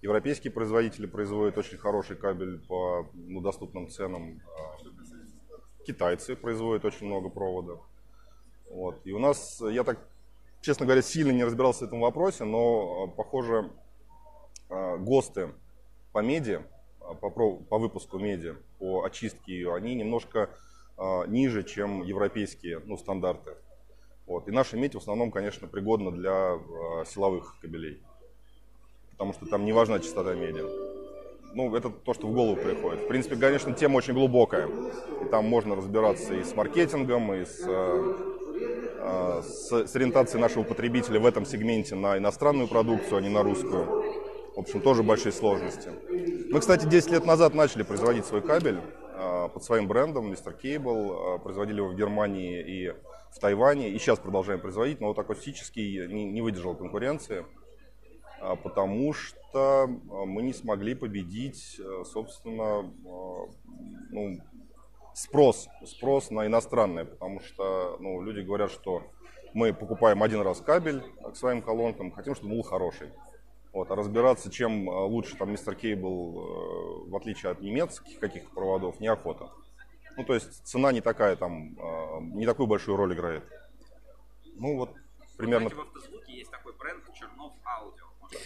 Европейские производители производят очень хороший кабель по ну, доступным ценам. Китайцы производят очень много провода. Вот. И у нас, я так, честно говоря, сильно не разбирался в этом вопросе, но, э, похоже, э, ГОСТы по меди, э, по, по выпуску меди, по очистке ее, они немножко ниже, чем европейские ну, стандарты. Вот. И наша медь в основном, конечно, пригодна для силовых кабелей, потому что там не важна частота меди. Ну, это то, что в голову приходит. В принципе, конечно, тема очень глубокая. И там можно разбираться и с маркетингом, и с, с, с ориентацией нашего потребителя в этом сегменте на иностранную продукцию, а не на русскую. В общем, тоже большие сложности. Мы, кстати, 10 лет назад начали производить свой кабель э, под своим брендом Mr. Cable. Э, производили его в Германии и в Тайване. И сейчас продолжаем производить, но вот акустический не, не выдержал конкуренции а, потому что а, мы не смогли победить, собственно, а, ну, спрос, спрос на иностранное, потому что ну, люди говорят, что мы покупаем один раз кабель к своим колонкам, хотим, чтобы был хороший. Вот, а разбираться, чем а, лучше там Mr. Cable, э, в отличие от немецких каких-то проводов, неохота. Ну, то есть цена не такая там, а, не такую большую роль играет. Ну, вот примерно... в автозвуке есть такой бренд Чернов Аудио.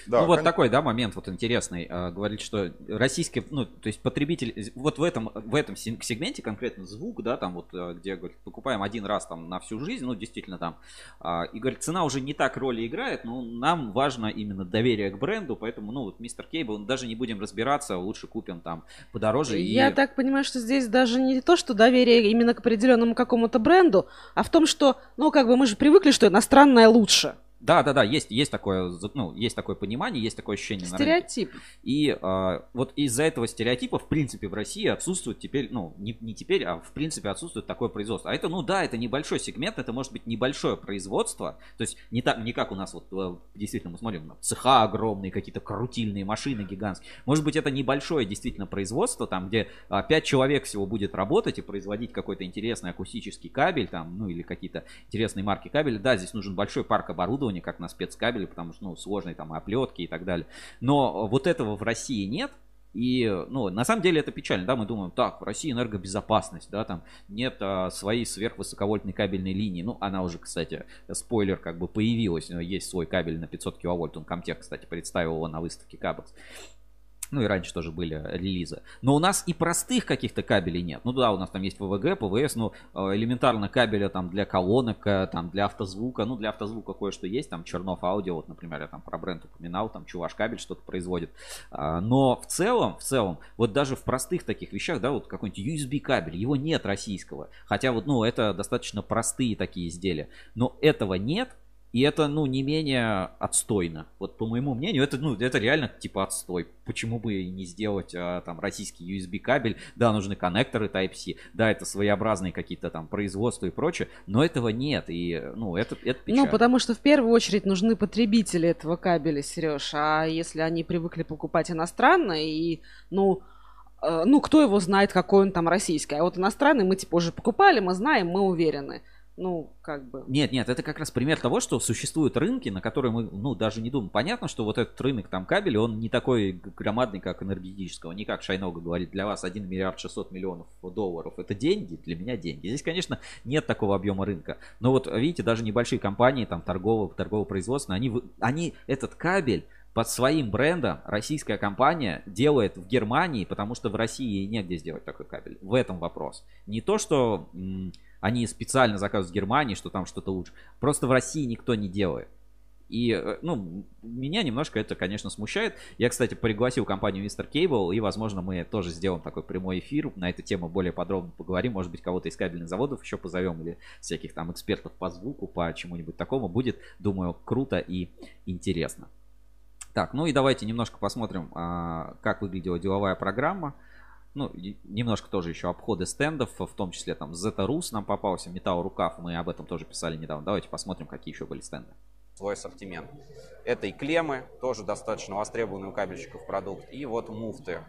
Да, ну вот кон- такой, да, момент вот интересный. А, говорит, что российский, ну, то есть потребитель, вот в этом, в этом сегменте конкретно звук, да, там вот, а, где, говорит, покупаем один раз там на всю жизнь, ну, действительно там, а, и, говорит, цена уже не так роли играет, но нам важно именно доверие к бренду, поэтому, ну, вот Мистер Кейбл, даже не будем разбираться, лучше купим там подороже. и- Я так понимаю, что здесь даже не то, что доверие именно к определенному какому-то бренду, а в том, что, ну, как бы мы же привыкли, что иностранное лучше. Да, да, да, есть, есть такое, ну, есть такое понимание, есть такое ощущение. Стереотип. И а, вот из-за этого стереотипа, в принципе, в России отсутствует теперь, ну, не, не теперь, а в принципе отсутствует такое производство. А это, ну да, это небольшой сегмент, это может быть небольшое производство. То есть не, так, не как у нас вот э, действительно мы смотрим, там, цеха огромные, какие-то крутильные машины гигантские. Может быть, это небольшое действительно производство, там, где а, пять человек всего будет работать и производить какой-то интересный акустический кабель, там, ну или какие-то интересные марки кабеля. Да, здесь нужен большой парк оборудования, как на спецкабеле, потому что, ну, сложные там оплетки и так далее. Но вот этого в России нет. И, ну, на самом деле это печально, да, мы думаем, так, в России энергобезопасность, да, там нет а, своей сверхвысоковольтной кабельной линии, ну, она уже, кстати, спойлер, как бы появилась, есть свой кабель на 500 киловольт, он Комтех, кстати, представил его на выставке Кабекс. Ну и раньше тоже были релизы. Но у нас и простых каких-то кабелей нет. Ну да, у нас там есть ВВГ, ПВС, но э, элементарно кабеля там для колонок, э, там для автозвука. Ну для автозвука кое-что есть, там Чернов аудио, вот, например, я там про бренд упоминал, там Чуваш кабель что-то производит. А, но в целом, в целом, вот даже в простых таких вещах, да, вот какой-нибудь USB кабель, его нет российского. Хотя вот, ну, это достаточно простые такие изделия. Но этого нет, и это, ну, не менее отстойно. Вот по моему мнению, это, ну, это реально типа отстой. Почему бы и не сделать а, там российский USB кабель? Да, нужны коннекторы Type-C. Да, это своеобразные какие-то там производства и прочее. Но этого нет. И, ну, это, это печаль. Ну, потому что в первую очередь нужны потребители этого кабеля, Сереж. А если они привыкли покупать иностранное и, ну, э, ну, кто его знает, какой он там российский. А вот иностранный мы типа уже покупали, мы знаем, мы уверены. Ну, как бы. Нет, нет, это как раз пример того, что существуют рынки, на которые мы, ну, даже не думаем. Понятно, что вот этот рынок там кабеля, он не такой громадный, как энергетического. Не как Шайнога говорит, для вас 1 миллиард 600 миллионов долларов. Это деньги, для меня деньги. Здесь, конечно, нет такого объема рынка. Но вот, видите, даже небольшие компании, там, торгового, торгово-производственные, они, они этот кабель под своим брендом российская компания делает в Германии, потому что в России негде сделать такой кабель. В этом вопрос. Не то, что они специально заказывают в Германии, что там что-то лучше. Просто в России никто не делает. И, э, ну, меня немножко это, конечно, смущает. Я, кстати, пригласил компанию Mr. Cable, и, возможно, мы тоже сделаем такой прямой эфир, на эту тему более подробно поговорим. Может быть, кого-то из кабельных заводов еще позовем, или всяких там экспертов по звуку, по чему-нибудь такому. Будет, думаю, круто и интересно. Так, ну и давайте немножко посмотрим, а, как выглядела деловая программа ну, немножко тоже еще обходы стендов, в том числе там Zeta Rus нам попался, Металл Рукав, мы об этом тоже писали недавно. Давайте посмотрим, какие еще были стенды. Свой ассортимент. Это и клеммы, тоже достаточно востребованный у кабельщиков продукт, и вот муфты.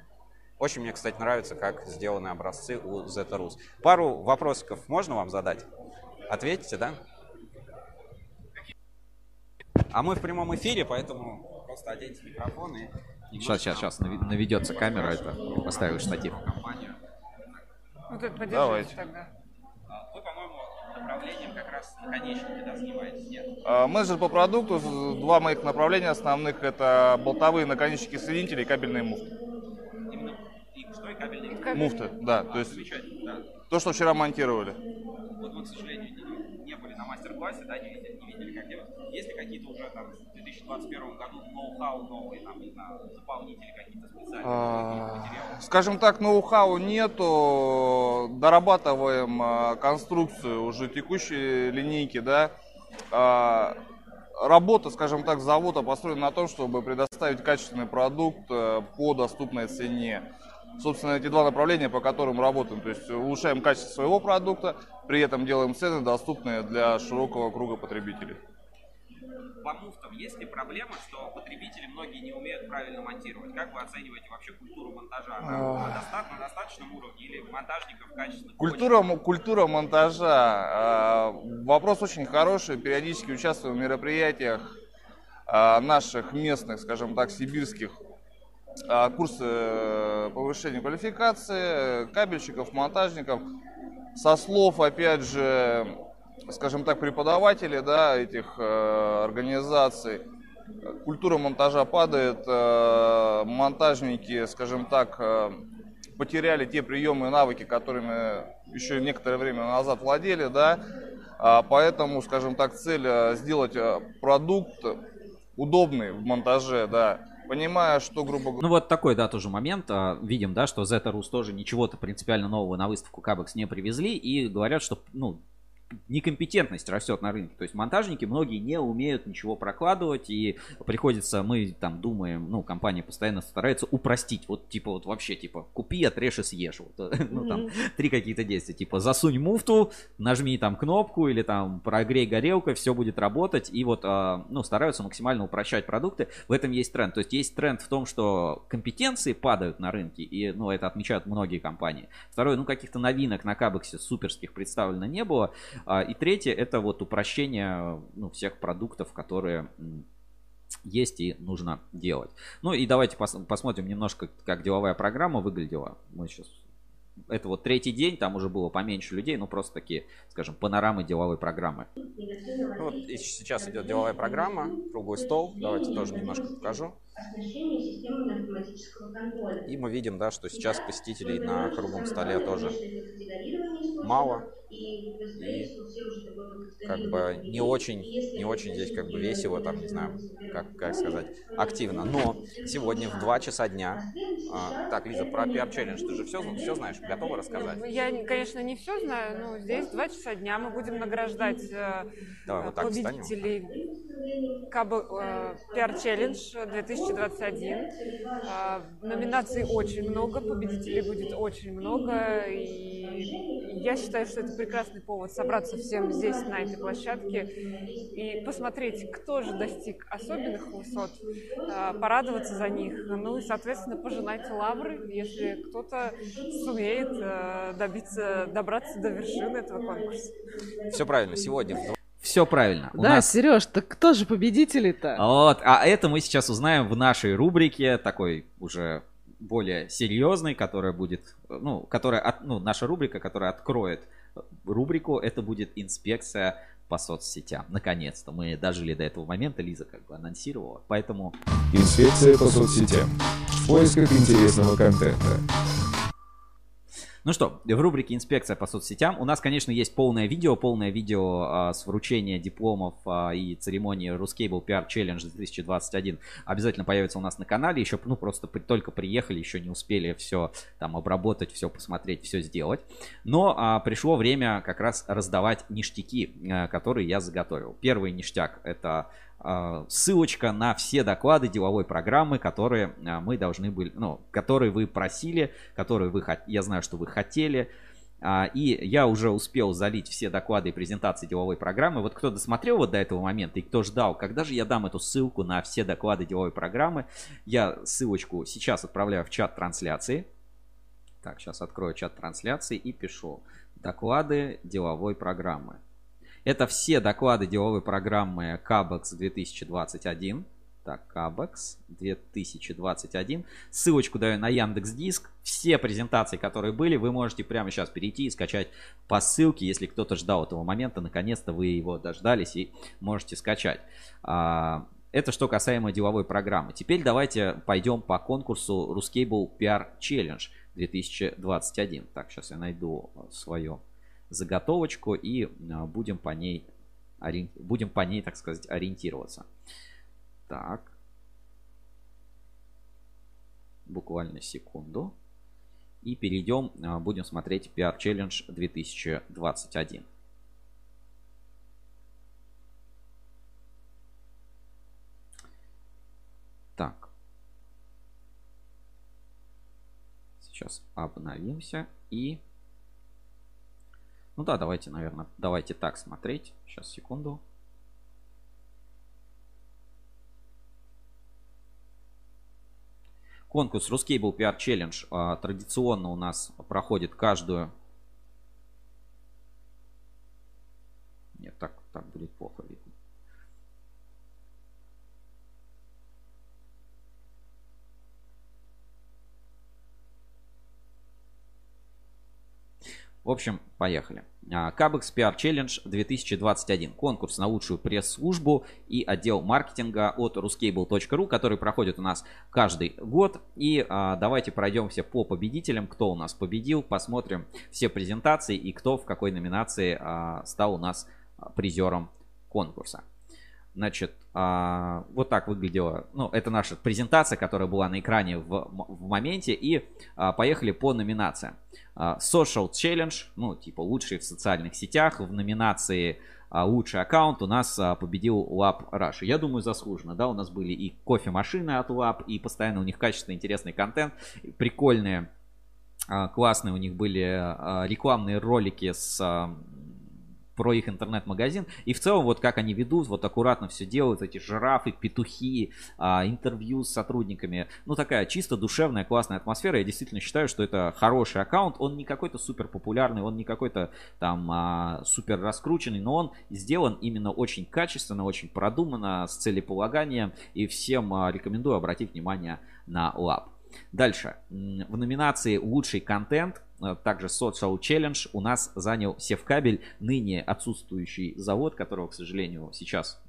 Очень мне, кстати, нравится, как сделаны образцы у Zeta Rus. Пару вопросиков можно вам задать? Ответите, да? А мы в прямом эфире, поэтому просто оденьте микрофон и Сейчас, сейчас, сейчас наведется камера, это поставишь штатив. Вот это Давайте. тогда. А, вы, по-моему, направлением как раз наконечники да, занимаетесь, нет? А, менеджер по продукту, два моих направления основных, это болтовые наконечники соединителей и кабельные муфты. Именно и что и кабельные муфты? Муфты, да. А, то есть да. То, что вчера монтировали. Вот мы, к сожалению, не, не были на мастер-классе, да, не видели, не видели, как делать. Есть ли какие-то уже там 2021 году ноу-хау новые, там, не знаю, заполнители какие-то специальные, а, Скажем так, ноу-хау нету, дорабатываем а, конструкцию уже текущей линейки, да. А, работа, скажем так, завода построена на том, чтобы предоставить качественный продукт э, по доступной цене. Собственно, эти два направления, по которым работаем. То есть улучшаем качество своего продукта, при этом делаем цены доступные для широкого круга потребителей по муфтам есть ли проблема, что потребители многие не умеют правильно монтировать? Как вы оцениваете вообще культуру монтажа? На, доста- на достаточном уровне или монтажников качественно? Культура, культура монтажа. Э, вопрос очень хороший. Периодически участвую в мероприятиях э, наших местных, скажем так, сибирских курсы повышения квалификации, кабельщиков, монтажников. Со слов, опять же, скажем так, преподаватели да, этих э, организаций, культура монтажа падает, э, монтажники, скажем так, э, потеряли те приемы и навыки, которыми еще некоторое время назад владели, да, а поэтому, скажем так, цель э, сделать э, продукт удобный в монтаже, да, понимая, что, грубо говоря... Ну вот такой, да, тоже момент. А, видим, да, что Zeta Rus тоже ничего-то принципиально нового на выставку Кабекс не привезли и говорят, что, ну, некомпетентность растет на рынке. То есть монтажники многие не умеют ничего прокладывать, и приходится, мы там думаем, ну, компания постоянно старается упростить. Вот типа вот вообще, типа, купи, отрежь и съешь. Вот, ну, там, три какие-то действия. Типа, засунь муфту, нажми там кнопку или там прогрей горелкой, все будет работать. И вот, а, ну, стараются максимально упрощать продукты. В этом есть тренд. То есть есть тренд в том, что компетенции падают на рынке, и, ну, это отмечают многие компании. Второе, ну, каких-то новинок на Кабексе суперских представлено не было. А, и третье это вот упрощение ну, всех продуктов, которые есть и нужно делать. Ну и давайте пос посмотрим немножко, как деловая программа выглядела. Мы сейчас это вот третий день, там уже было поменьше людей, ну просто такие, скажем, панорамы деловой программы. Ну, вот сейчас идет деловая программа, круглый стол, давайте тоже немножко покажу. И мы видим, да, что сейчас посетителей на круглом столе тоже. мало. И как бы не очень, не очень здесь как бы весело, там, не знаю, как, как сказать, активно. Но сегодня в 2 часа дня... А, так, Лиза, про PR Challenge ты же все, все знаешь, готова рассказать? Я, конечно, не все знаю, но здесь 2 часа дня мы будем награждать э, Давай, вот победителей Кабы, э, PR Challenge 2021. Э, номинаций очень много, победителей будет очень много, и я считаю, что это прекрасный повод собраться всем здесь, на этой площадке, и посмотреть, кто же достиг особенных высот, а, порадоваться за них, ну и, соответственно, пожинать лавры, если кто-то сумеет а, добиться, добраться до вершины этого конкурса. Все правильно, сегодня в все правильно. У да, нас... Сереж, так кто же победители-то? Вот, а это мы сейчас узнаем в нашей рубрике, такой уже более серьезной, которая будет, ну, которая, от, ну, наша рубрика, которая откроет рубрику. Это будет инспекция по соцсетям. Наконец-то мы дожили до этого момента, Лиза как бы анонсировала, поэтому... Инспекция по соцсетям. В поисках интересного контента. Ну что, в рубрике «Инспекция по соцсетям» у нас, конечно, есть полное видео, полное видео а, с вручения дипломов а, и церемонии Ruscable PR Challenge 2021 обязательно появится у нас на канале. Еще, ну, просто при, только приехали, еще не успели все там обработать, все посмотреть, все сделать. Но а, пришло время как раз раздавать ништяки, а, которые я заготовил. Первый ништяк – это ссылочка на все доклады деловой программы, которые а, мы должны были, ну, которые вы просили, которые вы, я знаю, что вы хотели. А, и я уже успел залить все доклады и презентации деловой программы. Вот кто досмотрел вот до этого момента и кто ждал, когда же я дам эту ссылку на все доклады деловой программы, я ссылочку сейчас отправляю в чат трансляции. Так, сейчас открою чат трансляции и пишу доклады деловой программы. Это все доклады деловой программы CABEX 2021. Так, CABEX 2021. Ссылочку даю на Яндекс Диск. Все презентации, которые были, вы можете прямо сейчас перейти и скачать по ссылке. Если кто-то ждал этого момента, наконец-то вы его дождались и можете скачать. А, это что касаемо деловой программы. Теперь давайте пойдем по конкурсу Ruscable PR Challenge 2021. Так, сейчас я найду свое заготовочку и а, будем по ней, будем по ней, так сказать, ориентироваться. Так. Буквально секунду. И перейдем, а, будем смотреть PR Challenge 2021. Так. Сейчас обновимся и ну да, давайте, наверное, давайте так смотреть. Сейчас, секунду. Конкурс Ruscable PR Challenge традиционно у нас проходит каждую... Нет, так, так будет плохо видно. В общем, поехали. Кабекс PR Challenge 2021. Конкурс на лучшую пресс-службу и отдел маркетинга от ruscable.ru, который проходит у нас каждый год. И а, давайте пройдемся по победителям, кто у нас победил, посмотрим все презентации и кто в какой номинации а, стал у нас призером конкурса. Значит, а, вот так выглядела, ну, это наша презентация, которая была на экране в, в моменте. И а, поехали по номинациям. А, Social Challenge, ну, типа лучшие в социальных сетях. В номинации лучший аккаунт у нас победил Lab Rush. Я думаю, заслуженно, да, у нас были и кофемашины от Lab, и постоянно у них качественный, интересный контент, прикольные, классные у них были рекламные ролики с про их интернет-магазин. И в целом, вот как они ведут, вот аккуратно все делают, эти жирафы, петухи, а, интервью с сотрудниками. Ну, такая чисто душевная, классная атмосфера. Я действительно считаю, что это хороший аккаунт. Он не какой-то супер популярный, он не какой-то там а, супер раскрученный, но он сделан именно очень качественно, очень продуманно, с целеполаганием. И всем а, рекомендую обратить внимание на Lab. Дальше. В номинации «Лучший контент» также Social Challenge у нас занял Севкабель, ныне отсутствующий завод, которого, к сожалению, сейчас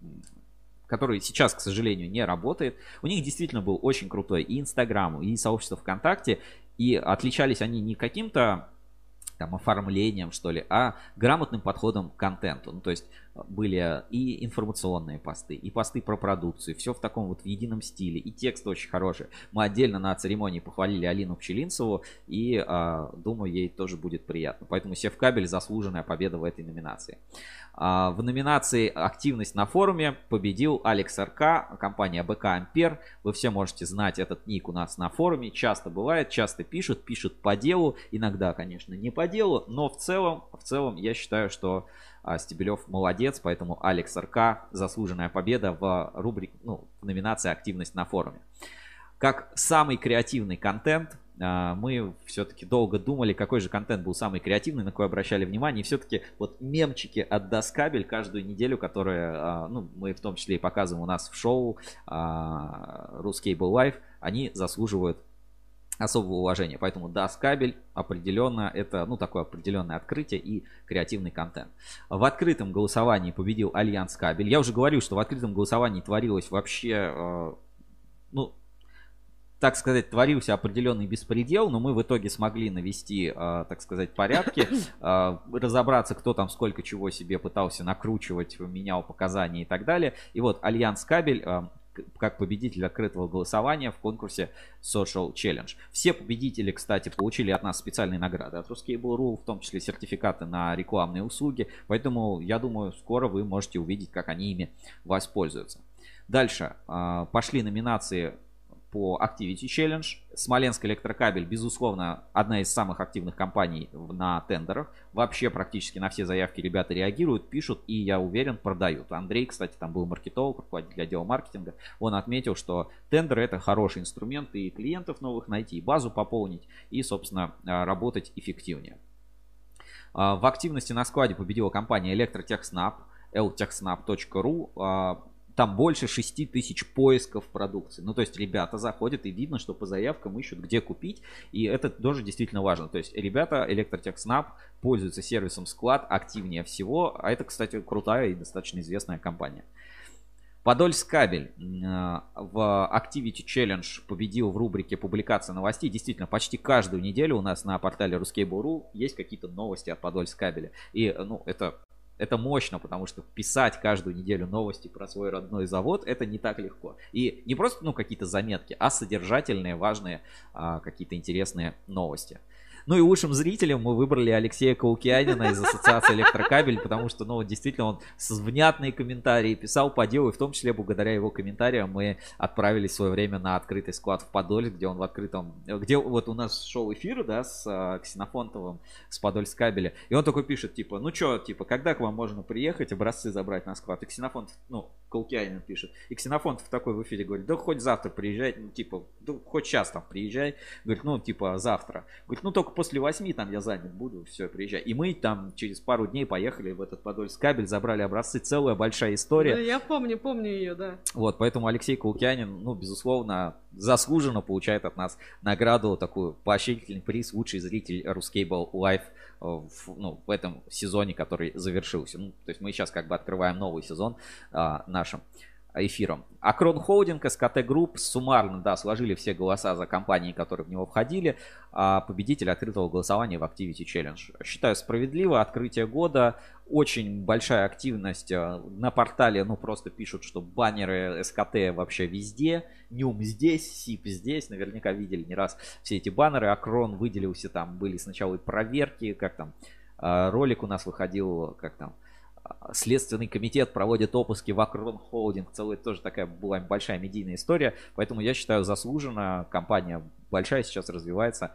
который сейчас, к сожалению, не работает. У них действительно был очень крутой и Инстаграм, и сообщество ВКонтакте, и отличались они не каким-то там, оформлением, что ли, а грамотным подходом к контенту. Ну, то есть э, были и информационные посты, и посты про продукцию, все в таком вот в едином стиле, и текст очень хороший. Мы отдельно на церемонии похвалили Алину Пчелинцеву, и э, думаю, ей тоже будет приятно. Поэтому Севкабель заслуженная победа в этой номинации. А, в номинации «Активность на форуме» победил Алекс РК, компания БК Ампер. Вы все можете знать этот ник у нас на форуме. Часто бывает, часто пишут, пишут по делу. Иногда, конечно, не по делу, но в целом, в целом я считаю, что а, Стебелев молодец, поэтому Алекс РК заслуженная победа в рубрике, ну, в номинации «Активность на форуме». Как самый креативный контент а, мы все-таки долго думали, какой же контент был самый креативный, на какой обращали внимание. И все-таки вот мемчики от Доскабель каждую неделю, которые а, ну, мы в том числе и показываем у нас в шоу Ruscable Live, они заслуживают особого уважения. Поэтому Доскабель определенно это ну такое определенное открытие и креативный контент. В открытом голосовании победил Альянс Кабель. Я уже говорил, что в открытом голосовании творилось вообще а, ну так сказать, творился определенный беспредел, но мы в итоге смогли навести, э, так сказать, порядки, э, разобраться, кто там сколько чего себе пытался накручивать, менял показания и так далее. И вот Альянс Кабель э, как победитель открытого голосования в конкурсе Social Challenge. Все победители, кстати, получили от нас специальные награды от Ruscable.ru, в том числе сертификаты на рекламные услуги. Поэтому, я думаю, скоро вы можете увидеть, как они ими воспользуются. Дальше пошли номинации по Activity Challenge. Смоленск электрокабель, безусловно, одна из самых активных компаний на тендерах. Вообще практически на все заявки ребята реагируют, пишут и, я уверен, продают. Андрей, кстати, там был маркетолог, руководитель отдела маркетинга. Он отметил, что тендеры это хороший инструмент и клиентов новых найти, и базу пополнить, и, собственно, работать эффективнее. А, в активности на складе победила компания Электротехснаб, ltechsnap.ru там больше 6 тысяч поисков продукции. Ну, то есть ребята заходят и видно, что по заявкам ищут, где купить. И это тоже действительно важно. То есть ребята, Электротехснаб, пользуются сервисом склад активнее всего. А это, кстати, крутая и достаточно известная компания. Подольскабель в Activity Challenge победил в рубрике публикация новостей. Действительно, почти каждую неделю у нас на портале Ruskable.ru есть какие-то новости от Подольскабеля. И ну, это это мощно, потому что писать каждую неделю новости про свой родной завод это не так легко. И не просто ну, какие-то заметки, а содержательные, важные, а, какие-то интересные новости. Ну и лучшим зрителем мы выбрали Алексея Каукианина из Ассоциации Электрокабель, потому что, ну, действительно, он с внятные комментарии писал по делу, и в том числе благодаря его комментариям мы отправились в свое время на открытый склад в Подольск, где он в открытом, где вот у нас шел эфир, да, с а, Ксенофонтовым, с Подольскабеля, и он такой пишет, типа, ну что, типа, когда к вам можно приехать, образцы забрать на склад? И Ксенофонтов, ну, Каукианин пишет, и Ксенофонтов такой в эфире говорит, да хоть завтра приезжай, ну, типа, да хоть сейчас там приезжай, говорит, ну, типа, завтра. Говорит, ну, только после восьми там я занят буду, все, приезжай. И мы там через пару дней поехали в этот Подольск кабель, забрали образцы, целая большая история. Да, я помню, помню ее, да. Вот, поэтому Алексей Каукянин, ну, безусловно, заслуженно получает от нас награду, такую поощрительный приз, лучший зритель Ruscable Live в, ну, в этом сезоне, который завершился. Ну, то есть мы сейчас как бы открываем новый сезон а, нашим эфиром. Акрон Холдинг, СКТ Групп суммарно, да, сложили все голоса за компании, которые в него входили. А победитель открытого голосования в Activity Challenge. Считаю справедливо. Открытие года. Очень большая активность э, на портале. Ну, просто пишут, что баннеры СКТ вообще везде. НЮМ здесь, СИП здесь. Наверняка видели не раз все эти баннеры. Акрон выделился там. Были сначала и проверки, как там. Э, ролик у нас выходил, как там Следственный комитет проводит опуски в Акрон Холдинг. Целая тоже такая была большая медийная история. Поэтому я считаю заслуженно. Компания большая сейчас развивается.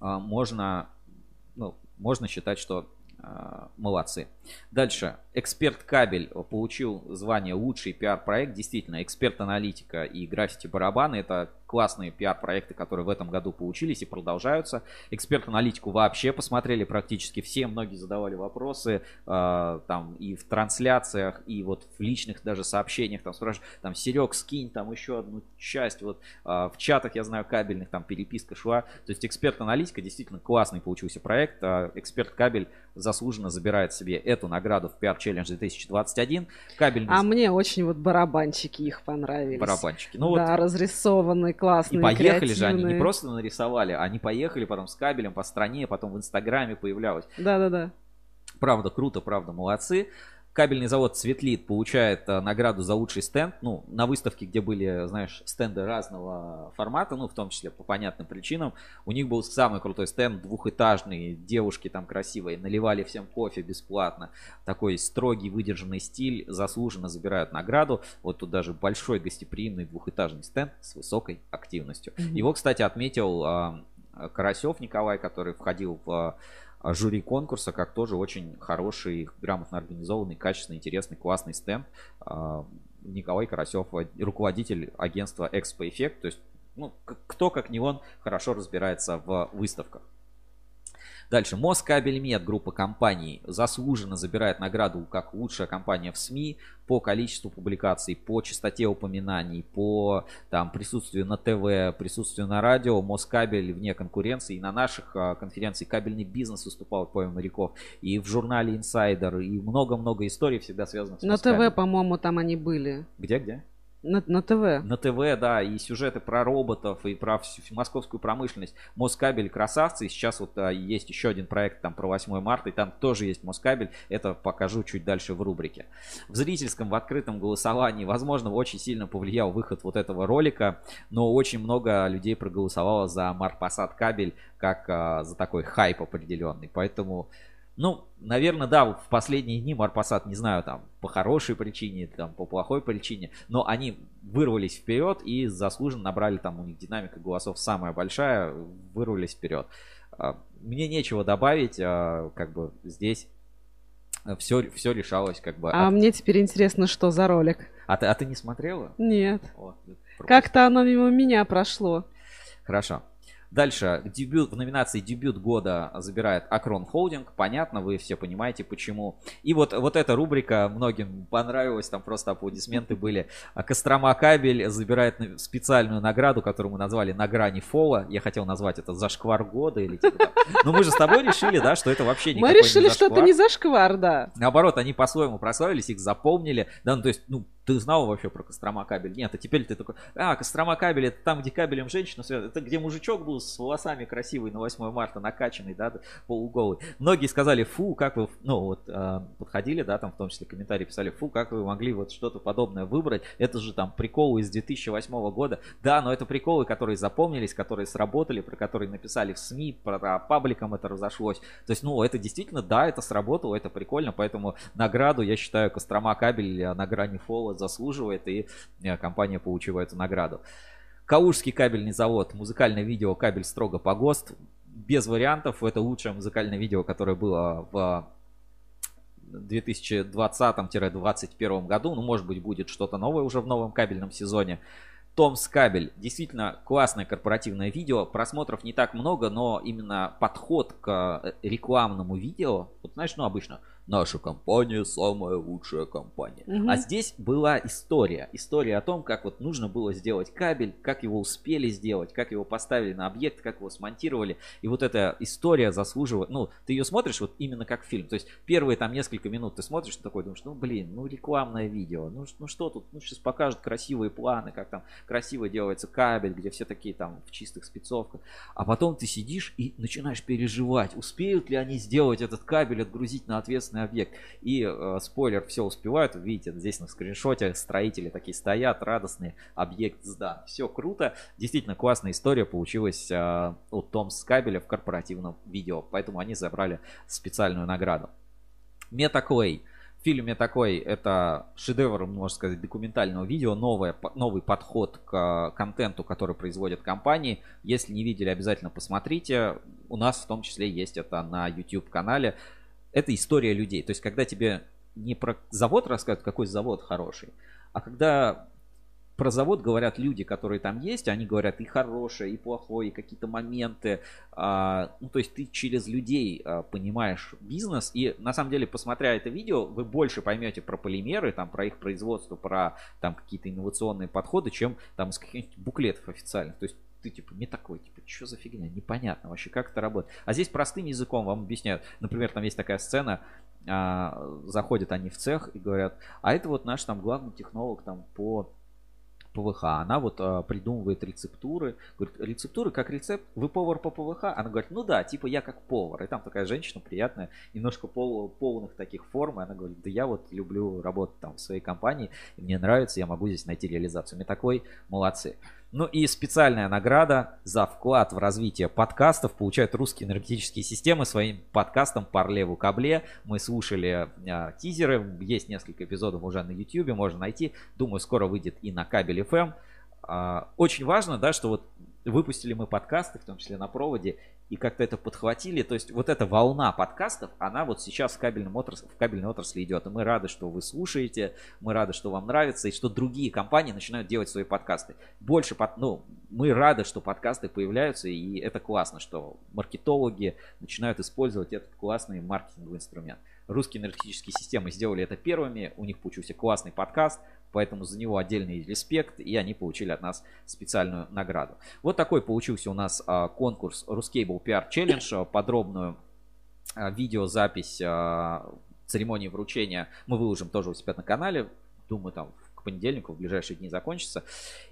А, можно, ну, можно считать, что а, молодцы. Дальше. Эксперт кабель получил звание лучший пиар-проект. Действительно, эксперт аналитика и граффити барабаны. Это классные пиар-проекты, которые в этом году получились и продолжаются. Эксперт-аналитику вообще посмотрели практически все, многие задавали вопросы э, там и в трансляциях, и вот в личных даже сообщениях, там спрашивают, там, Серег, скинь там еще одну часть, вот э, в чатах, я знаю, кабельных, там переписка шла. То есть эксперт-аналитика действительно классный получился проект. Э, Эксперт-кабель заслуженно забирает себе эту награду в PR Challenge 2021. Кабельный... А мне очень вот барабанчики их понравились. Барабанчики. Ну да, вот... разрисованные, классные, И поехали же они, не просто нарисовали, они поехали потом с кабелем по стране, потом в Инстаграме появлялось. Да-да-да. Правда, круто, правда, молодцы. Кабельный завод Светлит получает а, награду за лучший стенд. Ну, на выставке, где были, знаешь, стенды разного формата, ну, в том числе по понятным причинам, у них был самый крутой стенд, двухэтажный, девушки там красивые, наливали всем кофе бесплатно. Такой строгий, выдержанный стиль, заслуженно забирают награду. Вот тут даже большой гостеприимный двухэтажный стенд с высокой активностью. Его, кстати, отметил а, Карасев Николай, который входил в жюри конкурса, как тоже очень хороший, грамотно организованный, качественный, интересный, классный стенд. А, Николай Карасев, а, руководитель агентства Expo Effect, то есть ну, кто, как не он, хорошо разбирается в выставках. Дальше. Москабельмет, группа компаний, заслуженно забирает награду как лучшая компания в СМИ по количеству публикаций, по частоте упоминаний, по там, присутствию на ТВ, присутствию на радио. Москабель вне конкуренции. И на наших а, конференциях кабельный бизнес выступал, помимо моряков. И в журнале Insider. И много-много историй всегда связанных с На. ТВ, по-моему, там они были. Где-где? На, на ТВ. На ТВ, да, и сюжеты про роботов, и про всю московскую промышленность. Москабель красавцы. И сейчас вот а, есть еще один проект там про 8 марта, и там тоже есть Москабель. Это покажу чуть дальше в рубрике. В зрительском, в открытом голосовании, возможно, очень сильно повлиял выход вот этого ролика, но очень много людей проголосовало за Марпасад кабель, как а, за такой хайп определенный. Поэтому ну, наверное, да, в последние дни Марпасад, не знаю, там, по хорошей причине, там, по плохой причине, но они вырвались вперед и заслуженно набрали, там, у них динамика голосов самая большая, вырвались вперед. А, Мне нечего добавить, а, как бы здесь все, все решалось, как бы. А от- мне теперь интересно, что за ролик. А ты, а ты не смотрела? Нет. Пропустила. Как-то оно мимо меня прошло. Хорошо. Дальше, дебют, в номинации «Дебют года» забирает Акрон Холдинг. Понятно, вы все понимаете, почему. И вот, вот эта рубрика многим понравилась, там просто аплодисменты были. А Кострома Кабель забирает специальную награду, которую мы назвали «На грани фола». Я хотел назвать это «Зашквар года» или типа. Но мы же с тобой решили, да, что это вообще никакой Мы решили, не что это не зашквар, да. Наоборот, они по-своему прославились, их запомнили. Да, ну то есть, ну, ты знал вообще про Кострома кабель? Нет, а теперь ты такой, а, Кострома кабель, это там, где кабелем женщина связана, это где мужичок был с волосами красивый на 8 марта, накачанный, да, полуголый. Многие сказали, фу, как вы, ну, вот, э, подходили, да, там в том числе комментарии писали, фу, как вы могли вот что-то подобное выбрать, это же там приколы из 2008 года. Да, но это приколы, которые запомнились, которые сработали, про которые написали в СМИ, про пабликам это разошлось. То есть, ну, это действительно, да, это сработало, это прикольно, поэтому награду, я считаю, Кострома кабель э, на грани фола заслуживает, и э, компания получила эту награду. Калужский кабельный завод, музыкальное видео «Кабель строго по ГОСТ». Без вариантов, это лучшее музыкальное видео, которое было в 2020-2021 году. Ну, может быть, будет что-то новое уже в новом кабельном сезоне. Томс Кабель. Действительно классное корпоративное видео. Просмотров не так много, но именно подход к э, рекламному видео, вот знаешь, ну обычно наша компания самая лучшая компания. Мгм. А здесь была история. История о том, как вот нужно было сделать кабель, как его успели сделать, как его поставили на объект, как его смонтировали. И вот эта история заслуживает, ну, ты ее смотришь вот именно как фильм. То есть первые там несколько минут ты смотришь, ты такой думаешь, ну, блин, ну, рекламное видео, ну, ну что тут, ну, сейчас покажут красивые планы, как там красиво делается кабель, где все такие там в чистых спецовках. А потом ты сидишь и начинаешь переживать, успеют ли они сделать этот кабель, отгрузить на ответственный объект. И э, спойлер, все успевают. Видите, здесь на скриншоте строители такие стоят, радостные, объект сдан. Все круто. Действительно классная история получилась э, у Томс Кабеля в корпоративном видео. Поэтому они забрали специальную награду. Метаклей. Фильм «Метаклей» — это шедевр, можно сказать, документального видео, новое, новый подход к контенту, который производят компании. Если не видели, обязательно посмотрите. У нас в том числе есть это на YouTube-канале. Это история людей. То есть, когда тебе не про завод рассказывают, какой завод хороший, а когда про завод говорят люди, которые там есть, они говорят и хорошее, и плохое, и какие-то моменты. А, ну, то есть ты через людей а, понимаешь бизнес, и на самом деле, посмотря это видео, вы больше поймете про полимеры, там, про их производство, про там какие-то инновационные подходы, чем там из каких-нибудь буклетов официальных. То есть ты типа не такой, типа, что за фигня, непонятно вообще, как это работает. А здесь простым языком вам объясняют. Например, там есть такая сцена, а, заходят они в цех и говорят, а это вот наш там главный технолог там по ПВХ. Она вот а, придумывает рецептуры. Говорит, рецептуры как рецепт. Вы повар по ПВХ? Она говорит, ну да, типа я как повар. И там такая женщина приятная, немножко пол, полных таких форм. И она говорит, да я вот люблю работать там в своей компании. И мне нравится, я могу здесь найти реализацию. Мне такой, молодцы. Ну и специальная награда за вклад в развитие подкастов получают русские энергетические системы своим подкастом «Парлеву кабле». Мы слушали а, тизеры, есть несколько эпизодов уже на YouTube, можно найти. Думаю, скоро выйдет и на кабель FM. А, очень важно, да, что вот выпустили мы подкасты, в том числе на проводе, и как-то это подхватили. То есть вот эта волна подкастов, она вот сейчас в, кабельном отрасли, в кабельной отрасли идет. И мы рады, что вы слушаете, мы рады, что вам нравится, и что другие компании начинают делать свои подкасты. Больше, под, ну, мы рады, что подкасты появляются, и это классно, что маркетологи начинают использовать этот классный маркетинговый инструмент. Русские энергетические системы сделали это первыми, у них получился классный подкаст – поэтому за него отдельный респект, и они получили от нас специальную награду. Вот такой получился у нас а, конкурс Ruscable PR Challenge, подробную а, видеозапись а, церемонии вручения мы выложим тоже у себя на канале, думаю, там понедельнику, в ближайшие дни закончится.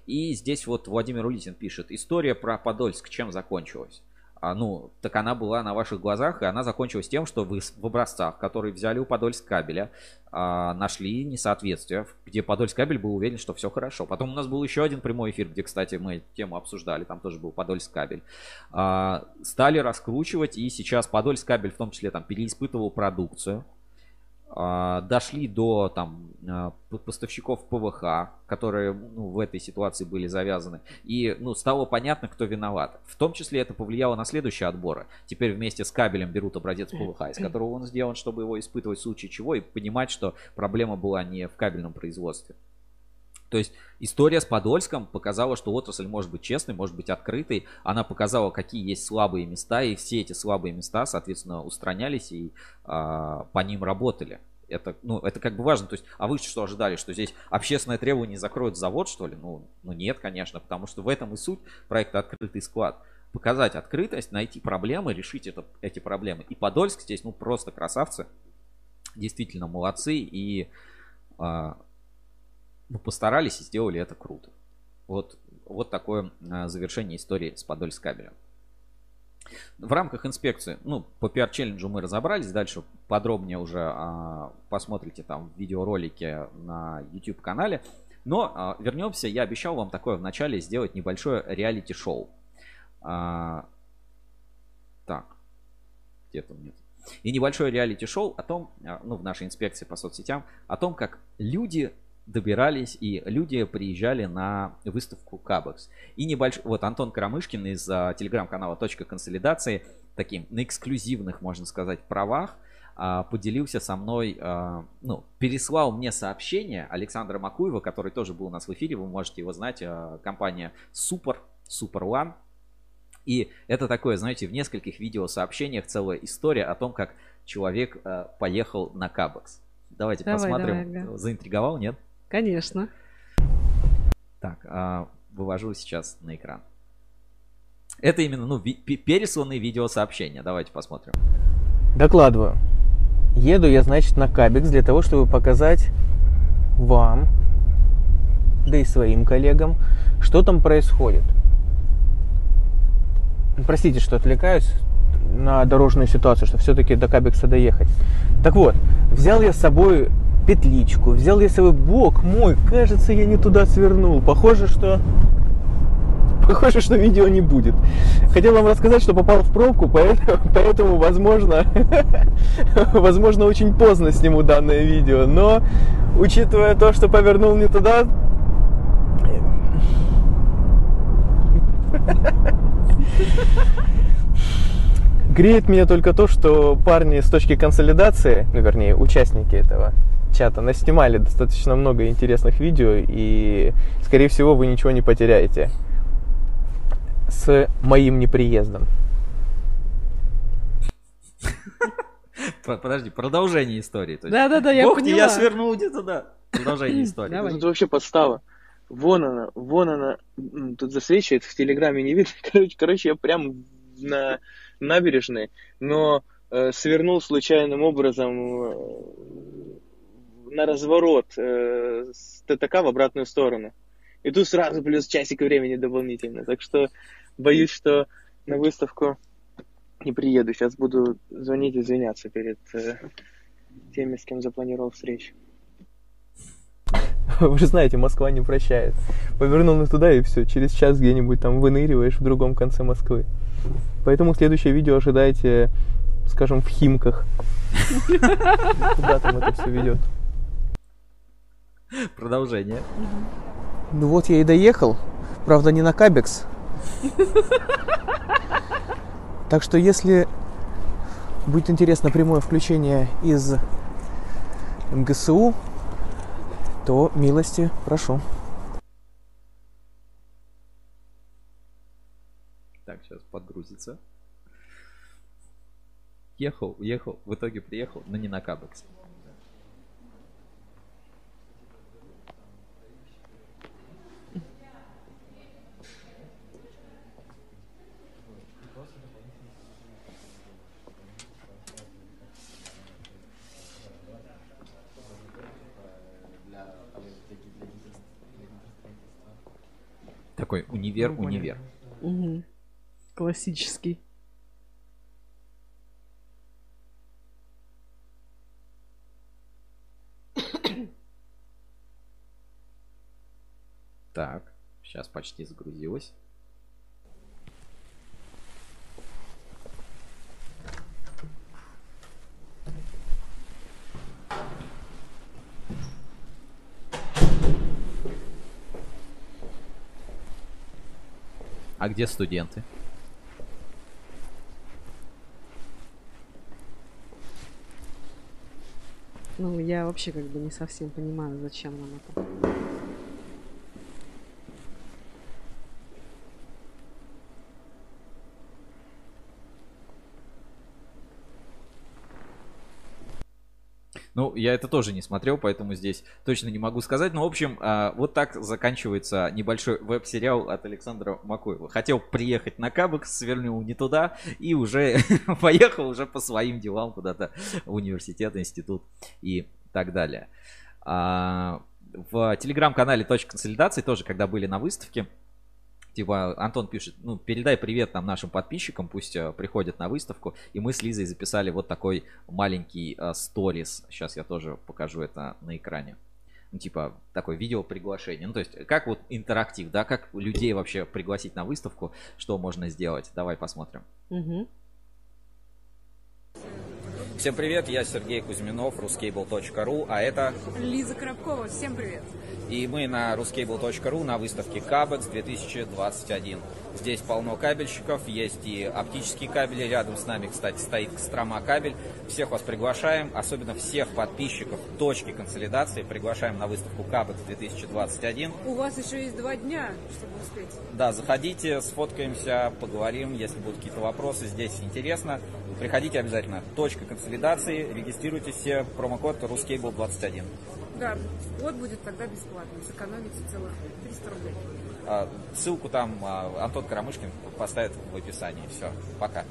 И здесь вот Владимир Улитин пишет, история про Подольск чем закончилась? А, ну, так она была на ваших глазах, и она закончилась тем, что вы в образцах, которые взяли у Подольск кабеля, а, нашли несоответствие, где Подольск кабель был уверен, что все хорошо. Потом у нас был еще один прямой эфир, где, кстати, мы тему обсуждали, там тоже был Подольск кабель. А, стали раскручивать, и сейчас Подольск кабель в том числе там переиспытывал продукцию, дошли до там а, поставщиков ПВХ, которые ну, в этой ситуации были завязаны, и ну, стало понятно, кто виноват. В том числе это повлияло на следующие отборы. Теперь вместе с кабелем берут образец ПВХ, из которого он сделан, чтобы его испытывать в случае чего, и понимать, что проблема была не в кабельном производстве. То есть история с Подольском показала, что отрасль может быть честной, может быть открытой. Она показала, какие есть слабые места, и все эти слабые места, соответственно, устранялись и а, по ним работали. Это, ну, это как бы важно. То есть, а вы что ожидали, что здесь общественное требование закроет завод, что ли? Ну, ну нет, конечно, потому что в этом и суть проекта «Открытый склад». Показать открытость, найти проблемы, решить это, эти проблемы. И Подольск здесь, ну, просто красавцы. Действительно молодцы. И а, ну, постарались и сделали это круто. Вот, вот такое а, завершение истории с Подольск кабелем. В рамках инспекции, ну, по пиар-челленджу мы разобрались, дальше подробнее уже а, посмотрите там в видеоролике на YouTube-канале. Но а, вернемся, я обещал вам такое в начале сделать небольшое реалити-шоу. А, так, где-то нет. И небольшое реалити-шоу о том, а, ну, в нашей инспекции по соцсетям, о том, как люди добирались, и люди приезжали на выставку Кабекс. И небольшой... Вот Антон Карамышкин из а, телеграм-канала «Точка консолидации» таким на эксклюзивных, можно сказать, правах а, поделился со мной, а, ну, переслал мне сообщение Александра Макуева, который тоже был у нас в эфире, вы можете его знать, а, компания Super, Super One. И это такое, знаете, в нескольких видеосообщениях целая история о том, как человек а, поехал на Кабекс. Давайте давай, посмотрим. Давай, да. Заинтриговал, нет? Конечно. Так, а, вывожу сейчас на экран. Это именно, ну, ви- пересланные видеосообщения. Давайте посмотрим. Докладываю. Еду я, значит, на Кабекс для того, чтобы показать вам, да и своим коллегам, что там происходит. Простите, что отвлекаюсь на дорожную ситуацию, что все-таки до Кабекса доехать. Так вот, взял я с собой петличку, взял я свой бок мой, кажется, я не туда свернул. Похоже, что похоже, что видео не будет. Хотел вам рассказать, что попал в пробку, поэтому, поэтому возможно, возможно, очень поздно сниму данное видео. Но, учитывая то, что повернул не туда, Греет меня только то, что парни с точки консолидации, ну, вернее, участники этого чата наснимали достаточно много интересных видео, и, скорее всего, вы ничего не потеряете с моим неприездом. Подожди, продолжение истории. Да-да-да, я Бог поняла. я свернул где-то, да. Продолжение истории. Тут вообще подстава. Вон она, вон она, тут засвечивает, в Телеграме не видно. Короче, короче я прям на набережной, но э, свернул случайным образом э, на разворот э, с ТТК в обратную сторону. И тут сразу плюс часик времени дополнительно. Так что боюсь, что на выставку не приеду. Сейчас буду звонить извиняться перед э, теми, с кем запланировал встречу. Вы же знаете, Москва не прощает. Повернул на туда и все. Через час где-нибудь там выныриваешь в другом конце Москвы. Поэтому следующее видео ожидайте, скажем, в Химках. Куда там это все ведет? Продолжение. Ну вот я и доехал. Правда, не на Кабекс. Так что если будет интересно прямое включение из МГСУ, то милости прошу. Так, сейчас подгрузится. Ехал, ехал, в итоге приехал, но не на Кабекс. Такой универ, Ну, универ. Мгм. Классический. Так, сейчас почти загрузилось. А где студенты? Ну, я вообще как бы не совсем понимаю, зачем нам это. Ну, я это тоже не смотрел, поэтому здесь точно не могу сказать. Но, в общем, а, вот так заканчивается небольшой веб-сериал от Александра Макоева. Хотел приехать на Кабекс, свернул не туда и уже поехал уже по своим делам куда-то в университет, институт и так далее. А, В телеграм-канале «Точка консолидации» тоже, когда были на выставке, Типа, Антон пишет, ну, передай привет нам нашим подписчикам, пусть э, приходят на выставку. И мы с Лизой записали вот такой маленький э, сторис. Сейчас я тоже покажу это на экране. Ну, типа, такое видео приглашение. Ну, то есть, как вот интерактив, да, как людей вообще пригласить на выставку, что можно сделать. Давай посмотрим. Мгм. Всем привет, я Сергей Кузьминов, ruscable.ru, а это... Лиза Коробкова, всем привет. И мы на ruscable.ru на выставке Cabex 2021. Здесь полно кабельщиков, есть и оптические кабели. Рядом с нами, кстати, стоит Кострома кабель. Всех вас приглашаем, особенно всех подписчиков точки консолидации, приглашаем на выставку Cabex 2021. У вас еще есть два дня, чтобы успеть. Да, заходите, сфоткаемся, поговорим, если будут какие-то вопросы, здесь интересно. Приходите обязательно. Точка консолидации, регистрируйтесь все, промокод ruscable21. Да, вот будет тогда бесплатно. Сэкономите целых 300 рублей. А, Ссылку там а, Антон Карамышкин поставит в описании. Все, пока.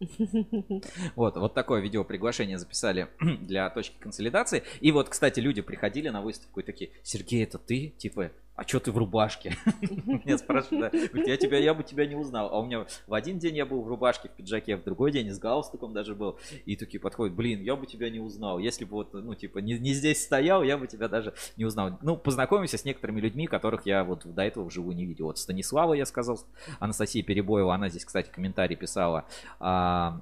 Вот, вот такое видео приглашение записали для точки консолидации. И вот, кстати, люди приходили на выставку и такие, Сергей, это ты? Типа, а что ты в рубашке? Меня спрашивают, я, тебя, я бы тебя не узнал. А у меня в один день я был в рубашке, в пиджаке, в другой день с галстуком даже был. И такие подходят, блин, я бы тебя не узнал. Если бы вот, ну, типа, не, не здесь стоял, я бы тебя даже не узнал. Ну, познакомимся с некоторыми людьми, которых я вот до этого вживую не видел. Вот Станислава, я сказал, Анастасия Перебоева, она здесь, кстати, комментарий писала. А,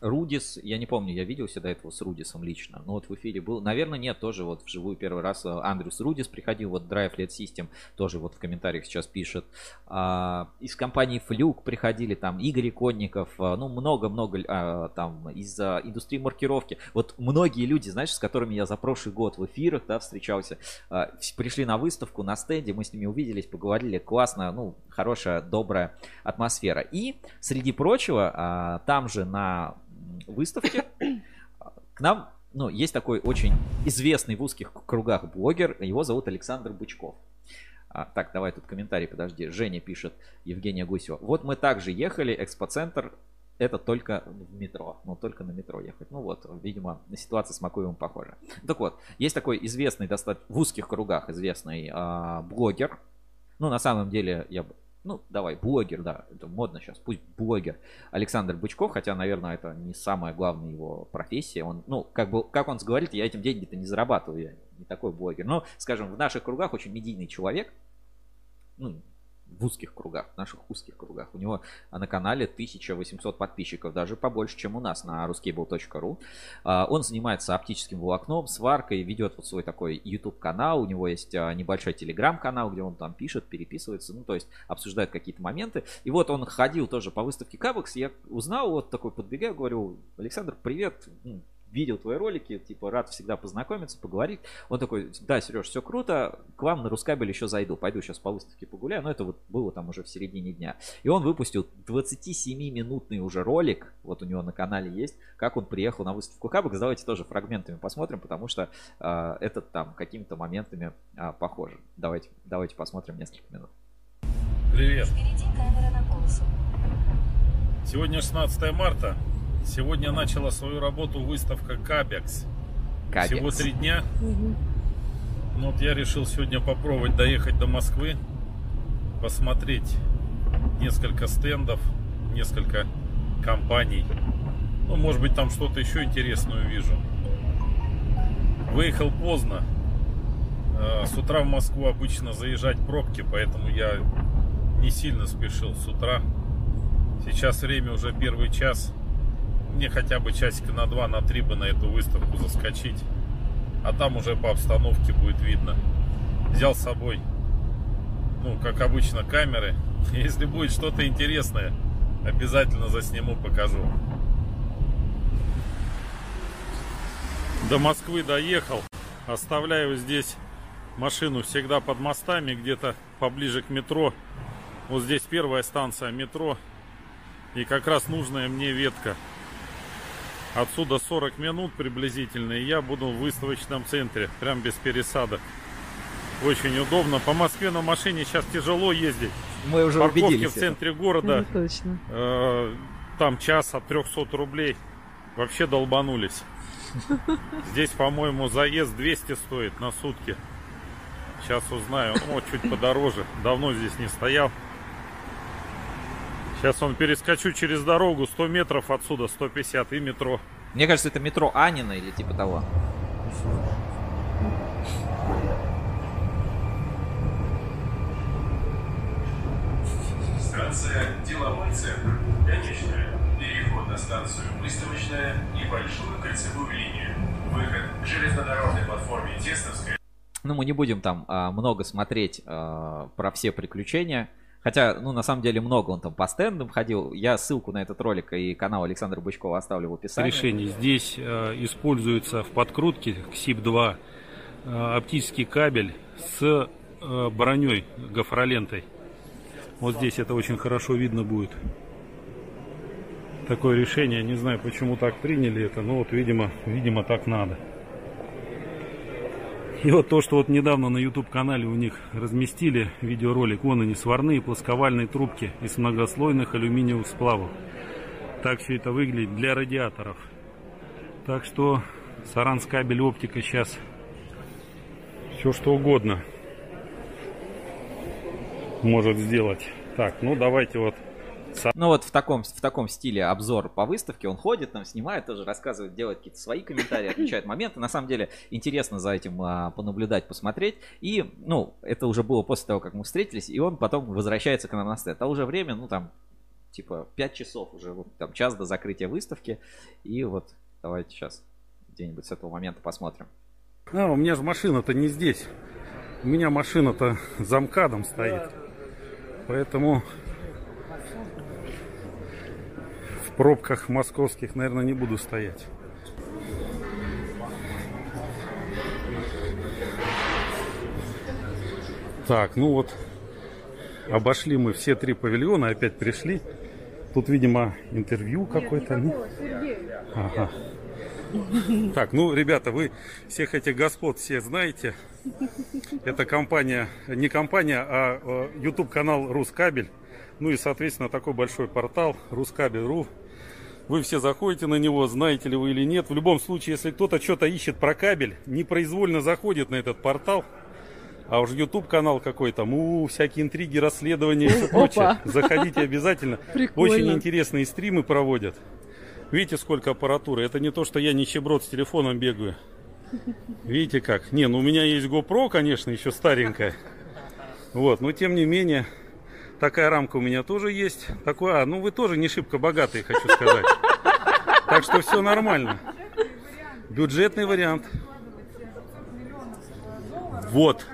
Рудис, я не помню, я виделся до этого с Рудисом лично. Но вот в эфире был. Наверное, нет, тоже вот вживую первый раз э, Андрюс Рудис приходил. Вот Drive Led System тоже вот в комментариях сейчас пишет. А, из компании Флюк приходили там Игорь Конников. а, ну, много-много а, там из индустрии маркировки. Вот многие люди, знаешь, с которыми я за прошлый год в эфирах, да, встречался, вс- пришли на выставку, на стенде, мы с ними увиделись, поговорили. Классно, ну, хорошая, добрая атмосфера. И, среди прочего, а, там же на выставке к нам, ну, есть такой очень известный в узких кругах блогер, его зовут Александр Бычков. А, так, давай тут комментарий, подожди. Женя пишет, Евгения Гусева. Вот мы также ехали, экспоцентр, это только в метро. Ну, только на метро ехать. Ну вот, видимо, ситуация с Макуевым похожа. Так вот, есть такой известный, достаточно в узких кругах известный а, блогер. Ну, на самом деле, я ну, давай, блогер, да, это модно сейчас, пусть блогер Александр Бычков, хотя, наверное, это не самая главная его профессия. Он, ну, как бы, как он говорит, я этим деньги-то не зарабатываю, я не такой блогер. Но, скажем, в наших кругах очень медийный человек, ну, в узких кругах, в наших узких кругах. У него на канале 1800 подписчиков, даже побольше, чем у нас на ruscable.ru. А, Он занимается оптическим волокном, сваркой, ведет вот свой такой YouTube канал. У него есть а, небольшой телеграм-канал, где он там пишет, переписывается, ну, то есть обсуждает какие-то моменты. И вот он ходил тоже по выставке Кабекс, я узнал, вот такой подбегаю, говорю, Александр, привет, видел твои ролики, типа, рад всегда познакомиться, поговорить. Он такой, да, Сереж, все круто, к вам на Рускабель еще зайду, пойду сейчас по выставке погуляю, но это вот было там уже в середине дня. И он выпустил 27-минутный уже ролик, вот у него на канале есть, как он приехал на выставку Кабекс. Давайте тоже фрагментами посмотрим, потому что э, это там какими-то моментами э, похоже. Давайте, давайте посмотрим несколько минут. Привет. Сегодня 16 марта. Сегодня начала свою работу выставка Кабекс. Кабекс. Всего три дня. Ну, вот я решил сегодня попробовать доехать до Москвы, посмотреть несколько стендов, несколько компаний. Ну, может быть, там что-то еще интересное увижу. Выехал поздно. Э, С утра в Москву обычно заезжать пробки, поэтому я не сильно спешил с утра. Сейчас время уже первый час. Мне хотя бы часика на два, на три бы на эту выставку заскочить. А там уже по обстановке будет видно. Взял с собой, ну, как обычно, камеры. Если будет что-то интересное, обязательно засниму, покажу. До Москвы доехал. Оставляю здесь машину всегда под мостами, где-то поближе к метро. Вот здесь первая станция метро. И как раз нужная мне ветка. Отсюда 40 минут приблизительно, и я буду в выставочном центре, прям без пересадок. Очень удобно. По Москве на машине сейчас тяжело ездить. Мы уже Парковки убедились в центре города. Это точно. э, там час от 300 рублей. Вообще долбанулись. Здесь, по-моему, заезд 200 стоит на сутки. Сейчас узнаю. Ну, чуть подороже. Давно здесь не стоял. Сейчас он перескочу через дорогу 100 метров отсюда, 150 и метро. Мне кажется, это метро Анина или типа того. Станция «Деловой центр». Конечная. Переход на станцию «Выставочная» и большую кольцевую линию. Выход к железнодорожной платформе Тестовская. Ну, мы не будем там а, много смотреть а, про все приключения. Хотя, ну, на самом деле, много он там по стендам ходил. Я ссылку на этот ролик и канал Александра Бычкова оставлю в описании. решений. Здесь э, используется в подкрутке к СИП-2 э, оптический кабель с э, броней, гофролентой. Вот здесь это очень хорошо видно будет. Такое решение, не знаю, почему так приняли это, но вот, видимо, видимо так надо. И вот то, что вот недавно на YouTube-канале у них разместили видеоролик, вон они, сварные плосковальные трубки из многослойных алюминиевых сплавов. Так все это выглядит для радиаторов. Так что Саранскабель оптика сейчас все что угодно может сделать. Так, ну давайте вот Ну вот в таком, в таком стиле обзор по выставке. Он ходит, там снимает, тоже рассказывает, делает какие-то свои комментарии, отмечает моменты. На самом деле интересно за этим а, понаблюдать, посмотреть. И, ну, это уже было после того, как мы встретились, и он потом возвращается к нам на стенд. А уже время, ну там, типа 5 часов уже, вот, там час до закрытия выставки. И вот давайте сейчас где-нибудь с этого момента посмотрим. А, у меня же машина-то не здесь. У меня машина-то за МКАДом стоит. Поэтому в пробках московских, наверное, не буду стоять. Так, ну вот, обошли мы все три павильона, опять пришли. Тут, видимо, интервью какое-то. Ага. Так, ну, ребята, вы всех этих господ все знаете. Это компания, не компания, а YouTube канал Рускабель. Ну и, соответственно, такой большой портал Рускабель.ру. Вы все заходите на него, знаете ли вы или нет. В любом случае, если кто-то что-то ищет про кабель, непроизвольно заходит на этот портал, а уж YouTube канал какой-то, му, всякие интриги, расследования и все прочее. Заходите обязательно. Прикольно. Очень интересные стримы проводят. Видите, сколько аппаратуры? Это не то, что я нищеброд с телефоном бегаю. Видите как? Не, ну у меня есть GoPro, конечно, еще старенькая. Вот, но тем не менее, такая рамка у меня тоже есть. Такой, а, ну вы тоже не шибко богатые, хочу сказать. Так что все нормально. Бюджетный вариант. Вот.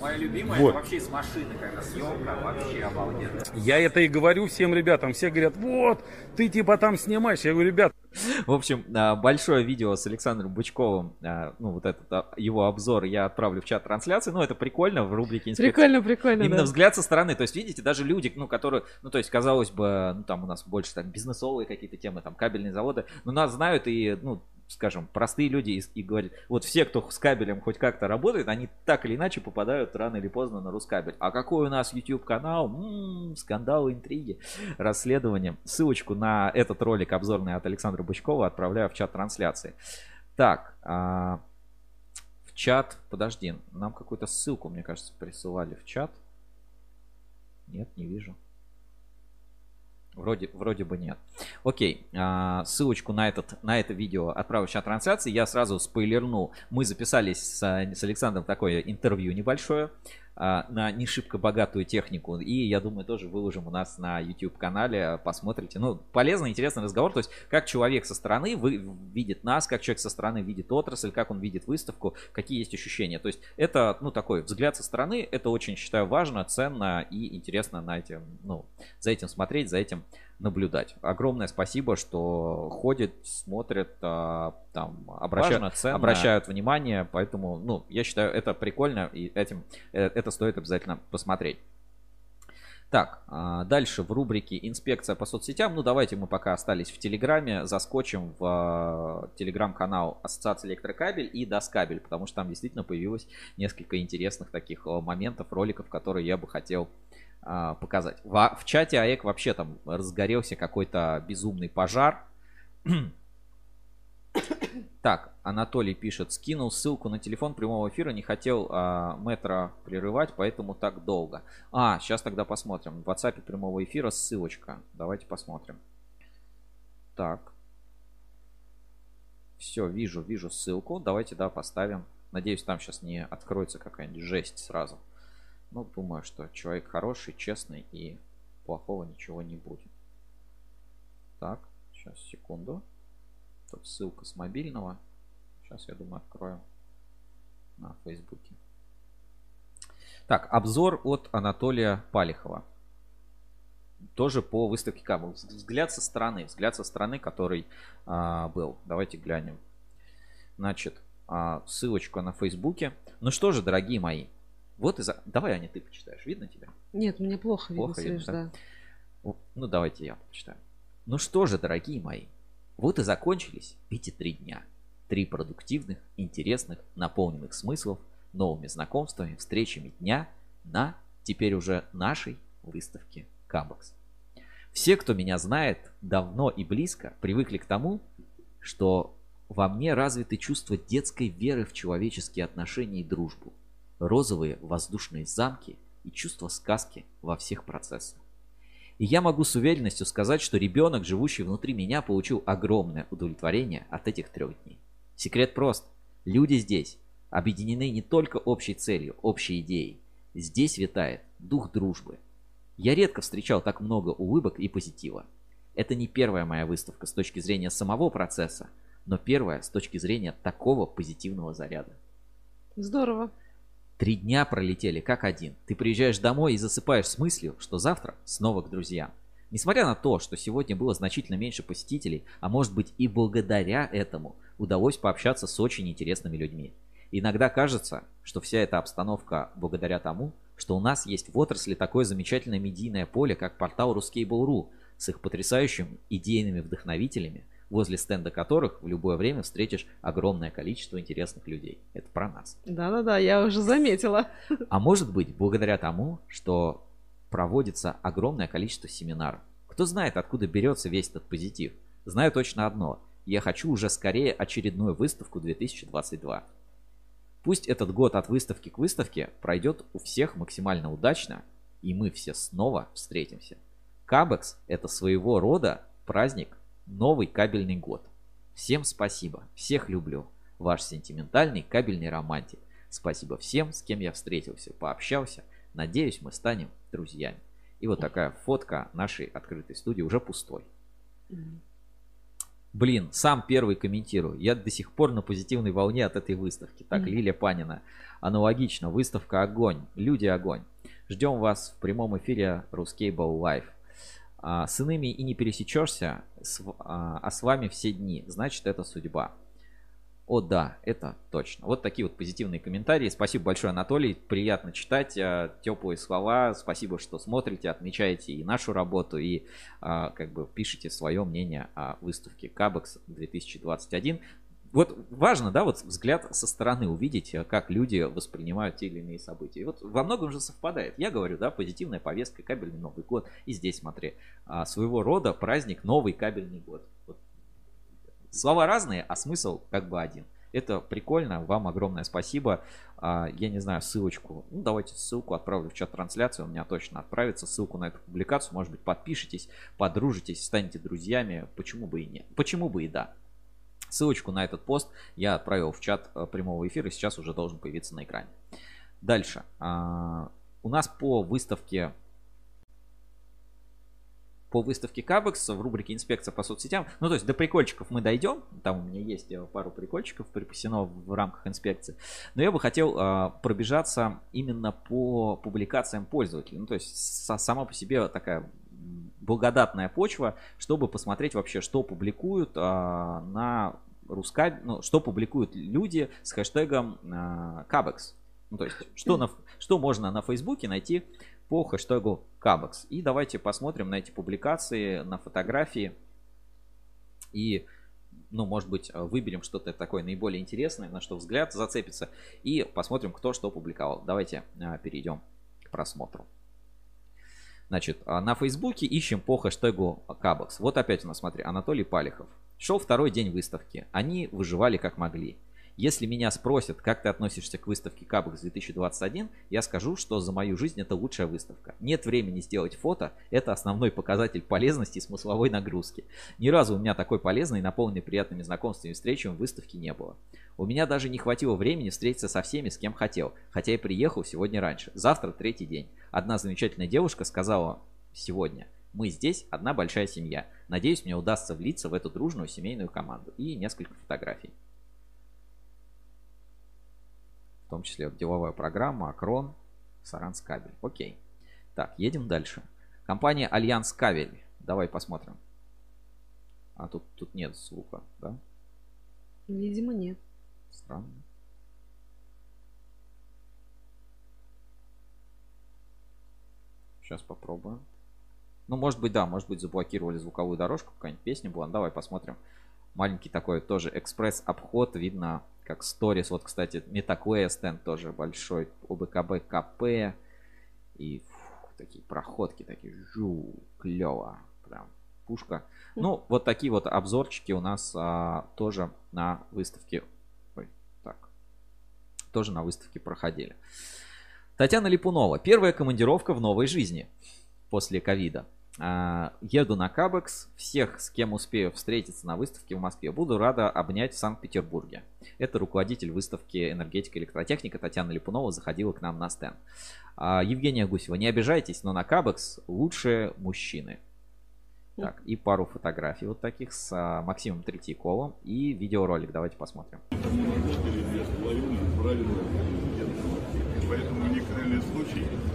Моя любимая Вот. это вообще из машины какая-то съемка, вообще обалденно. Я это и говорю всем ребятам. Все говорят, вот, ты типа там снимаешь. Я говорю, ребят, В общем, а, большое видео с Александром Бычковым, а, ну вот этот а, его обзор я отправлю в чат трансляции. Ну это прикольно в рубрике инспекция. Прикольно, прикольно, Именно да. взгляд со стороны. То есть, видите, даже люди, ну которые, ну то есть, казалось бы, ну там у нас больше там бизнесовые какие-то темы, там кабельные заводы, но нас знают и, ну, скажем, простые люди и, и говорят, вот все, кто с кабелем хоть как-то работает, они так или иначе попадают рано или поздно на Рускабель. А какой у нас YouTube канал? М-м, скандалы, интриги, расследования. Ссылочку на этот ролик обзорный от Александра Бычкова отправляю в чат трансляции. Так, а, в чат, подожди, нам какую-то ссылку, мне кажется, присылали в чат. Нет, не вижу. Вроде, вроде бы нет. Окей, а, ссылочку на, этот, на это видео отправлю чат трансляции. Я сразу спойлерну. Мы записались с, с Александром такое интервью небольшое на не шибко богатую технику. И я думаю, тоже выложим у нас на YouTube канале. Посмотрите. Ну, полезный, интересный разговор. То есть, как человек со стороны вы, видит нас, как человек со стороны видит отрасль, как он видит выставку, какие есть ощущения. То есть, это, ну, такой взгляд со стороны. Это очень, считаю, важно, ценно и интересно на этим, ну, за этим смотреть, за этим наблюдать. Огромное спасибо, что ходят, смотрят, а, там, обращают, Важно, ценно. обращают внимание, поэтому, ну, я считаю, это прикольно, и этим, э, это стоит обязательно посмотреть. Так, а, дальше в рубрике «Инспекция по соцсетям». Ну, давайте мы пока остались в Телеграме, заскочим в а, Телеграм-канал Ассоциации Электрокабель и Доскабель, потому что там действительно появилось несколько интересных таких моментов, роликов, которые я бы хотел а, показать. В, в чате АЭК вообще там разгорелся какой-то безумный пожар. Так, Анатолий пишет, скинул ссылку на телефон прямого эфира, не хотел а, метро прерывать, поэтому так долго. А, сейчас тогда посмотрим. В WhatsApp прямого эфира ссылочка. Давайте посмотрим. Так. Все, вижу, вижу ссылку. Давайте, да, поставим. Надеюсь, там сейчас не откроется какая-нибудь жесть сразу. Ну, думаю, что человек хороший, честный и плохого ничего не будет. Так, сейчас, секунду. Тут ссылка с мобильного. Сейчас, я думаю, откроем на Фейсбуке. Так, обзор от Анатолия Палихова. Тоже по выставке Кабл. Взгляд со стороны. Взгляд со стороны, который а, был. Давайте глянем. Значит, а, ссылочка на Фейсбуке. Ну что же, дорогие мои. Вот и за... Давай, Аня, ты почитаешь. Видно тебя? Нет, мне плохо видно, Плохо Сереж, видно, да. О, Ну, давайте я почитаю. Ну что же, дорогие мои, вот и закончились эти три дня. Три продуктивных, интересных, наполненных смыслов, новыми знакомствами, встречами дня на теперь уже нашей выставке Кабакс. Все, кто меня знает давно и близко, привыкли к тому, что во мне развиты чувства детской веры в человеческие отношения и дружбу, розовые воздушные замки и чувство сказки во всех процессах. И я могу с уверенностью сказать, что ребенок, живущий внутри меня, получил огромное удовлетворение от этих трех дней. Секрет прост. Люди здесь объединены не только общей целью, общей идеей. Здесь витает дух дружбы, Я редко встречал так много улыбок и позитива. Это не первая моя выставка с точки зрения самого процесса, но первая с точки зрения такого позитивного заряда. Здорово. Три дня пролетели как один. Ты приезжаешь домой и засыпаешь с мыслью, что завтра снова к друзьям. Несмотря на то, что сегодня было значительно меньше посетителей, а может быть и благодаря этому, удалось пообщаться с очень интересными людьми. Иногда кажется, что вся эта обстановка благодаря тому, что у нас есть в отрасли такое замечательное медийное поле, как портал Ruskable.ru с их потрясающими идейными вдохновителями, возле стенда которых в любое время встретишь огромное количество интересных людей. Это про нас. Да-да-да, я уже заметила. А может быть, благодаря тому, что проводится огромное количество семинаров. Кто знает, откуда берется весь этот позитив. Знаю точно одно. Я хочу уже скорее очередную выставку 2022. Пусть этот год от выставки к выставке пройдет у всех максимально удачно, и мы все снова встретимся. Кабекс – это своего рода праздник Новый кабельный год. Всем спасибо, всех люблю. Ваш сентиментальный кабельный романтик. Спасибо всем, с кем я встретился, пообщался. Надеюсь, мы станем друзьями. И вот такая фотка нашей открытой студии уже пустой. Блин, сам первый комментирую. Я до сих пор на позитивной волне от этой выставки. Так, mm-hmm. Лилия Панина. Аналогично. Выставка огонь. Люди огонь. Ждем вас в прямом эфире Ruscable Live. А, с иными и не пересечешься, а, а с вами все дни. Значит, это судьба. О да, это точно. Вот такие вот позитивные комментарии. Спасибо большое, Анатолий. Приятно читать а, теплые слова. Спасибо, что смотрите, отмечаете и нашу работу, и а, как бы пишите свое мнение о выставке Кабекс 2021. Вот важно, да, вот взгляд со стороны увидеть, как люди воспринимают те или иные события. И вот во многом же совпадает. Я говорю, да, позитивная повестка, кабельный Новый год. И здесь, смотри, а, своего рода праздник Новый кабельный год. Вот Слова разные, а смысл как бы один. Это прикольно, вам огромное спасибо. А, я не знаю, ссылочку, ну давайте ссылку отправлю в чат трансляции, у меня точно отправится ссылку на эту публикацию. Может быть, подпишитесь, подружитесь, станете друзьями. Почему бы и нет? Почему бы и да? Ссылочку на этот пост я отправил в чат э, прямого эфира, сейчас уже должен появиться на экране. Дальше. А, у нас по выставке по выставке Кабекс в рубрике «Инспекция по соцсетям». Ну, то есть до прикольчиков мы дойдем. Там у меня есть э, пару прикольчиков припасено в рамках инспекции. Но я бы хотел э, пробежаться именно по публикациям пользователей. Ну, то есть сама по себе такая благодатная почва, чтобы посмотреть вообще, что публикуют э, на Рускаб... ну, что публикуют люди с хэштегом э, Кабекс. Ну, то есть, что, на, что можно на Фейсбуке найти по хэштегу Кабекс. И давайте посмотрим на эти публикации, на фотографии. И, ну, может быть, выберем что-то такое наиболее интересное, на что взгляд зацепится. И посмотрим, кто что публиковал. Давайте а, перейдем к просмотру. Значит, а, на Фейсбуке ищем по хэштегу Кабекс. Вот опять у нас, смотри, Анатолий Палихов. Шел второй день выставки. Они выживали как могли. Если меня спросят, как ты относишься к выставке Кабекс 2021, я скажу, что за мою жизнь это лучшая выставка. Нет времени сделать фото, это основной показатель полезности и смысловой нагрузки. Ни разу у меня такой полезной и наполненной приятными знакомствами и встречами выставки не было. У меня даже не хватило времени встретиться со всеми, с кем хотел, хотя и приехал сегодня раньше. Завтра третий день. Одна замечательная девушка сказала сегодня, мы здесь одна большая семья. Надеюсь, мне удастся влиться в эту дружную семейную команду. И несколько фотографий. Том числе деловая программа, Акрон, Саранскабель. Окей. Так, едем дальше. Компания Альянс Кабель. Давай посмотрим. А тут, тут нет звука, да? Видимо, нет. Странно. Сейчас попробуем. Ну, может быть, да, может быть, заблокировали звуковую дорожку, какая-нибудь песня была. Ну, давай посмотрим. Маленький такой тоже экспресс-обход. Видно как сторис. Вот, кстати, MetaQuest стенд тоже большой. ОБКБ КП. И фу, такие проходки, такие жу, клево. Прям пушка. Ну, вот такие вот обзорчики у нас а, тоже на выставке. Ой, так. Тоже на выставке проходили. Татьяна Липунова. Первая командировка в новой жизни после ковида. А, еду на Кабекс. Всех, с кем успею встретиться на выставке в Москве, буду рада обнять в Санкт-Петербурге. Это руководитель выставки «Энергетика и электротехника» Татьяна Липунова заходила к нам на стенд. А, Евгения Гусева, не обижайтесь, но на Кабекс лучшие мужчины. Так, и пару фотографий вот таких с а, Максимом Третьяковым и видеоролик. Давайте посмотрим.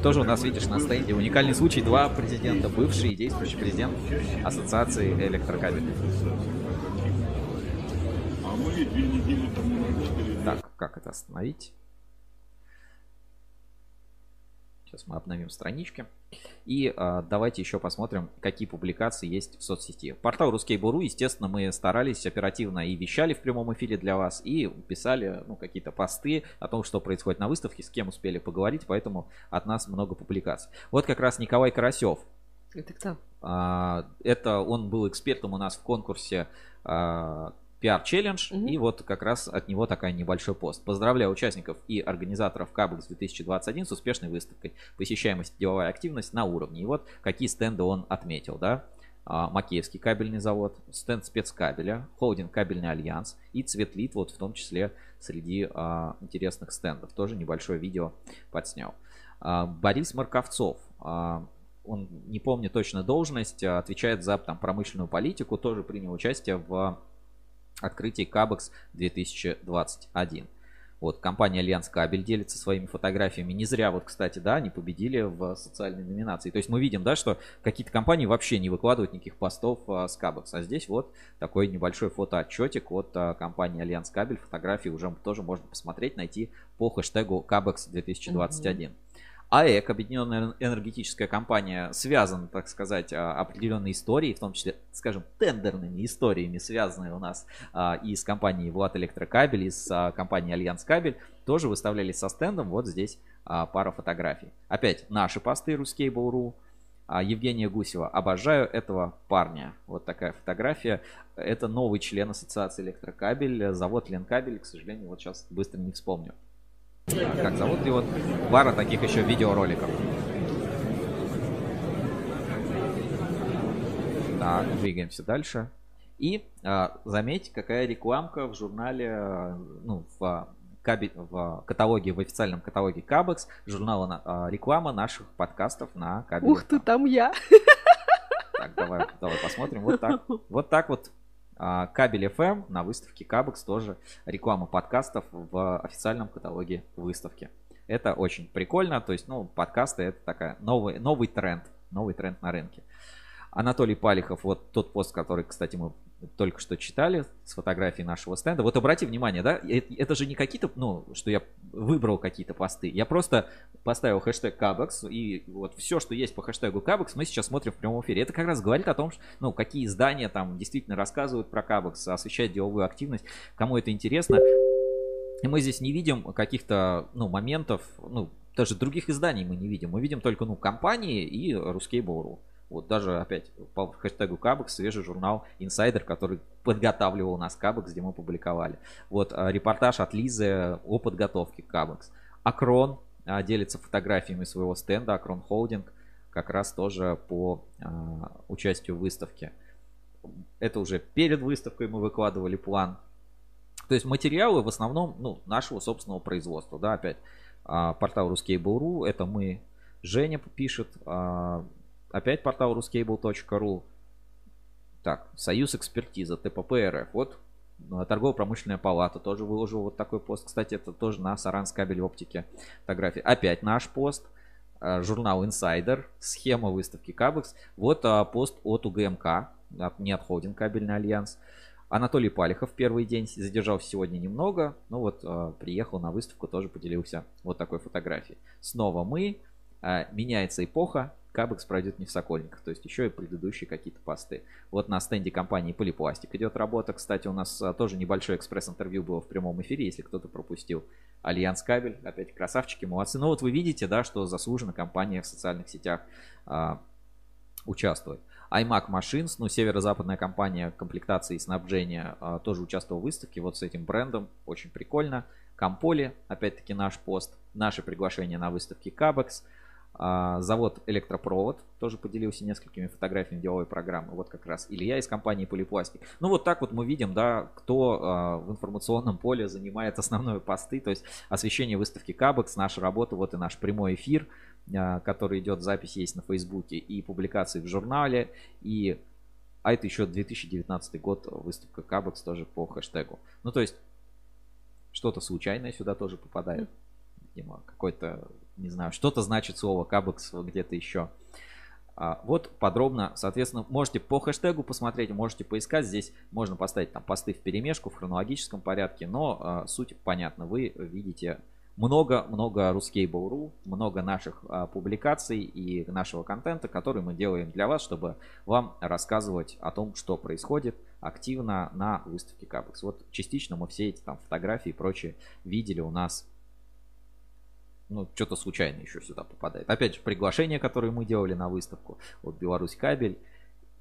Тоже у нас, видишь, на стенде уникальный случай. Два президента, бывший и действующий президент Ассоциации электрокабелей. Так, как это остановить? Сейчас мы обновим странички. И э, давайте еще посмотрим, какие публикации есть в соцсети. Портал Ruskable.ru, естественно, мы старались оперативно и вещали в прямом эфире для вас, и писали ну, какие-то посты о том, что происходит на выставке, с кем успели поговорить, поэтому от нас много публикаций. Вот как раз Николай Карасев. Это кто? А, это он был экспертом у нас в конкурсе а, Challenge, mm-hmm. и вот как раз от него такая небольшой пост. Поздравляю участников и организаторов Кабекс 2021 с успешной выставкой. Посещаемость, деловая активность на уровне. И вот какие стенды он отметил, да. А, Макеевский кабельный завод, стенд спецкабеля, холдинг Кабельный Альянс и Цветлит, вот в том числе среди а, интересных стендов. Тоже небольшое видео подснял. А, Борис Марковцов, а, он не помню точно должность, а, отвечает за там, промышленную политику, тоже принял участие в открытий Кабекс 2021. Вот, компания Альянс Кабель делится своими фотографиями. Не зря, вот, кстати, да, они победили в социальной номинации. То есть мы видим, да, что какие-то компании вообще не выкладывают никаких постов а, с Кабекс. А здесь вот такой небольшой фотоотчетик от а, компании Альянс Кабель. Фотографии уже тоже можно посмотреть, найти по хэштегу Кабекс 2021. Mm-hmm. АЭК, Объединенная энергетическая компания, связана, так сказать, а, определенной историей, в том числе, скажем, тендерными историями, связанные у нас а, и с компанией Влад Электрокабель, и с а, компанией Альянс Кабель, тоже выставлялись со стендом. Вот здесь пара фотографий. Опять наши посты Ruscable.ru. Евгения Гусева. Обожаю этого парня. Вот такая фотография. Это новый член Ассоциации Электрокабель. Завод Ленкабель. К сожалению, вот сейчас быстро не вспомню как зовут, и вот пара таких еще видеороликов. Так, двигаемся дальше. И а, заметьте, какая рекламка в журнале, ну, в, каби, в каталоге, в официальном каталоге Кабекс, журнала а, реклама наших подкастов на Кабеле. Ух ты, там я! Так, давай, давай посмотрим. Вот так. Вот так вот а, Кабель FM на выставке Кабекс тоже реклама подкастов в официальном каталоге выставки. Это очень прикольно, то есть, ну, подкасты это такая новый, новый тренд, новый тренд на рынке. Анатолий Палихов, вот тот пост, который, кстати, мы только что читали с фотографией нашего стенда. Вот обрати внимание, да, это же не какие-то, ну, что я выбрал какие-то посты. Я просто поставил хэштег Кабекс, и вот все, что есть по хэштегу Кабекс, мы сейчас смотрим в прямом эфире. Это как раз говорит о том, что, ну, какие издания там действительно рассказывают про Кабекс, освещают деловую активность, кому это интересно. И мы здесь не видим каких-то, ну, моментов, ну, даже других изданий мы не видим. Мы видим только, ну, компании и Ruskable.ru. Вот даже опять по хэштегу Кабекс свежий журнал Insider, который подготавливал нас Кабекс, где мы публиковали. Вот а, репортаж от Лизы о подготовке Кабекс. Акрон а, делится фотографиями своего стенда, Акрон Холдинг, как раз тоже по а, участию в выставке. Это уже перед выставкой мы выкладывали план. То есть материалы в основном ну, нашего собственного производства. Да, опять а, портал Ruskable.ru, это мы, Женя пишет, а, Опять портал ruscable.ru. Так, Союз экспертиза, ТПП РФ. Вот ну, торгово-промышленная палата тоже выложил вот такой пост. Кстати, это тоже на Саранс кабель оптики фотографии. Опять наш пост. Э, журнал Insider. Схема выставки Кабекс. Вот а, пост от УГМК. Нет, Кабельный Альянс. Анатолий Палихов первый день задержался сегодня немного, но вот э, приехал на выставку, тоже поделился вот такой фотографией. Снова мы, меняется эпоха, Кабекс пройдет не в Сокольниках, то есть еще и предыдущие какие-то посты. Вот на стенде компании Полипластик идет работа. Кстати, у нас а, тоже небольшое экспресс-интервью было в прямом эфире, если кто-то пропустил. Альянс Кабель, опять красавчики, молодцы. Ну вот вы видите, да, что заслуженно компания в социальных сетях а, участвует. iMac Machines, ну, северо-западная компания комплектации и снабжения, а, тоже участвовала в выставке вот с этим брендом, очень прикольно. Комполи, опять-таки наш пост, наше приглашение на выставке Кабекс – завод Электропровод тоже поделился несколькими фотографиями деловой программы. Вот как раз Илья из компании Полипластик. Ну вот так вот мы видим, да, кто а, в информационном поле занимает основные посты, то есть освещение выставки Кабекс, наша работа, вот и наш прямой эфир, а, который идет, запись есть на Фейсбуке, и публикации в журнале, и а это еще 2019 год, выставка Кабекс тоже по хэштегу. Ну то есть что-то случайное сюда тоже попадает. Видимо, какой-то не знаю, что-то значит слово Кабекс где-то еще. А, вот подробно, соответственно, можете по хэштегу посмотреть, можете поискать. Здесь можно поставить там посты в перемешку в хронологическом порядке, но а, суть понятна. Вы видите много-много Ruskable.ru, много наших а, публикаций и нашего контента, который мы делаем для вас, чтобы вам рассказывать о том, что происходит активно на выставке Кабекс. Вот частично мы все эти там фотографии и прочее видели у нас ну, что-то случайно еще сюда попадает. Опять же, приглашение, которое мы делали на выставку, вот Беларусь кабель.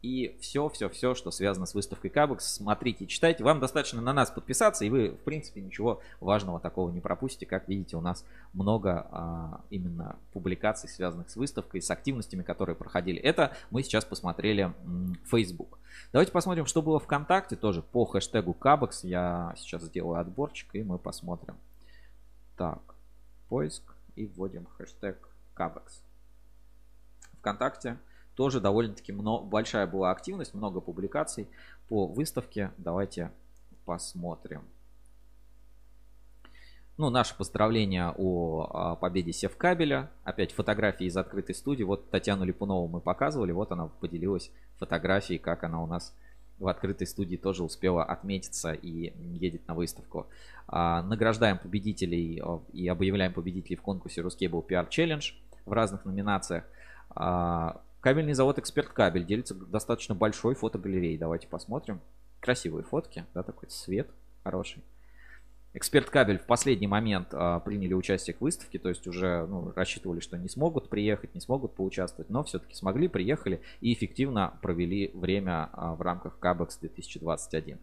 И все, все, все, что связано с выставкой Кабекс, смотрите, читайте. Вам достаточно на нас подписаться, и вы, в принципе, ничего важного такого не пропустите. Как видите, у нас много а, именно публикаций, связанных с выставкой, с активностями, которые проходили. Это мы сейчас посмотрели м, Facebook. Давайте посмотрим, что было ВКонтакте тоже по хэштегу Кабекс. Я сейчас сделаю отборчик, и мы посмотрим. Так, поиск и вводим хэштег Кабекс. Вконтакте тоже довольно-таки большая была активность, много публикаций по выставке. Давайте посмотрим. Ну, наше поздравление о, победе Севкабеля. Опять фотографии из открытой студии. Вот Татьяну Липунову мы показывали. Вот она поделилась фотографией, как она у нас в открытой студии тоже успела отметиться и едет на выставку. А, награждаем победителей и объявляем победителей в конкурсе Ruscable PR Challenge в разных номинациях. А, кабельный завод Эксперт Кабель делится достаточно большой фотогалереей. Давайте посмотрим. Красивые фотки, да, такой цвет хороший. Эксперт кабель в последний момент а, приняли участие в выставке, то есть уже ну, рассчитывали, что не смогут приехать, не смогут поучаствовать, но все-таки смогли, приехали и эффективно провели время а, в рамках Кабекс 2021.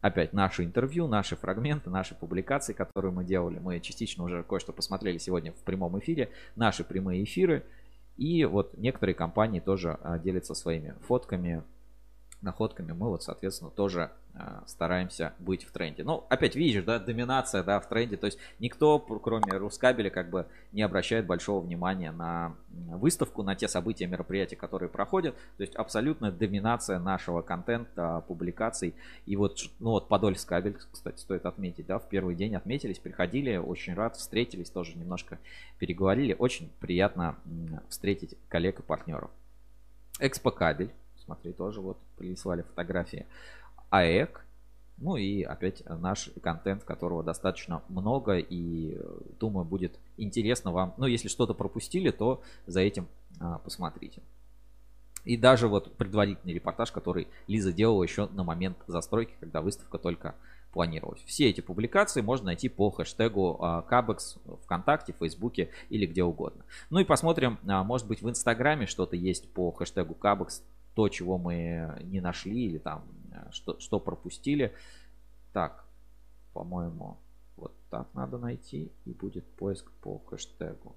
Опять наши интервью, наши фрагменты, наши публикации, которые мы делали. Мы частично уже кое-что посмотрели сегодня в прямом эфире. Наши прямые эфиры. И вот некоторые компании тоже а, делятся своими фотками, находками. Мы вот, соответственно, тоже Э, стараемся быть в тренде. Ну, опять видишь, да, доминация, да, в тренде. То есть никто, кроме Рускабеля, как бы не обращает большого внимания на выставку, на те события, мероприятия, которые проходят. То есть абсолютная доминация нашего контента, публикаций. И вот, ну вот Подольск кабель, кстати, стоит отметить, да, в первый день отметились, приходили, очень рад, встретились, тоже немножко переговорили. Очень приятно встретить коллег и партнеров. Экспо кабель, смотри, тоже вот прислали фотографии. АЭК, ну и опять наш контент, которого достаточно много и думаю будет интересно вам. Ну если что-то пропустили, то за этим а, посмотрите. И даже вот предварительный репортаж, который Лиза делала еще на момент застройки, когда выставка только планировалась. Все эти публикации можно найти по хэштегу Кабекс ВКонтакте, Фейсбуке или где угодно. Ну и посмотрим, а, может быть в Инстаграме что-то есть по хэштегу Кабекс, то, чего мы не нашли или там Э, что, что пропустили. Так, по-моему, вот так надо найти и будет поиск по хэштегу.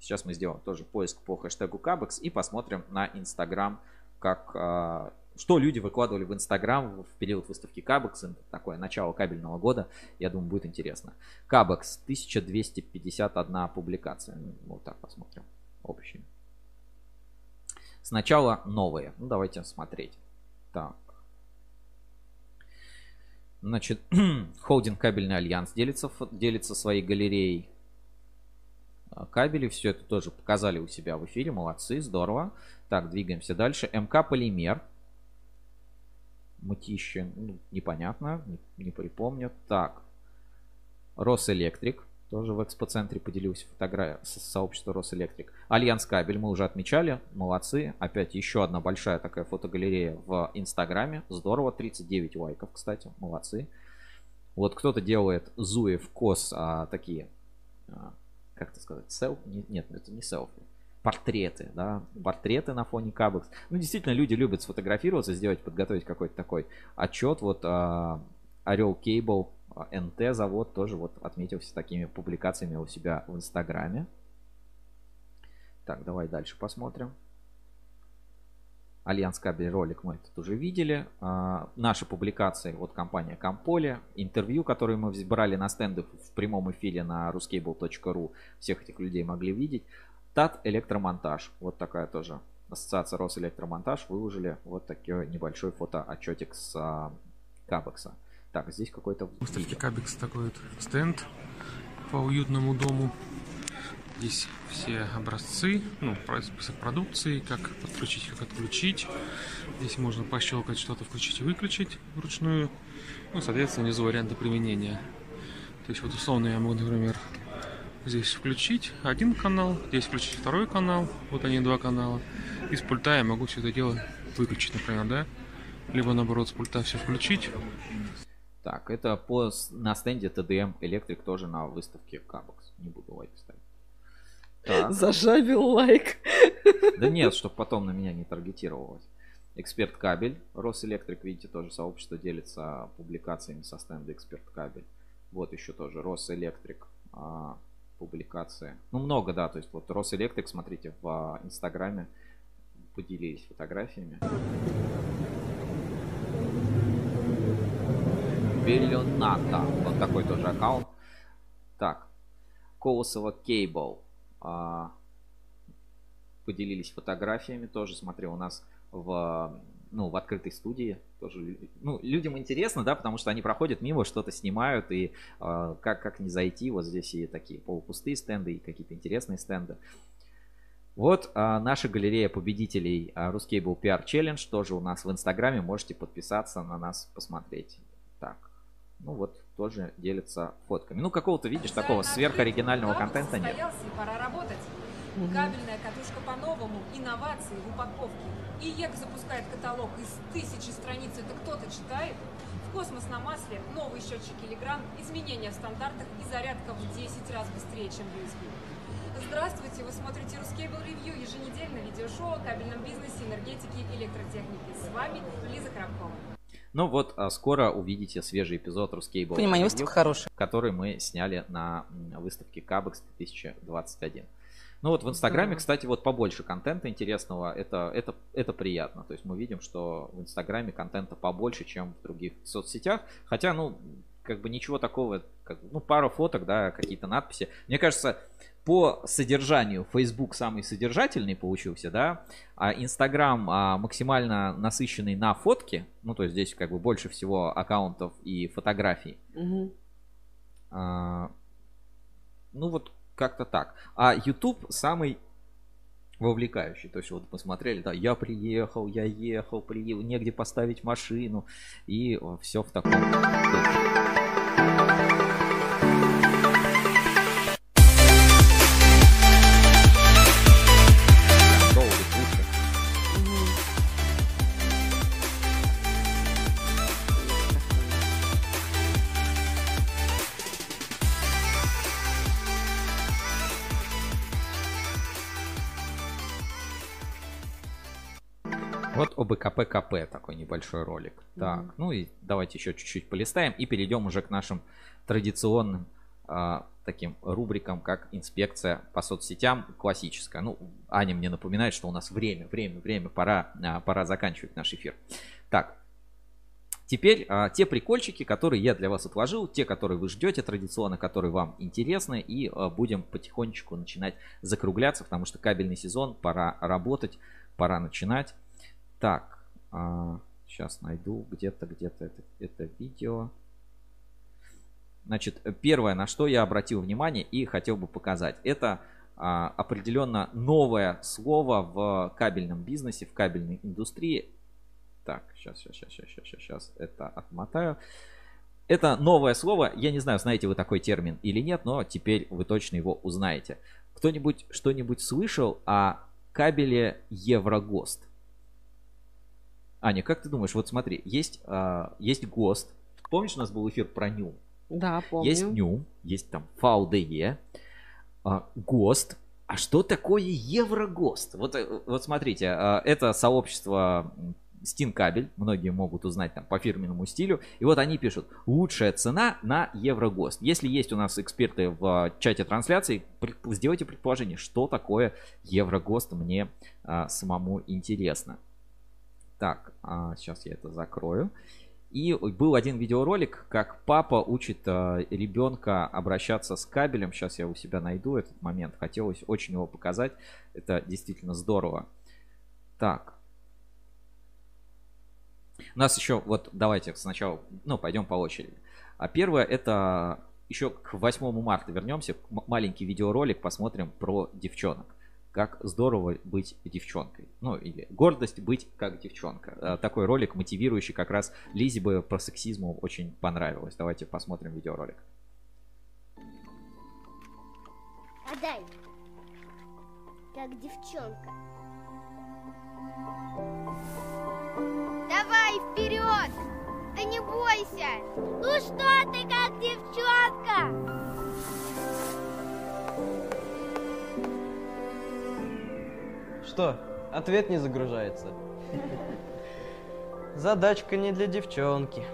Сейчас мы сделаем тоже поиск по хэштегу Кабекс и посмотрим на Инстаграм, как а, что люди выкладывали в Инстаграм в период выставки Кабекс, такое начало кабельного года, я думаю, будет интересно. Кабекс, 1251 публикация. Ну, вот так посмотрим. Общий. Сначала новые. Ну, давайте смотреть. Так. Значит, холдинг кабельный альянс делится, делится своей галереей а, кабели. Все это тоже показали у себя в эфире. Молодцы, здорово. Так, двигаемся дальше. МК Полимер. Мытище, ну, непонятно, не, не припомню. Так, Росэлектрик. Тоже в экспоцентре поделился фотографией с сообщества Росэлектрик. Альянс Кабель мы уже отмечали. Молодцы. Опять еще одна большая такая фотогалерея в Инстаграме. Здорово. 39 лайков, кстати. Молодцы. Вот кто-то делает Зуев Кос а, такие, а, как это сказать, селфи? Нет, это не селфи. Портреты, да, портреты на фоне Кабекс. Ну, действительно, люди любят сфотографироваться, сделать, подготовить какой-то такой отчет. Вот а, Орел Кейбл НТ завод тоже вот отметился такими публикациями у себя в Инстаграме. Так, давай дальше посмотрим. Альянс кабель ролик мы тут уже видели. А, наши публикации, вот компания Комполе, интервью, которые мы брали на стендах в прямом эфире на ruscable.ru, всех этих людей могли видеть. ТАТ Электромонтаж, вот такая тоже ассоциация Росэлектромонтаж, выложили вот такой небольшой фотоотчетик с а, Кабекса. Так, здесь какой-то... Выставки Кабекс такой вот стенд по уютному дому. Здесь все образцы, ну, список продукции, как подключить, как отключить. Здесь можно пощелкать что-то, включить и выключить вручную. Ну, соответственно, внизу варианты применения. То есть, вот условно я могу, например, здесь включить один канал, здесь включить второй канал. Вот они, два канала. И с пульта я могу все это дело выключить, например, да? Либо, наоборот, с пульта все включить. Так, это по, на стенде TDM Electric тоже на выставке Кабекс. Не буду лайк ставить. Так. Зажабил лайк. Да нет, чтобы потом на меня не таргетировалось. Эксперт кабель. Росэлектрик, видите, тоже сообщество делится публикациями со стенда Эксперт кабель. Вот еще тоже Росэлектрик. А, публикации. Ну, много, да. То есть вот Росэлектрик, смотрите, в а, Инстаграме поделились фотографиями. Беллионата. Вот такой тоже аккаунт. Так. Колосова Кейбл а, поделились фотографиями тоже. Смотри, у нас в, ну, в открытой студии тоже. Ну, людям интересно, да, потому что они проходят мимо, что-то снимают, и э, как, как не зайти, вот здесь и такие полупустые стенды, и какие-то интересные стенды. Вот а, наша галерея победителей а, Ruscable PR Challenge тоже у нас в Инстаграме. Можете подписаться на нас, посмотреть. Ну вот тоже делится фотками. Ну, какого-то, видишь, такого сверхоригинального контента нет. пора работать. Кабельная катушка по-новому, инновации в упаковке. И ЕК запускает каталог из тысячи страниц. Это кто-то читает? В космос на масле, новый счетчик Элегран, изменения в стандартах и зарядка в 10 раз быстрее, чем USB. Здравствуйте, вы смотрите Ruscable Review, еженедельное видеошоу о кабельном бизнесе, энергетике и электротехнике. С вами Лиза Коробкова. Ну вот, а скоро увидите свежий эпизод Ruscable Понимание, выставка хорошая. который мы сняли на выставке Cabex 2021. Ну вот в Инстаграме, кстати, вот побольше контента интересного, это, это, это приятно. То есть мы видим, что в Инстаграме контента побольше, чем в других соцсетях. Хотя, ну, как бы ничего такого, как, ну, пару фоток, да, какие-то надписи. Мне кажется, по содержанию Facebook самый содержательный получился, да, а Instagram а, максимально насыщенный на фотки, ну то есть здесь как бы больше всего аккаунтов и фотографий. Угу. А, ну вот как-то так. А YouTube самый вовлекающий. То есть вот посмотрели, да, я приехал, я ехал, приехал, негде поставить машину и все в таком ОБКП-КП такой небольшой ролик. Mm-hmm. Так, ну и давайте еще чуть-чуть полистаем и перейдем уже к нашим традиционным а, таким рубрикам, как инспекция по соцсетям классическая. Ну, Аня мне напоминает, что у нас время, время, время, пора, а, пора заканчивать наш эфир. Так, Теперь а, те прикольчики, которые я для вас отложил, те, которые вы ждете традиционно, которые вам интересны, и а, будем потихонечку начинать закругляться, потому что кабельный сезон, пора работать, пора начинать. Так, а, сейчас найду где-то, где-то это, это видео. Значит, первое, на что я обратил внимание и хотел бы показать, это а, определенно новое слово в кабельном бизнесе, в кабельной индустрии. Так, сейчас, сейчас, сейчас, сейчас, сейчас, сейчас это отмотаю. Это новое слово, я не знаю, знаете вы такой термин или нет, но теперь вы точно его узнаете. Кто-нибудь что-нибудь слышал о кабеле Еврогост? Аня, как ты думаешь, вот смотри, есть, а, есть ГОСТ. Помнишь, у нас был эфир про НЮ? Да, помню. Есть НЮ, есть там ФАУДЕ, а, ГОСТ. А что такое Еврогост? Вот, э, вот смотрите, а, это сообщество Стин-кабель, многие могут узнать там по фирменному стилю. И вот они пишут, лучшая цена на Еврогост. Если есть у нас эксперты в чате трансляции, сделайте предположение, что такое Еврогост, мне а, самому интересно. Так, а, сейчас я это закрою. И был один видеоролик, как папа учит э, ребенка обращаться с кабелем. Сейчас я у себя найду этот момент. Хотелось очень его показать. Это действительно здорово. Так. У нас еще, вот давайте сначала, ну, пойдем по очереди. А первое, это еще к 8 марта вернемся. Маленький видеоролик посмотрим про девчонок как здорово быть девчонкой. Ну, или гордость быть как девчонка. Э, такой ролик, мотивирующий как раз Лизе бы по сексизму очень понравилось. Давайте посмотрим видеоролик. Отдай. Как девчонка. Давай вперед! Да не бойся! Ну что ты как девчонка? Что, ответ не загружается? Задачка не для девчонки.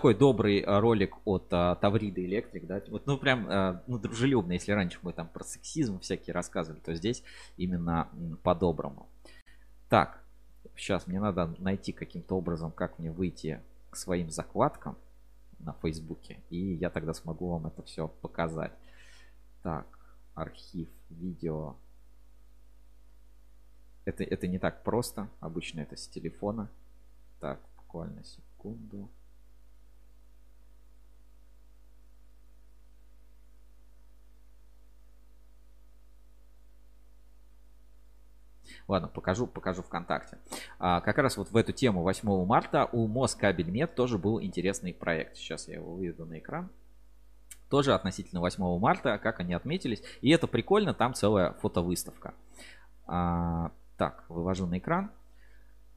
Такой добрый а, ролик от а, Таврида Электрик, да, вот, ну прям, а, ну дружелюбно, если раньше мы там про сексизм всякие рассказывали, то здесь именно по-доброму. Так, сейчас мне надо найти каким-то образом, как мне выйти к своим закладкам на Фейсбуке, и я тогда смогу вам это все показать. Так, архив видео. Это, это не так просто. Обычно это с телефона. Так, буквально секунду. Ладно, покажу, покажу ВКонтакте. А, как раз вот в эту тему 8 марта у Москабельмет тоже был интересный проект. Сейчас я его выведу на экран тоже относительно 8 марта, как они отметились. И это прикольно, там целая фотовыставка. А, так, вывожу на экран.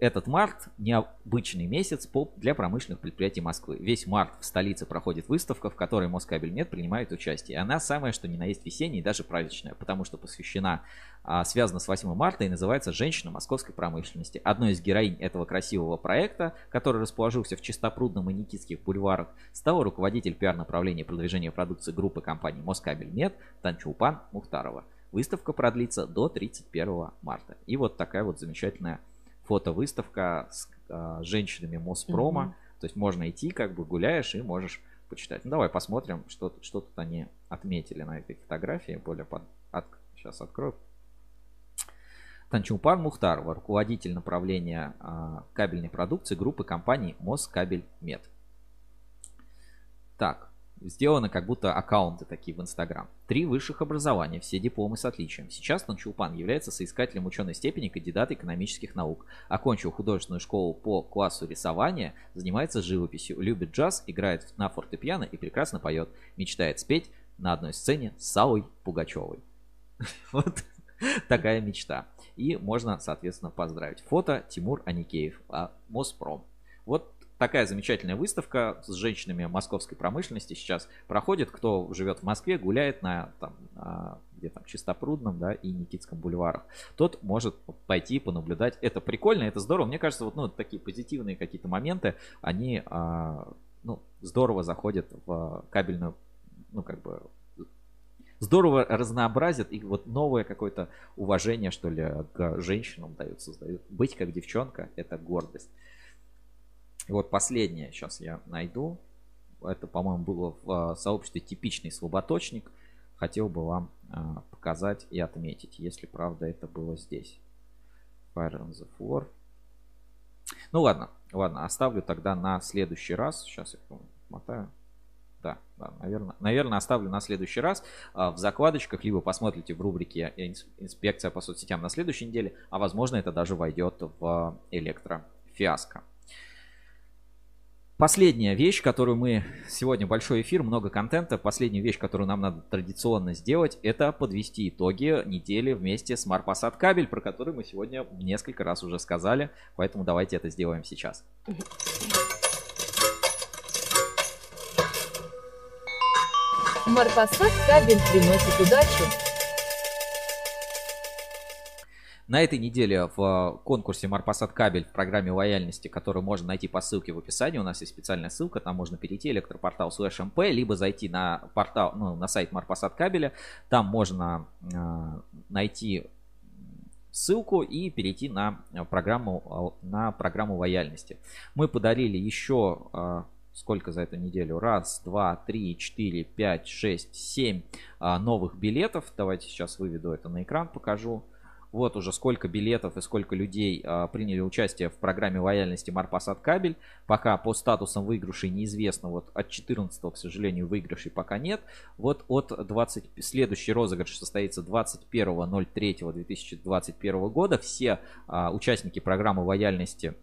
Этот март необычный месяц для промышленных предприятий Москвы. Весь март в столице проходит выставка, в которой Москабельмет принимает участие. Она самая, что ни на есть весенняя и даже праздничная, потому что посвящена, а, связана с 8 марта и называется «Женщина московской промышленности». Одной из героинь этого красивого проекта, который расположился в Чистопрудном и Никитских бульварах, стала руководитель пиар-направления продвижения продукции группы компании Москабельмет Танчулпан Мухтарова. Выставка продлится до 31 марта. И вот такая вот замечательная фотовыставка с а, женщинами Моспрома. Mm-hmm. То есть можно идти, как бы гуляешь и можешь почитать. Ну давай посмотрим, что, что тут они отметили на этой фотографии. Более под... От... Сейчас открою. Танчупан Мухтарова, руководитель направления а, кабельной продукции группы компаний Москабельмет. Так, сделаны как будто аккаунты такие в Инстаграм. Три высших образования, все дипломы с отличием. Сейчас Танчулпан является соискателем ученой степени кандидата экономических наук. Окончил художественную школу по классу рисования, занимается живописью, любит джаз, играет на фортепиано и прекрасно поет. Мечтает спеть на одной сцене с Салой Пугачевой. Вот такая мечта. И можно, соответственно, поздравить. Фото Тимур Аникеев, а Моспром. Вот такая замечательная выставка с женщинами московской промышленности сейчас проходит. Кто живет в Москве, гуляет на там, где там Чистопрудном, да, и Никитском бульварах, тот может пойти понаблюдать. Это прикольно, это здорово. Мне кажется, вот ну, такие позитивные какие-то моменты, они а, ну, здорово заходят в кабельную, ну, как бы, здорово разнообразят и вот новое какое-то уважение, что ли, к женщинам дают, создают. Быть как девчонка – это гордость. И вот последнее сейчас я найду. Это, по-моему, было в а, сообществе типичный слаботочник. Хотел бы вам а, показать и отметить, если правда это было здесь. Fire on the floor. Ну ладно, ладно, оставлю тогда на следующий раз. Сейчас я мотаю. Да, да, наверное, наверное, оставлю на следующий раз а, в закладочках, либо посмотрите в рубрике «Инспекция по соцсетям» на следующей неделе, а возможно это даже войдет в электрофиаско. Последняя вещь, которую мы сегодня большой эфир, много контента. Последняя вещь, которую нам надо традиционно сделать, это подвести итоги недели вместе с Марпасад кабель, про который мы сегодня несколько раз уже сказали. Поэтому давайте это сделаем сейчас. Марпасад кабель приносит удачу. На этой неделе в конкурсе Марпасад кабель в программе лояльности, которую можно найти по ссылке в описании, у нас есть специальная ссылка, там можно перейти электропортал слэш МП, либо зайти на портал, ну, на сайт Марпасад кабеля, там можно э, найти ссылку и перейти на программу, на программу лояльности. Мы подарили еще э, сколько за эту неделю? Раз, два, три, четыре, пять, шесть, семь новых билетов. Давайте сейчас выведу это на экран, покажу. Вот уже сколько билетов и сколько людей а, приняли участие в программе лояльности Марпасад Кабель. Пока по статусам выигрышей неизвестно. Вот от 14 к сожалению, выигрышей пока нет. Вот от 20... Следующий розыгрыш состоится 21.03.2021 года. Все а, участники программы лояльности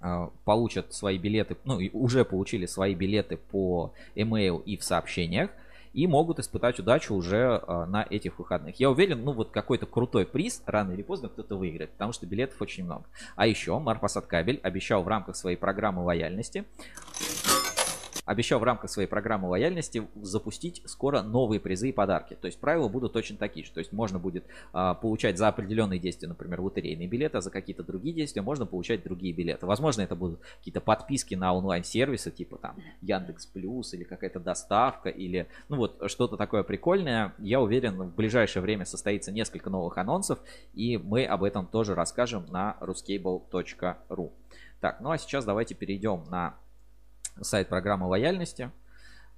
а, получат свои билеты, ну и уже получили свои билеты по email и в сообщениях и могут испытать удачу уже а, на этих выходных. Я уверен, ну вот какой-то крутой приз рано или поздно кто-то выиграет, потому что билетов очень много. А еще Марпасад Кабель обещал в рамках своей программы лояльности обещал в рамках своей программы лояльности запустить скоро новые призы и подарки. То есть правила будут точно такие же. То есть можно будет а, получать за определенные действия, например, лотерейные билеты, а за какие-то другие действия можно получать другие билеты. Возможно, это будут какие-то подписки на онлайн-сервисы, типа там Яндекс Плюс или какая-то доставка или ну вот что-то такое прикольное. Я уверен, в ближайшее время состоится несколько новых анонсов, и мы об этом тоже расскажем на ruscable.ru. Так, ну а сейчас давайте перейдем на сайт программы лояльности.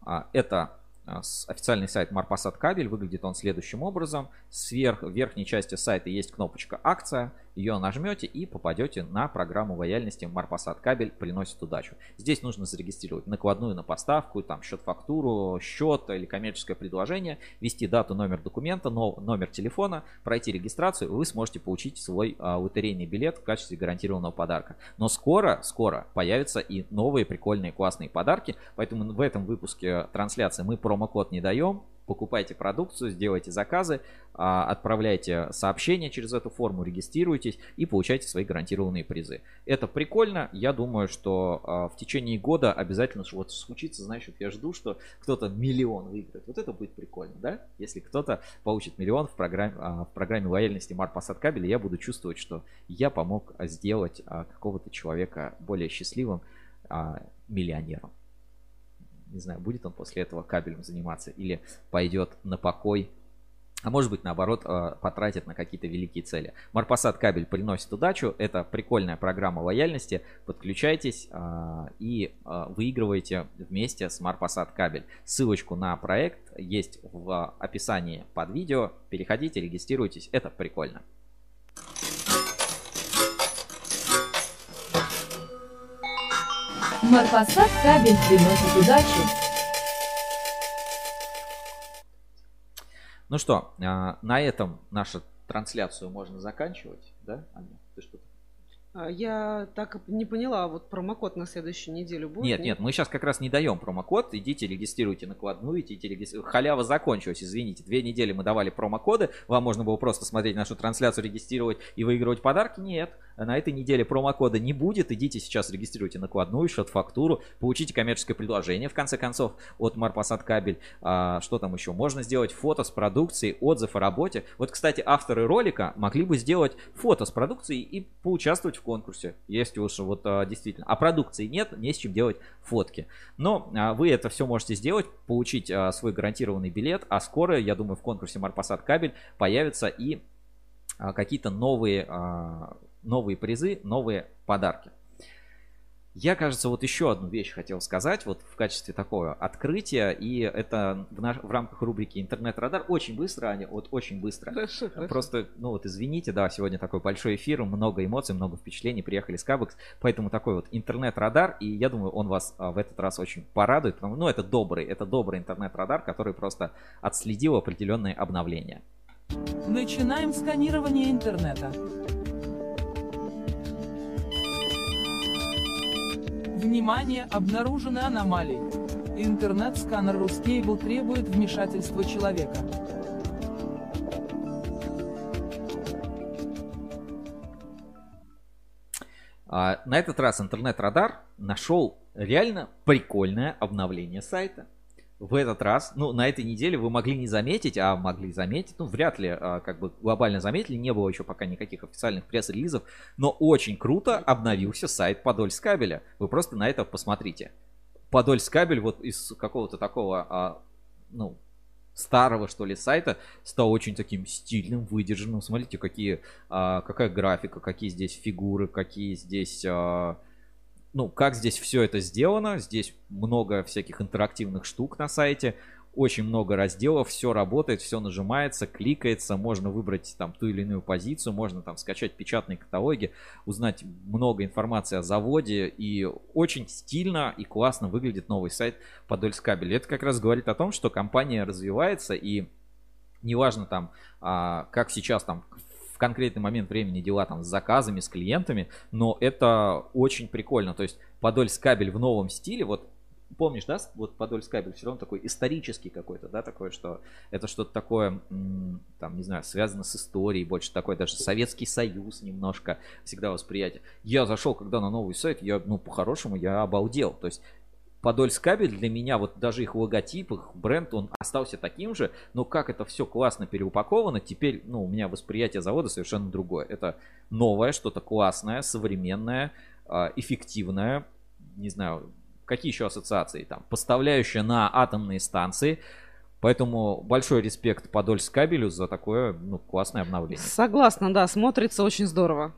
А, это а, официальный сайт Марпасад Кабель. Выглядит он следующим образом. Сверх, в верхней части сайта есть кнопочка «Акция». Ее нажмете и попадете на программу лояльности Марпасад кабель приносит удачу. Здесь нужно зарегистрировать накладную на поставку, там счет-фактуру, счет или коммерческое предложение, ввести дату, номер документа, номер телефона, пройти регистрацию, вы сможете получить свой а, лотерейный билет в качестве гарантированного подарка. Но скоро, скоро появятся и новые прикольные классные подарки, поэтому в этом выпуске трансляции мы промокод не даем, покупайте продукцию, сделайте заказы, а, отправляйте сообщения через эту форму, регистрируйтесь и получайте свои гарантированные призы. Это прикольно. Я думаю, что а, в течение года обязательно вот случится, вот я жду, что кто-то миллион выиграет. Вот это будет прикольно, да? Если кто-то получит миллион в программе, а, в программе лояльности Март Посад Кабеля, я буду чувствовать, что я помог сделать какого-то человека более счастливым миллионером не знаю, будет он после этого кабелем заниматься или пойдет на покой а может быть, наоборот, э, потратит на какие-то великие цели. Марпасад кабель приносит удачу. Это прикольная программа лояльности. Подключайтесь э, и э, выигрывайте вместе с Марпасад кабель. Ссылочку на проект есть в описании под видео. Переходите, регистрируйтесь. Это прикольно. Марпасад кабель приносит удачу. Ну что, а, на этом нашу трансляцию можно заканчивать, да, Аня? Ты что-то я так не поняла, вот промокод на следующую неделю будет? Нет, нет, мы сейчас как раз не даем промокод. Идите, регистрируйте накладную, идите, регистрируйте. Халява закончилась, извините. Две недели мы давали промокоды. Вам можно было просто смотреть нашу трансляцию, регистрировать и выигрывать подарки. Нет, на этой неделе промокода не будет. Идите сейчас, регистрируйте накладную, счет-фактуру, получите коммерческое предложение, в конце концов, от Марпасад Кабель. А, что там еще? Можно сделать фото с продукцией, отзыв о работе. Вот, кстати, авторы ролика могли бы сделать фото с продукцией и поучаствовать в конкурсе, если уж вот а, действительно. А продукции нет, не с чем делать фотки. Но а, вы это все можете сделать, получить а, свой гарантированный билет, а скоро, я думаю, в конкурсе Марпасад Кабель появятся и какие-то новые, новые призы, новые подарки. Я, кажется, вот еще одну вещь хотел сказать, вот в качестве такого открытия, и это в, наш, в рамках рубрики «Интернет-радар». Очень быстро, Аня, вот очень быстро. Хорошо, хорошо. Просто, ну вот извините, да, сегодня такой большой эфир, много эмоций, много впечатлений, приехали с Кабекс, поэтому такой вот интернет-радар, и я думаю, он вас а, в этот раз очень порадует, потому ну это добрый, это добрый интернет-радар, который просто отследил определенные обновления. Начинаем сканирование интернета. Внимание, обнаружены аномалии. Интернет-сканер Ruscable требует вмешательства человека. А, на этот раз интернет-радар нашел реально прикольное обновление сайта. В этот раз, ну, на этой неделе вы могли не заметить, а могли заметить, ну, вряд ли, а, как бы, глобально заметили, не было еще пока никаких официальных пресс-релизов, но очень круто обновился сайт Подольскабеля. Вы просто на это посмотрите. Подольскабель вот из какого-то такого, а, ну, старого, что ли, сайта стал очень таким стильным, выдержанным. Смотрите, какие, а, какая графика, какие здесь фигуры, какие здесь... А, ну, как здесь все это сделано. Здесь много всяких интерактивных штук на сайте. Очень много разделов, все работает, все нажимается, кликается, можно выбрать там ту или иную позицию, можно там скачать печатные каталоги, узнать много информации о заводе и очень стильно и классно выглядит новый сайт Подольскабель. Это как раз говорит о том, что компания развивается и неважно там, а, как сейчас там конкретный момент времени дела там с заказами, с клиентами, но это очень прикольно. То есть Подольскабель в новом стиле, вот помнишь, да, вот Подольскабель все равно такой исторический какой-то, да, такое, что это что-то такое, там, не знаю, связано с историей, больше такой, даже Советский Союз немножко всегда восприятие. Я зашел, когда на новый сайт, я, ну, по-хорошему, я обалдел. То есть Подольскабель для меня, вот даже их логотип, их бренд, он остался таким же, но как это все классно переупаковано, теперь, ну, у меня восприятие завода совершенно другое. Это новое, что-то классное, современное, а, эффективное, не знаю, какие еще ассоциации там, поставляющее на атомные станции, Поэтому большой респект Подольскабелю за такое ну, классное обновление. Согласна, да, смотрится очень здорово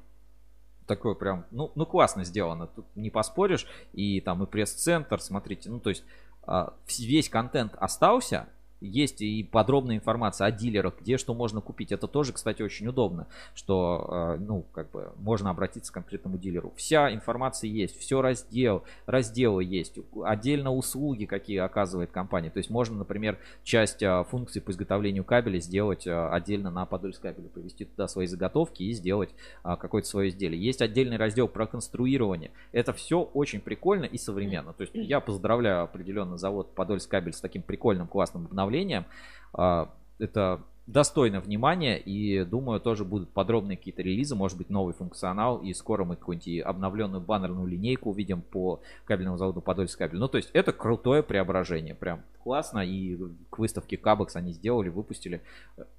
такое прям, ну, ну классно сделано, тут не поспоришь. И там и пресс-центр, смотрите, ну то есть а, весь контент остался, есть и подробная информация о дилерах, где что можно купить. Это тоже, кстати, очень удобно, что, э, ну, как бы можно обратиться к конкретному дилеру. Вся информация есть, все раздел, разделы есть, отдельно услуги, какие оказывает компания. То есть можно, например, часть э, функций по изготовлению кабеля сделать э, отдельно на Подольскабеле, привести туда свои заготовки и сделать какое-то свое изделие. Есть отдельный раздел про конструирование. Это все очень прикольно и современно. То есть я поздравляю определенно завод Подольскабель с таким прикольным, классным обновлением обновлением. А, это достойно внимания и думаю тоже будут подробные какие-то релизы, может быть новый функционал и скоро мы какую-нибудь обновленную баннерную линейку увидим по кабельному заводу Подольск кабель. Ну то есть это крутое преображение, прям классно и к выставке Кабекс они сделали, выпустили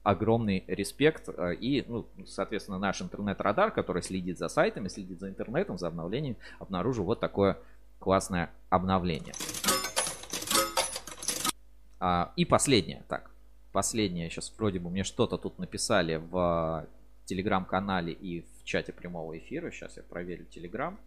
огромный респект и ну, соответственно наш интернет-радар, который следит за сайтами, следит за интернетом, за обновлением, обнаружил вот такое классное обновление. А, и последнее, так, последнее, сейчас вроде бы мне что-то тут написали в телеграм-канале и в чате прямого эфира. Сейчас я проверю телеграм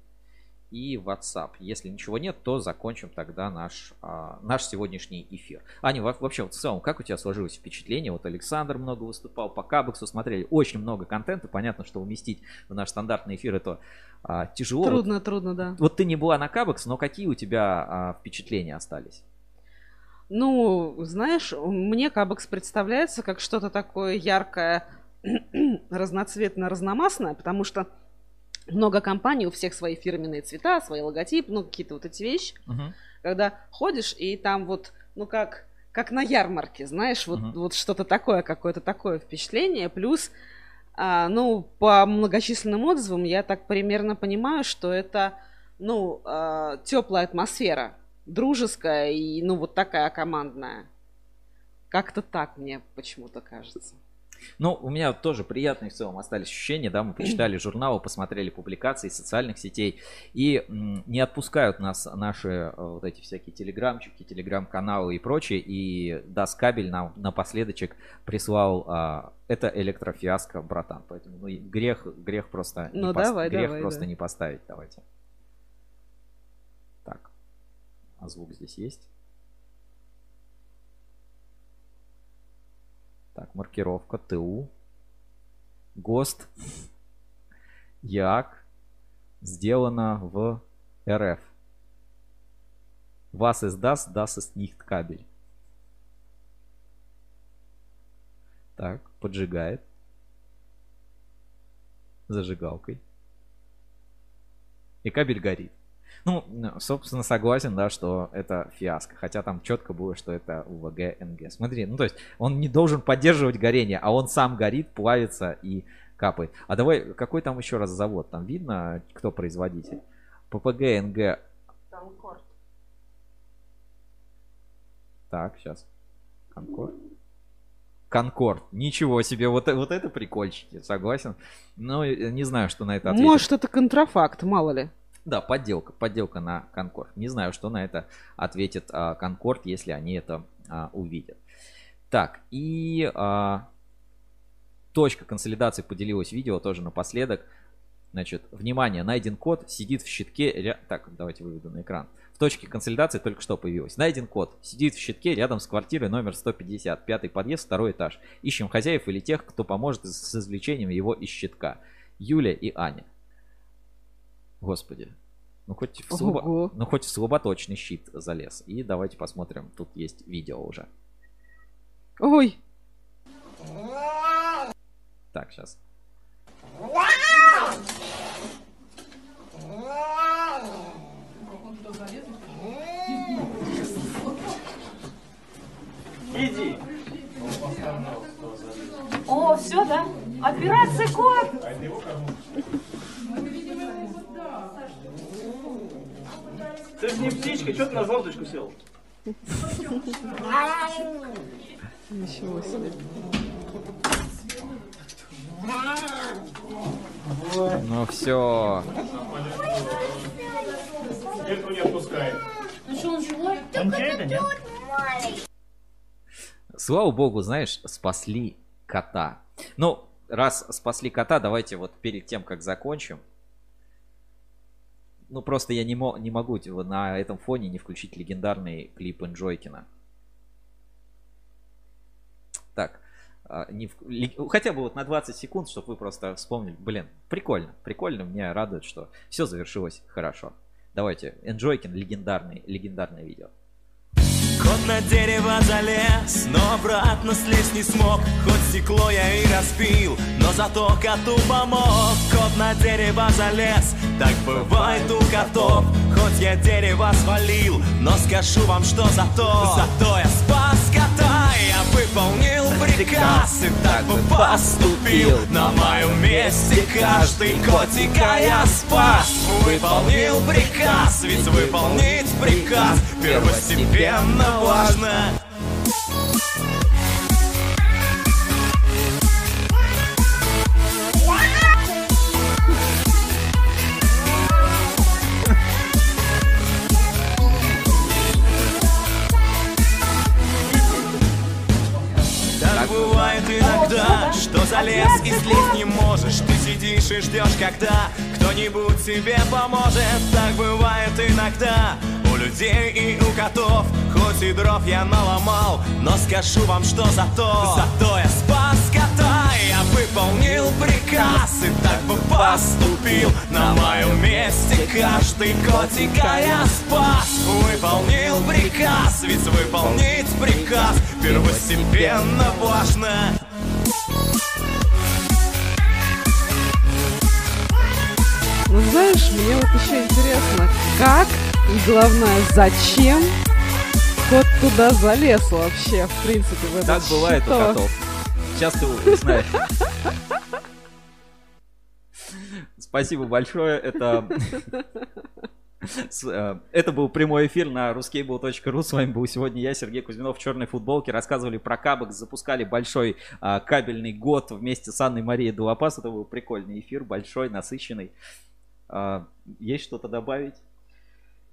и WhatsApp. Если ничего нет, то закончим тогда наш, а, наш сегодняшний эфир. Аня, вообще вот в целом, как у тебя сложилось впечатление? Вот Александр много выступал, по Кабексу смотрели, очень много контента. Понятно, что уместить в наш стандартный эфир это а, тяжело. Трудно, вот, трудно, да. Вот ты не была на Кабекс, но какие у тебя а, впечатления остались? Ну, знаешь, мне Кабекс представляется как что-то такое яркое, разноцветно, разномастное, потому что много компаний, у всех свои фирменные цвета, свои логотипы, ну, какие-то вот эти вещи. Uh-huh. Когда ходишь, и там вот, ну, как, как на ярмарке, знаешь, вот, uh-huh. вот что-то такое, какое-то такое впечатление. Плюс, а, ну, по многочисленным отзывам я так примерно понимаю, что это, ну, а, теплая атмосфера дружеская и, ну, вот такая командная. Как-то так мне почему-то кажется. Ну, у меня тоже приятные в целом остались ощущения, да, мы почитали журналы, посмотрели публикации социальных сетей, и не отпускают нас наши э, вот эти всякие телеграмчики, телеграм-каналы и прочее, и Даскабель нам напоследочек прислал а, это электрофиаско, братан, поэтому ну, грех, грех просто, ну, не давай, пос... грех давай, просто да. не поставить, давайте. А звук здесь есть? Так, маркировка ТУ. ГОСТ. ЯК. Сделано в РФ. Was ist das? Das ist nicht кабель. Так, поджигает. Зажигалкой. И кабель горит. Ну, собственно, согласен, да, что это фиаско. Хотя там четко было, что это УВГ НГ. Смотри, ну то есть он не должен поддерживать горение, а он сам горит, плавится и капает. А давай, какой там еще раз завод? Там видно, кто производитель? ППГ НГ. Конкорд. Так, сейчас. Конкорд. Конкорд. Ничего себе, вот, вот это прикольчики, согласен. Но не знаю, что на это ответить. Может, это контрафакт, мало ли. Да, подделка, подделка на Конкорд. Не знаю, что на это ответит а, Конкорд, если они это а, увидят. Так, и а, точка консолидации поделилась видео тоже напоследок. Значит, внимание, найден код, сидит в щитке. Ря... Так, давайте выведу на экран. В точке консолидации только что появилось. Найден код, сидит в щитке рядом с квартирой номер 150, пятый подъезд, второй этаж. Ищем хозяев или тех, кто поможет с извлечением его из щитка. Юля и Аня. Господи. Ну хоть, в слабо... ну хоть в слаботочный щит залез. И давайте посмотрим. Тут есть видео уже. Ой. Так, сейчас. Иди. О, все, да? Операция кот! Ты же не птичка, что ты на звездочку сел? Ничего себе. Ну все. Этого не отпускает. Ну что, он живой? Он чей-то, нет? Слава богу, знаешь, спасли кота. Ну, раз спасли кота, давайте вот перед тем, как закончим, ну просто я не, мо- не могу типа, на этом фоне не включить легендарный клип Энджойкина. Так, а, не в- хотя бы вот на 20 секунд, чтобы вы просто вспомнили. Блин, прикольно, прикольно, меня радует, что все завершилось хорошо. Давайте, Энджойкин, легендарный, легендарное видео. Кот на дерево залез, но обратно слезть не смог. Хоть стекло я и разбил, но зато коту помог. Кот на дерево залез, так бывает у котов. Хоть я дерево свалил, но скажу вам, что зато Зато я спас кота, я выполнил И так бы поступил на моем месте. Каждый котика я спас. Выполнил приказ, ведь выполнить приказ первостепенно важно залез и слезть не можешь. Ты сидишь и ждешь, когда кто-нибудь тебе поможет. Так бывает иногда у людей и у котов. Хоть и дров я наломал, но скажу вам, что зато Зато я спас кота, я выполнил приказ И так бы поступил на моем месте каждый котика я спас. Выполнил приказ, ведь выполнить приказ первостепенно важно Ну знаешь, мне вот еще интересно, как и главное, зачем кот туда залез вообще, в принципе, в этот Так бывает у щиток? котов. Сейчас ты узнаешь. Спасибо большое. Это... Э, Это был прямой эфир на ruskable.ru. С вами был сегодня я, Сергей Кузьминов в черной футболке. Рассказывали про Кабекс, запускали большой а, кабельный год вместе с Анной Марией Дуапас. Это был прикольный эфир, большой, насыщенный. А, Есть что-то добавить?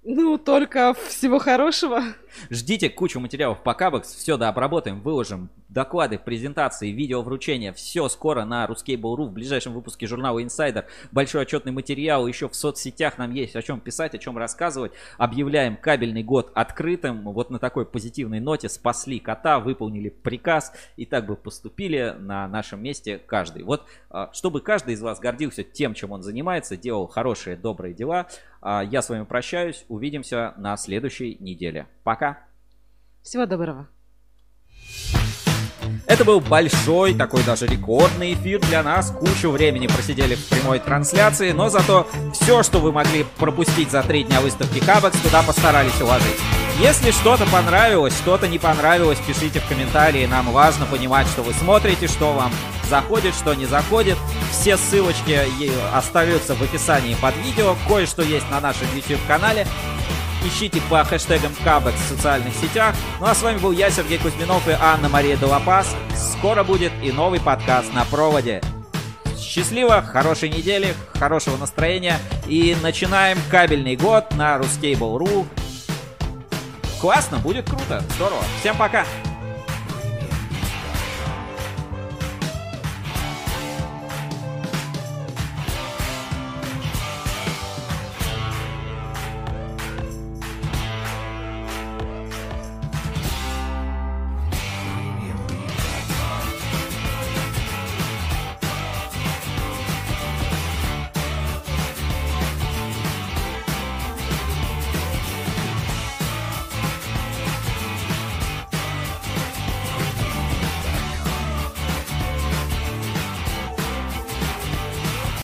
Ну, только всего хорошего. Ждите кучу материалов по Кабекс, все дообработаем, выложим доклады, презентации, видео вручения, все скоро на Ruskable.ru в ближайшем выпуске журнала Insider. Большой отчетный материал еще в соцсетях нам есть о чем писать, о чем рассказывать. Объявляем кабельный год открытым. Вот на такой позитивной ноте спасли кота, выполнили приказ и так бы поступили на нашем месте каждый. Вот а, чтобы каждый из вас гордился тем, чем он занимается, делал хорошие, добрые дела. А, я с вами прощаюсь, увидимся на следующей неделе. Пока! Всего доброго. Это был большой, такой даже рекордный эфир для нас. Кучу времени просидели в прямой трансляции, но зато все, что вы могли пропустить за три дня выставки Кабекс, туда постарались уложить. Если что-то понравилось, что-то не понравилось, пишите в комментарии. Нам важно понимать, что вы смотрите, что вам заходит, что не заходит. Все ссылочки остаются в описании под видео. Кое-что есть на нашем YouTube-канале ищите по хэштегам Кабекс в социальных сетях. Ну а с вами был я, Сергей Кузьминов и Анна Мария Долопас. Скоро будет и новый подкаст на проводе. Счастливо, хорошей недели, хорошего настроения и начинаем кабельный год на Ruscable.ru. Классно, будет круто, здорово. Всем пока!